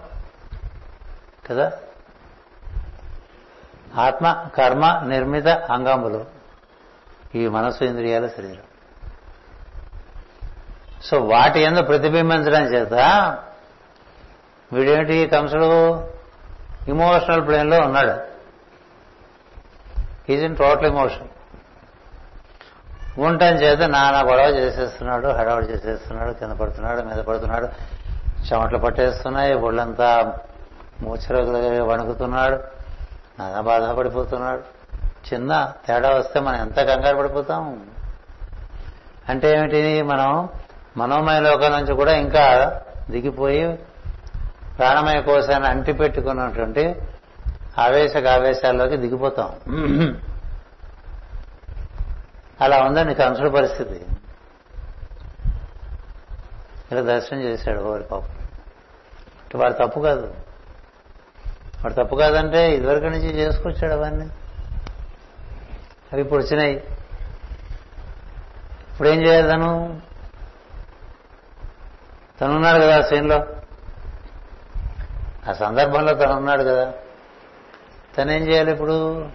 కదా? ఆత్మ కర్మ నిర్మిత అంగములు. ఈ మనసు ఇంద్రియాల శరీరం. సో వాటి ఎందు ప్రతిబింబించడం చేత వీడేమిటి కంసుడు? ఇమోషనల్ ప్లేన్లో ఉన్నాడు. ఈజ్ ఇన్ టోటల్ ఇమోషన్ ఉండటం చేత నానా గొడవ చేసేస్తున్నాడు హడావుడు చేసేస్తున్నాడు కింద పడుతున్నాడు మీద పడుతున్నాడు చెమట్లు పట్టేస్తున్నాయి ఒళ్ళంతా మూచరగులుగా వణుకుతున్నాడు నానా బాధపడిపోతున్నాడు. చిన్న తేడా వస్తే మనం ఎంత కంగారు పడిపోతాం? అంటే ఏమిటి? మనం మనోమయ లోకం నుంచి కూడా ఇంకా దిగిపోయి ప్రాణమయ కోశాన్ని అంటిపెట్టుకున్నటువంటి ఆవేశక ఆవేశాల్లోకి దిగిపోతాం. అలా ఉందండి కంసుడు పరిస్థితి. ఇలా దర్శనం చేశాడు ఓరి పాపం. అంటే వాడు తప్పు కాదు. వాడు తప్పు కాదంటే ఇదివరకు నుంచి చేసుకొచ్చాడు అవన్నీ అవి ఇప్పుడు వచ్చినాయి. ఇప్పుడు ఏం చేయాలి తను? తనున్నాడు కదా ఆ సీన్లో. ఆ సందర్భంలో తను ఉన్నాడు కదా. తనేం చేయాలి ఇప్పుడు?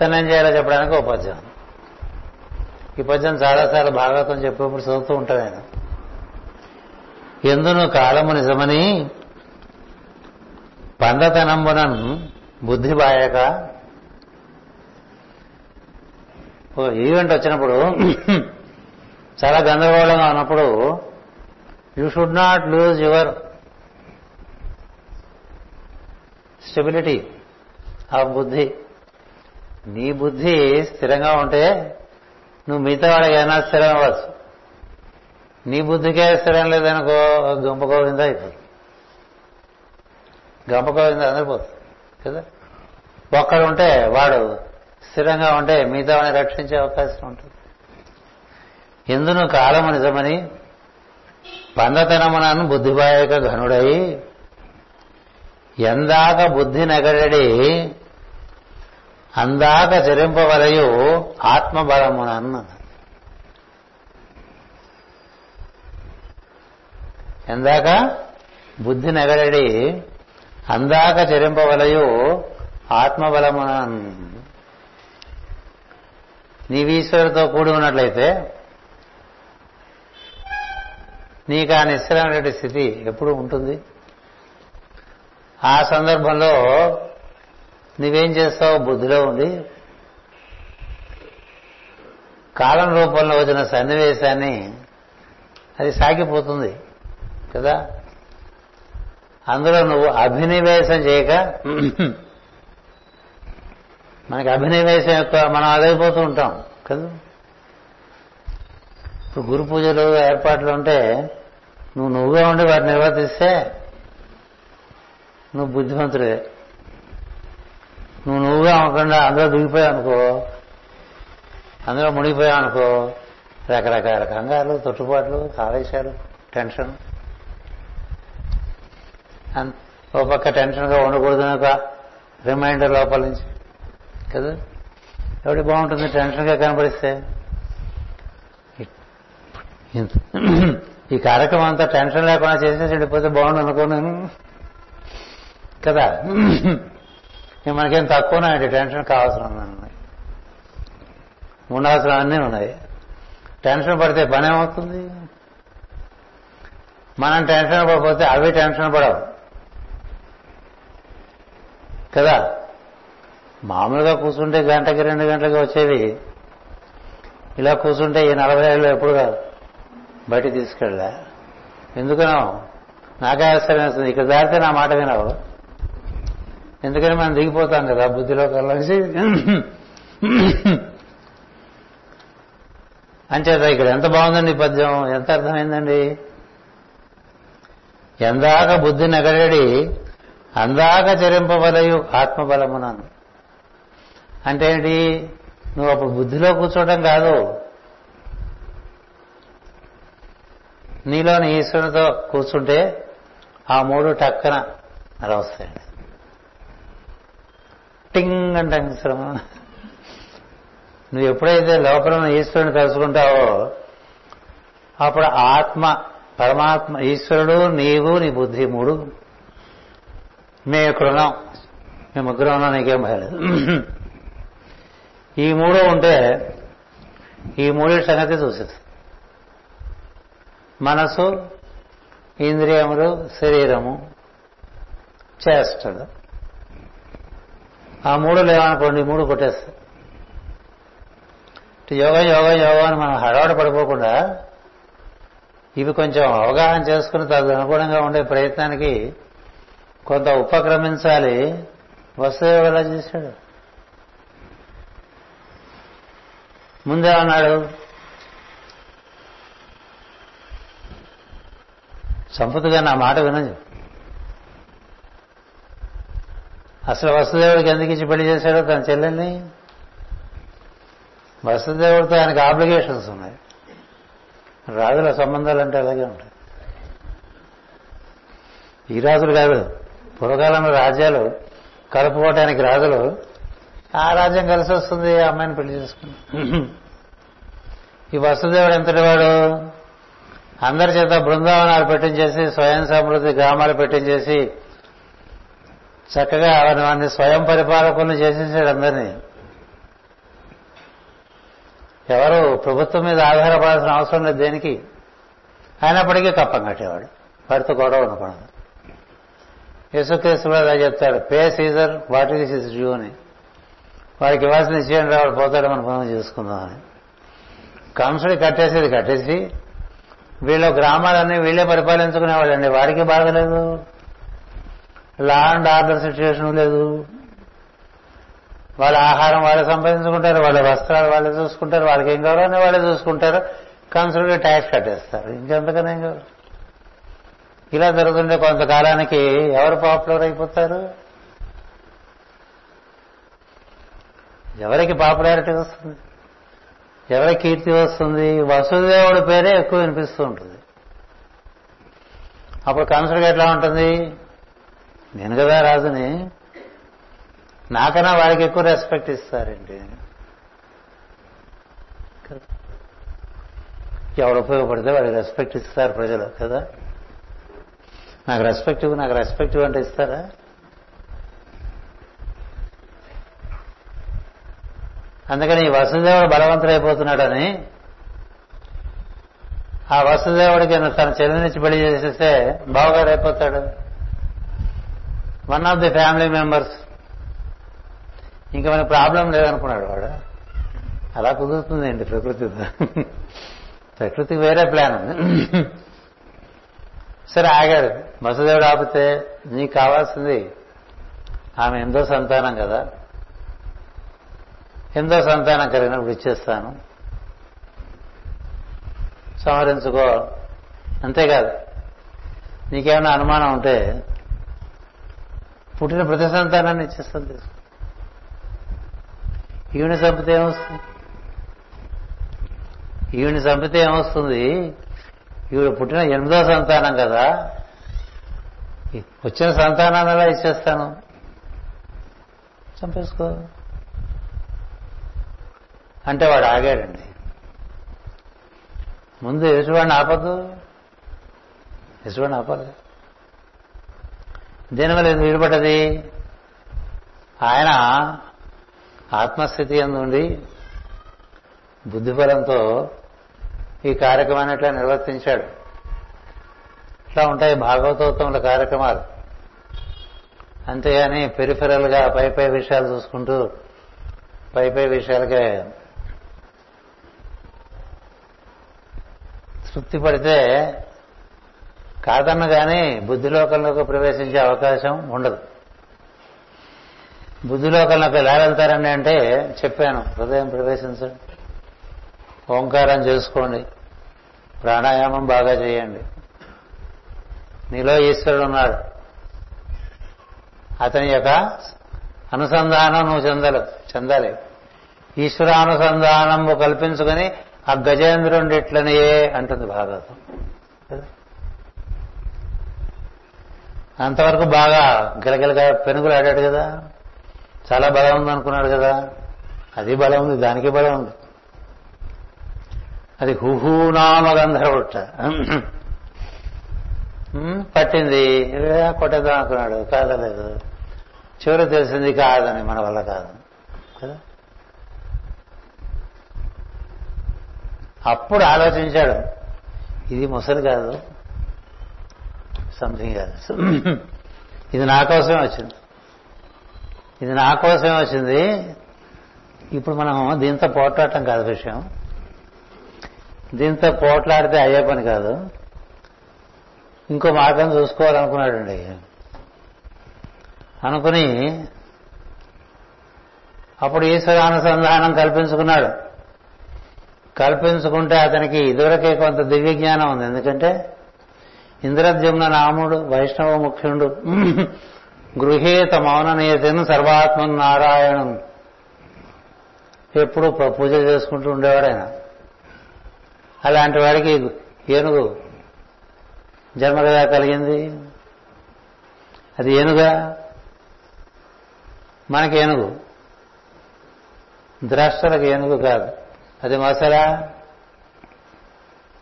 తనేం చేయాలో చెప్పడానికి ఒక పద్యం. ఈ పద్యం చాలాసార్లు భాగవతం చెప్పేప్పుడు చదువుతూ ఉంటాను నేను ఎందును కాలము నిజమని పందతనంబునన్ బుద్ధి బాయక. ఓ ఈవెంట్ వచ్చినప్పుడు చాలా గందరగోళంగా ఉన్నప్పుడు you should not lose your stability of బుద్ధి. నీ బుద్ధి స్థిరంగా ఉంటే నువ్వు మిగతా వాళ్ళకి ఏమైనా స్థిరం అవ్వచ్చు. నీ బుద్ధికే స్థిరం లేదనుకో గంప గోవింద అయిపోతుంది. గంప గోవింద అందరిపోతుంది కదా? ఒక్కడు ఉంటే వాడు స్థిరంగా ఉంటే మిగతా వాడిని రక్షించే అవకాశం ఉంటుంది. ఎందును కాలము నిజమని పందతనమునను బుద్ధిబాయక ఘనుడై ఎందాక బుద్ధి నగడడి అందాక చెరింపవలయు ఆత్మబలమునన్ను ఎందాక బుద్ధి నగడడి అందాక చెరింపవలయు ఆత్మబలమునన్ నీవీశ్వరుతో కూడి ఉన్నట్లయితే నీకు ఆ నిశ్చలమైనటువంటి స్థితి ఎప్పుడు ఉంటుంది? ఆ సందర్భంలో నువ్వేం చేస్తావు బుద్ధిలో ఉండి కాలం రూపంలో వచ్చిన సన్నివేశాన్ని అది సాగిపోతుంది కదా? అందులో నువ్వు అభినవేశం చేయక మనకి అభినవేశం ఎక్కువ మనం అదైపోతూ ఉంటాం కదా? ఇప్పుడు గురు పూజలు ఏర్పాట్లు ఉంటే నువ్వు నువ్వుగా ఉండి వాటిని నిర్వర్తిస్తే నువ్వు బుద్ధిమంతుడే. నువ్వు నువ్వుగా ఉండకుండా అందులో దిగిపోయావు అనుకో అందులో మునిగిపోయావు అనుకో రకరకాల కంగారు తొట్టుబాట్లు కాలేశాలు టెన్షన్. ఓ పక్క టెన్షన్గా ఉండకూడదు ఒక రిమైండర్ లోపల నుంచి. కదా? ఎవడి బాగుంటుంది టెన్షన్గా కనపడిస్తే? ఈ కార్యక్రమం అంతా టెన్షన్ లేకుండా చేసేసి వెళ్ళిపోతే బాగుండు అనుకున్నాను కదా? మనకేం తక్కువ అంటే టెన్షన్ కావాల్సిన ఉండాల్సిన అన్నీ ఉన్నాయి. టెన్షన్ పడితే పని ఏమవుతుంది? మనం టెన్షన్ పడిపోతే అవి టెన్షన్ పడవు. కదా? మామూలుగా కూర్చుంటే గంటకి రెండు గంటలకి వచ్చేవి. ఇలా కూర్చుంటే ఈ నలభై ఏళ్ళు ఎప్పుడు కాదు. బయటికి తీసుకెళ్ళా. ఎందుకనో? నాకే ఆశ్చర్యం వస్తుంది. ఇక్కడ దాటితే నా మాట వినవు. ఎందుకని మనం దిగిపోతాం కదా? బుద్ధిలో కలిసి. అంచేత ఇక్కడ ఎంత బాగుందండి ఈ పద్యం? ఎంత అర్థమైందండి? ఎందాక బుద్ధి నగడడి అందాక చరింపబలయు ఆత్మబలమునను. అంటే ఏంటి? నువ్వు అప్పుడు బుద్ధిలో కూర్చోవడం కాదు. నీలోని ఈశ్వరునితో కూర్చుంటే ఆ మూడు టక్కన అలా వస్తాయండి టింగ్ అంటాం శ్రమ. నువ్వు ఎప్పుడైతే లోపల ఈశ్వరుని తలుచుకుంటావో అప్పుడు ఆత్మ పరమాత్మ ఈశ్వరుడు నీవు నీ బుద్ధి మూడు. మేము ఇక్కడ ఉన్నాం మేము ముగ్గురు ఉన్నాం నీకేం భయలేదు ఈ మూడు ఉంటే ఈ మూడి సంగతి చూసేది. మనసు ఇంద్రియములు శరీరము చేస్తాడు ఆ మూడు లేవనుకోండి ఈ మూడు కొట్టేస్తాయి యోగ యోగం యోగం యోగం అని మనం హడావడ పడిపోకుండా ఇవి కొంచెం అవగాహన చేసుకుని తదనుగుణంగా ఉండే ప్రయత్నానికి కొంత ఉపక్రమించాలి. వసుదేవ ఎలా చేశాడు? ముందేమన్నాడు సంపతుగా నా మాట వినదు అసలు వసుదేవుడికి ఎందుకు ఇచ్చి పెళ్ళి చేశాడో తన చెల్లెల్ని? వసుదేవుడితో ఆయనకు ఆబ్లిగేషన్స్ ఉన్నాయి. రాజుల సంబంధాలు అంటే అలాగే ఉంటాయి. ఈ రాజులు కాదు పూర్వకాలంలో రాజ్యాలు కలుపుకోవటానికి రాజులు ఆ రాజ్యం కలిసి వస్తుంది ఆ అమ్మాయిని పెళ్ళి చేసుకుని ఈ వసుదేవుడు ఎంతటి వాడు? అందరి చేత బృందావనాలు పెట్టించేసి స్వయం సమృద్ధి గ్రామాలు పెట్టించేసి చక్కగా వారిని స్వయం పరిపాలకులను చేసేసాడు అందరినీ. ఎవరు ప్రభుత్వం మీద ఆధారపడాల్సిన అవసరం లేదు దేనికి? అయినప్పటికీ కప్పం కట్టేవాడు. వారితో గొడవ ఉండకూడదు. యేసుక్రీస్తు కూడా అలా చెప్తాడు pay Caesar what is is due అని వాడికి ఇవ్వాల్సిన ఇచ్చేయండి రావాడు పోతాడు మన పనులు చేసుకుందాం అని. కంసుడి కట్టేసేది కట్టేసి వీళ్ళ గ్రామాలన్నీ వీళ్ళే పరిపాలించుకునేవాళ్ళండి. వాడికి బాగలేదు లా అండ్ ఆర్డర్ సిచ్యువేషన్ లేదు. వాళ్ళ ఆహారం వాళ్ళే సంపాదించుకుంటారు వాళ్ళ వస్త్రాలు వాళ్ళే చూసుకుంటారు వాళ్ళకి ఏం కావాలని వాళ్ళే చూసుకుంటారు. కంసుడికి ట్యాక్స్ కట్టేస్తారు. ఇంకెంతకనే ఏం కావాలి? ఇలా జరుగుతుంటే కొంతకాలానికి ఎవరు పాపులర్ అయిపోతారు? ఎవరికి పాపులారిటీ వస్తుంది? ఎవరికి కీర్తి వస్తుంది? వసుదేవుడి పేరే ఎక్కువ వినిపిస్తూ ఉంటుంది. అప్పుడు కంసుడికి ఎట్లా ఉంటుంది? నేను కదా రాజుని. నాకన్నా వాడికి ఎక్కువ రెస్పెక్ట్ ఇస్తారండి ఎవడు ఉపయోగపడితే వాడికి రెస్పెక్ట్ ఇస్తారు ప్రజలు కదా? నాకు రెస్పెక్ట్ నాకు రెస్పెక్ట్ అంటే ఇస్తారా? అందుకని ఈ వసుదేవుడు బలవంతుడైపోతున్నాడని ఆ వసుదేవుడికి తన చెల్లినిచ్చి పెళ్ళి చేసేస్తే బావగారు అయిపోతాడు. One of the family members ఇంకా మనకి ప్రాబ్లం లేదనుకున్నాడు వాడు. అలా కుదురుతుందండి ప్రకృతి. ప్రకృతికి వేరే ప్లాన్ ఉంది. సరే ఆగాడు. వసుదేవుడు ఆపితే నీకు కావాల్సింది ఆమె ఎంతో సంతానం కదా. ఎంతో సంతానం కలిగినప్పుడు ఇచ్చేస్తాను. సంహరించుకో. అంతేకాదు. నీకేమైనా అనుమానం ఉంటే పుట్టిన ప్రతి సంతానాన్ని ఇచ్చేస్తాను తీసుకో ఈవిని చంపితే ఏమొస్తుంది? ఈవిని చంపితే ఏమొస్తుంది? ఈవిడ పుట్టిన ఎనిమిదో సంతానం కదా. వచ్చిన సంతానాన్ని ఎలా ఇచ్చేస్తాను? చంపేసుకో. అంటే వాడు ఆగాడండి. ముందు ఎదుటివాడిని ఆపద్దు. ఎదుటివాడిని ఆపాలి. దీనివల్ల ఎందుకు విడిపడ్డది ఆయన ఆత్మస్థితి ఉండి బుద్ధిబలంతో ఈ కార్యక్రమాన్ని ఇట్లా నిర్వర్తించాడు. ఇట్లా ఉంటాయి భాగవతోత్తముల కార్యక్రమాలు. అంతేగాని పెరిఫెరల్గా పై పై విషయాలు చూసుకుంటూ పై పై విషయాలకే తృప్తి పడితే కాదనగానే బుద్ధిలోకంలోకి ప్రవేశించే అవకాశం ఉండదు. బుద్ధిలోకంలోకి ఎలా వెళ్తారని అంటే చెప్పాను హృదయం ప్రవేశించండి. ఓంకారం చేసుకోండి. ప్రాణాయామం బాగా చేయండి. నీలో ఈశ్వరుడు ఉన్నాడు. అతని యొక్క అనుసంధానం నువ్వు చెందలు చెందాలి. ఈశ్వరానుసంధానము కల్పించుకొని ఆ గజేంద్రుండిట్లనియే అంటుంది భాగవతం. అంతవరకు బాగా గిలగిలగా పెనుగులు ఆడాడు కదా. చాలా బలం ఉంది అనుకున్నాడు కదా. అది బలం ఉంది దానికి బలం ఉంది. అది హుహూనామ గంధర్వుట. పట్టింది. కొట్టేద్దాం అనుకున్నాడు. కాదలేదు. చివరి తెలిసింది కాదని మన వల్ల కాదు. కదా? అప్పుడు ఆలోచించాడు. ఇది ముసలి కాదు. సంథింగ్ ఎల్స్ ఇది నా కోసమే వచ్చింది. ఇది నా కోసమే వచ్చింది. ఇప్పుడు మనం దీంతో పోట్లాడటం కాదు విషయం. దీంతో పోట్లాడితే అయ్యే పని కాదు. ఇంకో మార్గం చూసుకోవాలనుకున్నాడండి. అనుకుని అప్పుడు ఈశ్వరానుసంధానం కల్పించుకున్నాడు. కల్పించుకుంటే అతనికి ఇదివరకే కొంత దివ్య జ్ఞానం ఉంది. ఎందుకంటే ఇంద్రద్యుమ్న నాముడు వైష్ణవ ముఖ్యుడు. గృహేత మౌన సర్వాత్మ నారాయణం. ఎప్పుడు పూజ చేసుకుంటూ ఉండేవాడు ఆయన అలాంటి వాడికి ఏనుగు జన్మగా కలిగింది. అది ఏనుగా? మనకి ఏనుగు. ద్రష్టలకు ఏనుగు కాదు. అది మసలా?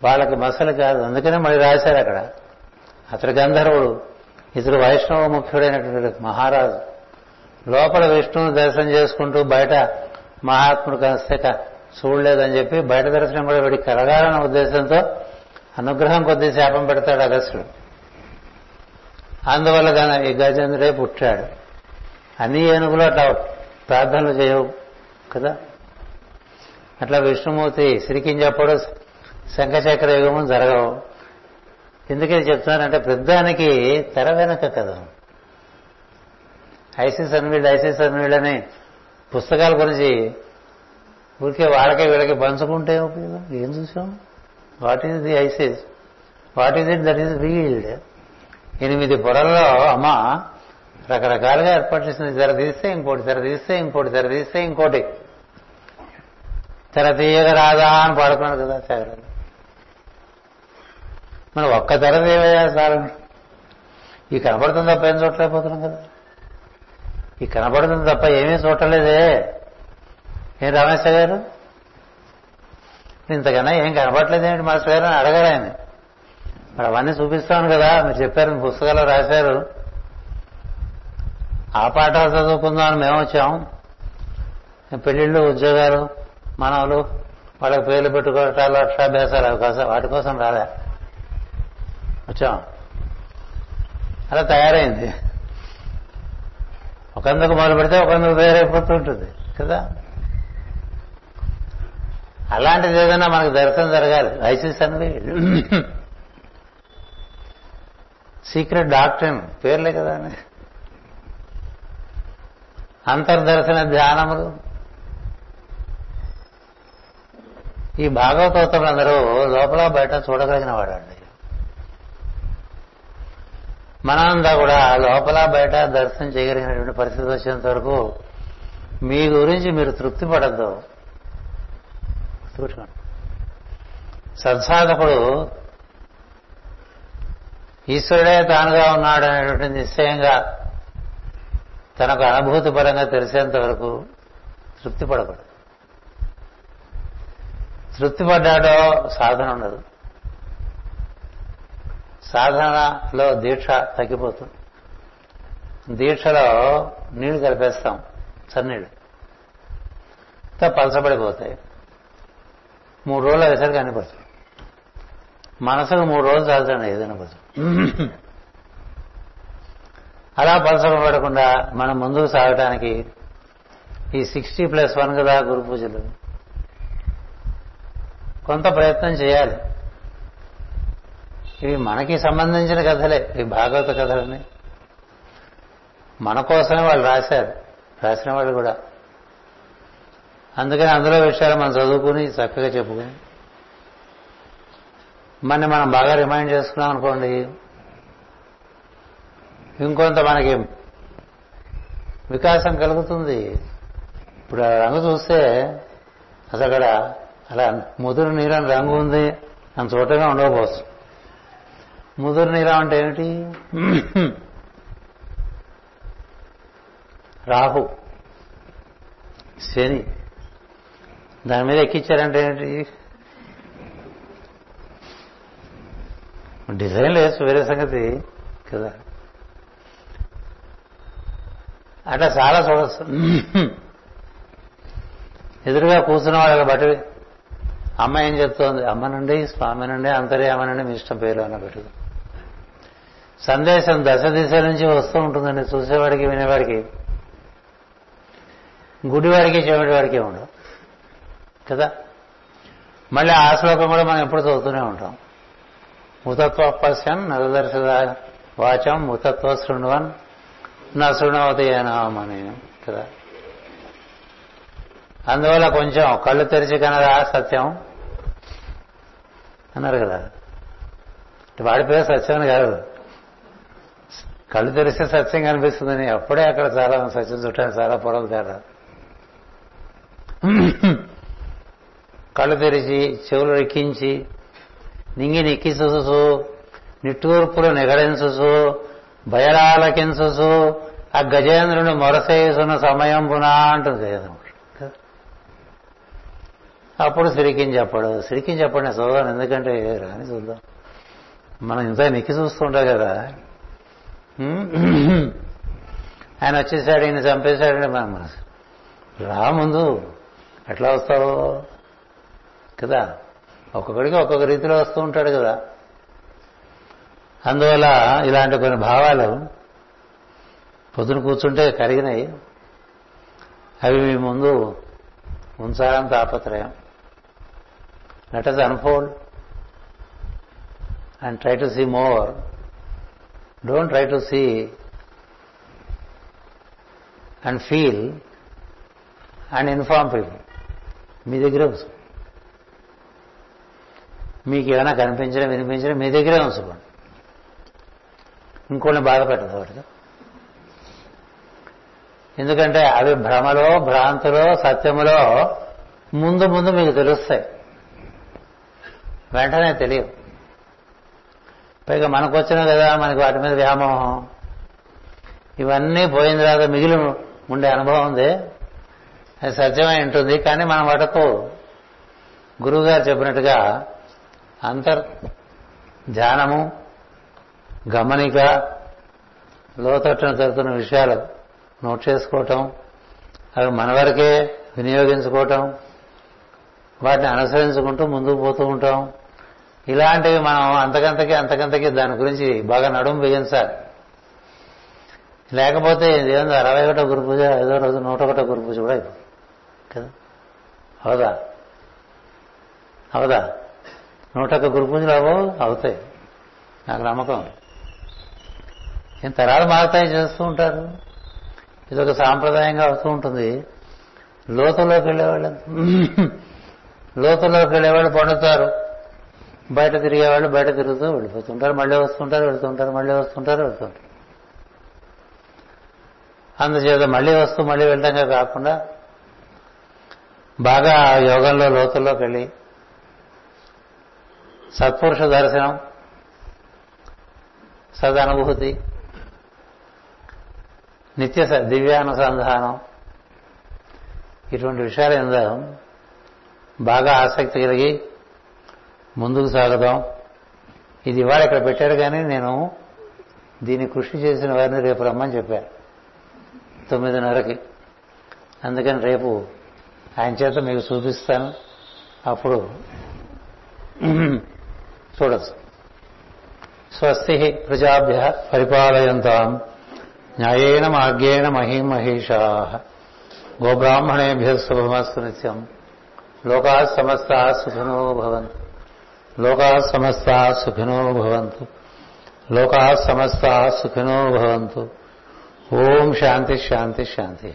వాళ్ళకి మసలు కాదు. అందుకనే మళ్ళీ రాశారు అక్కడ. అతడు గంధర్వుడు. ఇతడు వైష్ణవ ముఖ్యుడైనటువంటి మహారాజు. లోపల విష్ణువుని దర్శనం చేసుకుంటూ బయట మహాత్ముడు కలిస్తే చూడలేదని చెప్పి బయట దర్శనం కూడా వీడికి కలగాలన్న ఉద్దేశంతో అనుగ్రహం కొద్ది శాపం పెడతాడు అగస్టుడు అందువల్ల ఈ గజేంద్రుడే పుట్టాడు. అన్ని ఏనుగులు అట్లా ప్రార్థనలు చేయవు కదా? అట్లా విష్ణుమూర్తి సిరికింజప్పుడు శంఖచక్ర యుగము జరగవు. ఎందుకని చెప్తున్నానంటే పెద్దానికి తెర వెనక కదా. ఐసిస్ అన్వీల్డ్ ఐసిస్ అన్వీల్డ్ అని పుస్తకాల గురించి ఊరికే వాళ్ళకే వీళ్ళకి పంచుకుంటే ఉపయోగం? ఏం చూసాం? What is the Isis what is it that is veiled ఎనిమిది పొరల్లో అమ్మ రకరకాలుగా ఏర్పాటు చేసింది. తెర తీస్తే ఇంకోటి తెర తీస్తే ఇంకోటి తెర తీస్తే ఇంకోటి. తెర తీయక రాదా అని పాడుకున్నాడు కదా త్యాగరాజు మనం ఒక్క ధర దేవయ్యా చాలు ఈ కనపడుతుంది తప్ప ఏం చూడలేకపోతున్నాం కదా. ఈ కనపడుతుంది తప్ప ఏమీ చూడలేదే. ఏం రమేష్ గారు? ఇంతకన్నా ఏం కనపడలేదేమిటి మాస్టర్ గారు అని అడగారు ఆయన. మరి అవన్నీ చూపిస్తాను కదా. మీరు చెప్పారు పుస్తకాలు రాశారు. ఆ పాఠాలు చదువుకుందాం అని మేము వచ్చాం. పెళ్ళిళ్ళు ఉద్యోగాలు మనవలు వాళ్ళకి పేర్లు పెట్టుకోవటాలు అక్షరాభ్యాసాలు కోసం వాటి కోసం రాలే. వచ్చాం అలా తయారైంది. ఒకందుకు మొదలు పెడితే ఒకందుకు తయారైపోతూ ఉంటుంది కదా? అలాంటిది ఏదైనా మనకు దర్శనం జరగాలి. లైసెన్స్ అనేది సీక్రెట్ డాక్టరీన్ పేర్లే కదా అంతర్దర్శన ధ్యానములు. ఈ భాగవతోత్తములందరూ లోపల బయట చూడగలిగిన వాడండి. మనంతా కూడా లోపల బయట దర్శనం చేయగలిగినటువంటి పరిస్థితి వచ్చేంత వరకు మీ గురించి మీరు తృప్తి పడద్దు. సత్సాధకుడు ఈశ్వరుడే తానుగా ఉన్నాడు అనేటువంటి నిశ్చయంగా తనకు అనుభూతి పరంగా తెలిసేంత వరకు తృప్తి పడకూడదు. తృప్తి పడ్డాడో సాధన ఉండదు. సాధనలో దీక్ష తగ్గిపోతుంది. దీక్షలో నీళ్ళు కలిపేస్తాం చన్నీళ్ళు. పలసబడిపోతాయి మూడు రోజులు అయ్యేసరికి అన్ని మనసుకు మూడు రోజులు చాలుతుంది ఏదైనా పడుతుంది అలా పలసపడకుండా మనం ముందుకు సాగటానికి ఈ సిక్స్టీ ప్లస్ వన్ కదా గురు పూజలు. కొంత ప్రయత్నం చేయాలి. ఇవి మనకి సంబంధించిన కథలే ఇవి భాగవత కథలని. మన కోసమే వాళ్ళు రాశారు రాసిన వాళ్ళు కూడా. అందుకని అందులో విషయాలు మనం చదువుకుని చక్కగా చెప్పుకుని. మన మనం బాగా రిమైండ్ చేసుకున్నాం అనుకోండి ఇంకొంత మనకి వికాసం కలుగుతుంది. ఇప్పుడు ఆ రంగు చూస్తే అసలు అక్కడ అలా ముదురు నీరని రంగు ఉంది అని చూడటమే ఉండకపోవచ్చు. ముదురు నీలం అంటే ఏమిటి? రాహు. శని. దాని మీద ఎక్కించారంటే ఏంటి డిజైన్ లేదు వేరే సంగతి కదా. అట్లా చాలా చూడొచ్చు ఎదురుగా కూర్చున్న వాళ్ళకి బట్టి అమ్మ ఏం చెప్తోంది? అమ్మనండి స్వామినండి అంతర్యామనండి మీ ఇష్టం పేరు అన్న పెట్టు సందేశం దశ దిశ నుంచి వస్తూ ఉంటుందండి. చూసేవాడికి వినేవాడికి. గుడివాడికి చెవిటివాడికి ఉండవు. కదా? మళ్ళీ ఆ శ్లోకం కూడా మనం ఎప్పుడు చదువుతూనే ఉంటాం. ముతత్వ పశ్యన్ నరదర్శద వాచం ముతత్వ శృణవన్ నా శృణవతి అని కదా? అందువల్ల కొంచెం కళ్ళు తెరిచి కనరా సత్యం అన్నారు కదా? వాడి పేరు సత్యం కాదు. కళ్ళు తెరిస్తే సత్యం కనిపిస్తుందని అప్పుడే అక్కడ చాలా సత్యం చుట్టాను చాలా పొరలు తేడా కళ్ళు తెరిచి చెవులు ఎక్కించి నింగి నిక్కిసుసు నిట్టూర్పులు నిగడించుసు భయరాలకించుసు ఆ గజేంద్రుని మొరసేసున్న సమయం పునా అంటుంది కదా అప్పుడు సిరికిని చెప్పడు సిరికిని చెప్పండి నేను ఎందుకంటే రాని చూద్దాం. మనం ఇంత నెక్కి చూస్తుంటాం కదా. Hmm? ఆయన వచ్చేసాడు ఈయన చంపేశాడంటే మన మనసు రా ముందు. ఎట్లా వస్తావు? కదా? ఒక్కొక్కడికి ఒక్కొక్క రీతిలో వస్తూ ఉంటాడు కదా. అందువల్ల ఇలాంటి కొన్ని భావాలు పొద్దున కూర్చుంటే కరిగినాయి. అవి మీ ముందు ఉంచాలని తాపత్రయం. Let us unfold and try to see more don't try to see and feel and inform people మీ దగ్గరే ఉంచుకోండి మీకు ఏమైనా కనిపించడం వినిపించడం మీ దగ్గరే ఉంచుకోండి. ఇంకోటి బాధ పెట్టదు వాటితో ఎందుకంటే అవి భ్రమలో భ్రాంతిలో సత్యములో ముందు ముందు మీకు తెలుస్తాయి. వెంటనే తెలియవు. పైగా మనకు వచ్చినా కదా మనకి వాటి మీద వ్యామోహం. ఇవన్నీ పోయిన తర్వాత మిగిలి ఉండే అనుభవం ఉంది. అది సత్యమై ఉంటుంది కానీ మనం వాటకు గురువు గారు చెప్పినట్టుగా అంతర్ ధ్యానము గమనిక లోతట్టున జరుగుతున్న విషయాలు నోట్ చేసుకోవటం అవి మన వరకే వినియోగించుకోవటం వాటిని అనుసరించుకుంటూ ముందుకు పోతూ ఉంటాం. ఇలాంటివి మనం అంతకంతకి అంతకంతకి దాని గురించి బాగా నడుము బిగించాలి లేకపోతే ఇదేందో అరవై ఒకటో గురు పూజ ఏదో రోజు నూట ఒకటో గురు పూజ కూడా అయిపోతుంది. కదా? అవదా? అవదా? నూట ఒక్క గురు పూజలు అవో? అవుతాయి. నాకు నమ్మకం ఏం తరాలు మారుతాయి చేస్తూ ఉంటారు. ఇది ఒక సాంప్రదాయంగా అవుతూ ఉంటుంది. లోతులోకి వెళ్ళేవాళ్ళు లోతులోకి వెళ్ళేవాళ్ళు పండుతారు. బయట తిరిగేవాళ్ళు బయట తిరుగుతూ వెళ్ళిపోతుంటారు మళ్ళీ వస్తుంటారు వెళ్తుంటారు మళ్ళీ వస్తుంటారు వెళ్తుంటారు. అందుచేత మళ్ళీ వస్తూ మళ్ళీ వెళ్ళడంగా కాకుండా బాగా యోగంలో లోతుల్లోకి వెళ్ళి సత్పురుష దర్శనం సదనుభూతి నిత్య స- దివ్యానుసంధానం ఇటువంటి విషయాలు బాగా ఆసక్తి కలిగి ముందుకు సాగదాం. ఇది ఇవాళ ఇక్కడ పెట్టాడు కానీ నేను దీన్ని కృషి చేసిన వారిని రేపు రమ్మని చెప్పారు తొమ్మిదిన్నరకి. అందుకని రేపు ఆయన చేత మీకు చూపిస్తాను. అప్పుడు చూడచ్చు. స్వస్తి ప్రజాభ్య పరిపాలయంతాం. న్యాయేన మార్గేణ మహిమహేషా గోబ్రాహ్మణేభ్య శుభమస్తు నిత్యం. లోకా సమస్తా సుఖనో భవంతు. లోకా సమస్తా సుఖినో భవంతు లోకా సమస్తా సుఖినో భవంతు ఓం శాంతి శాంతి శాంతి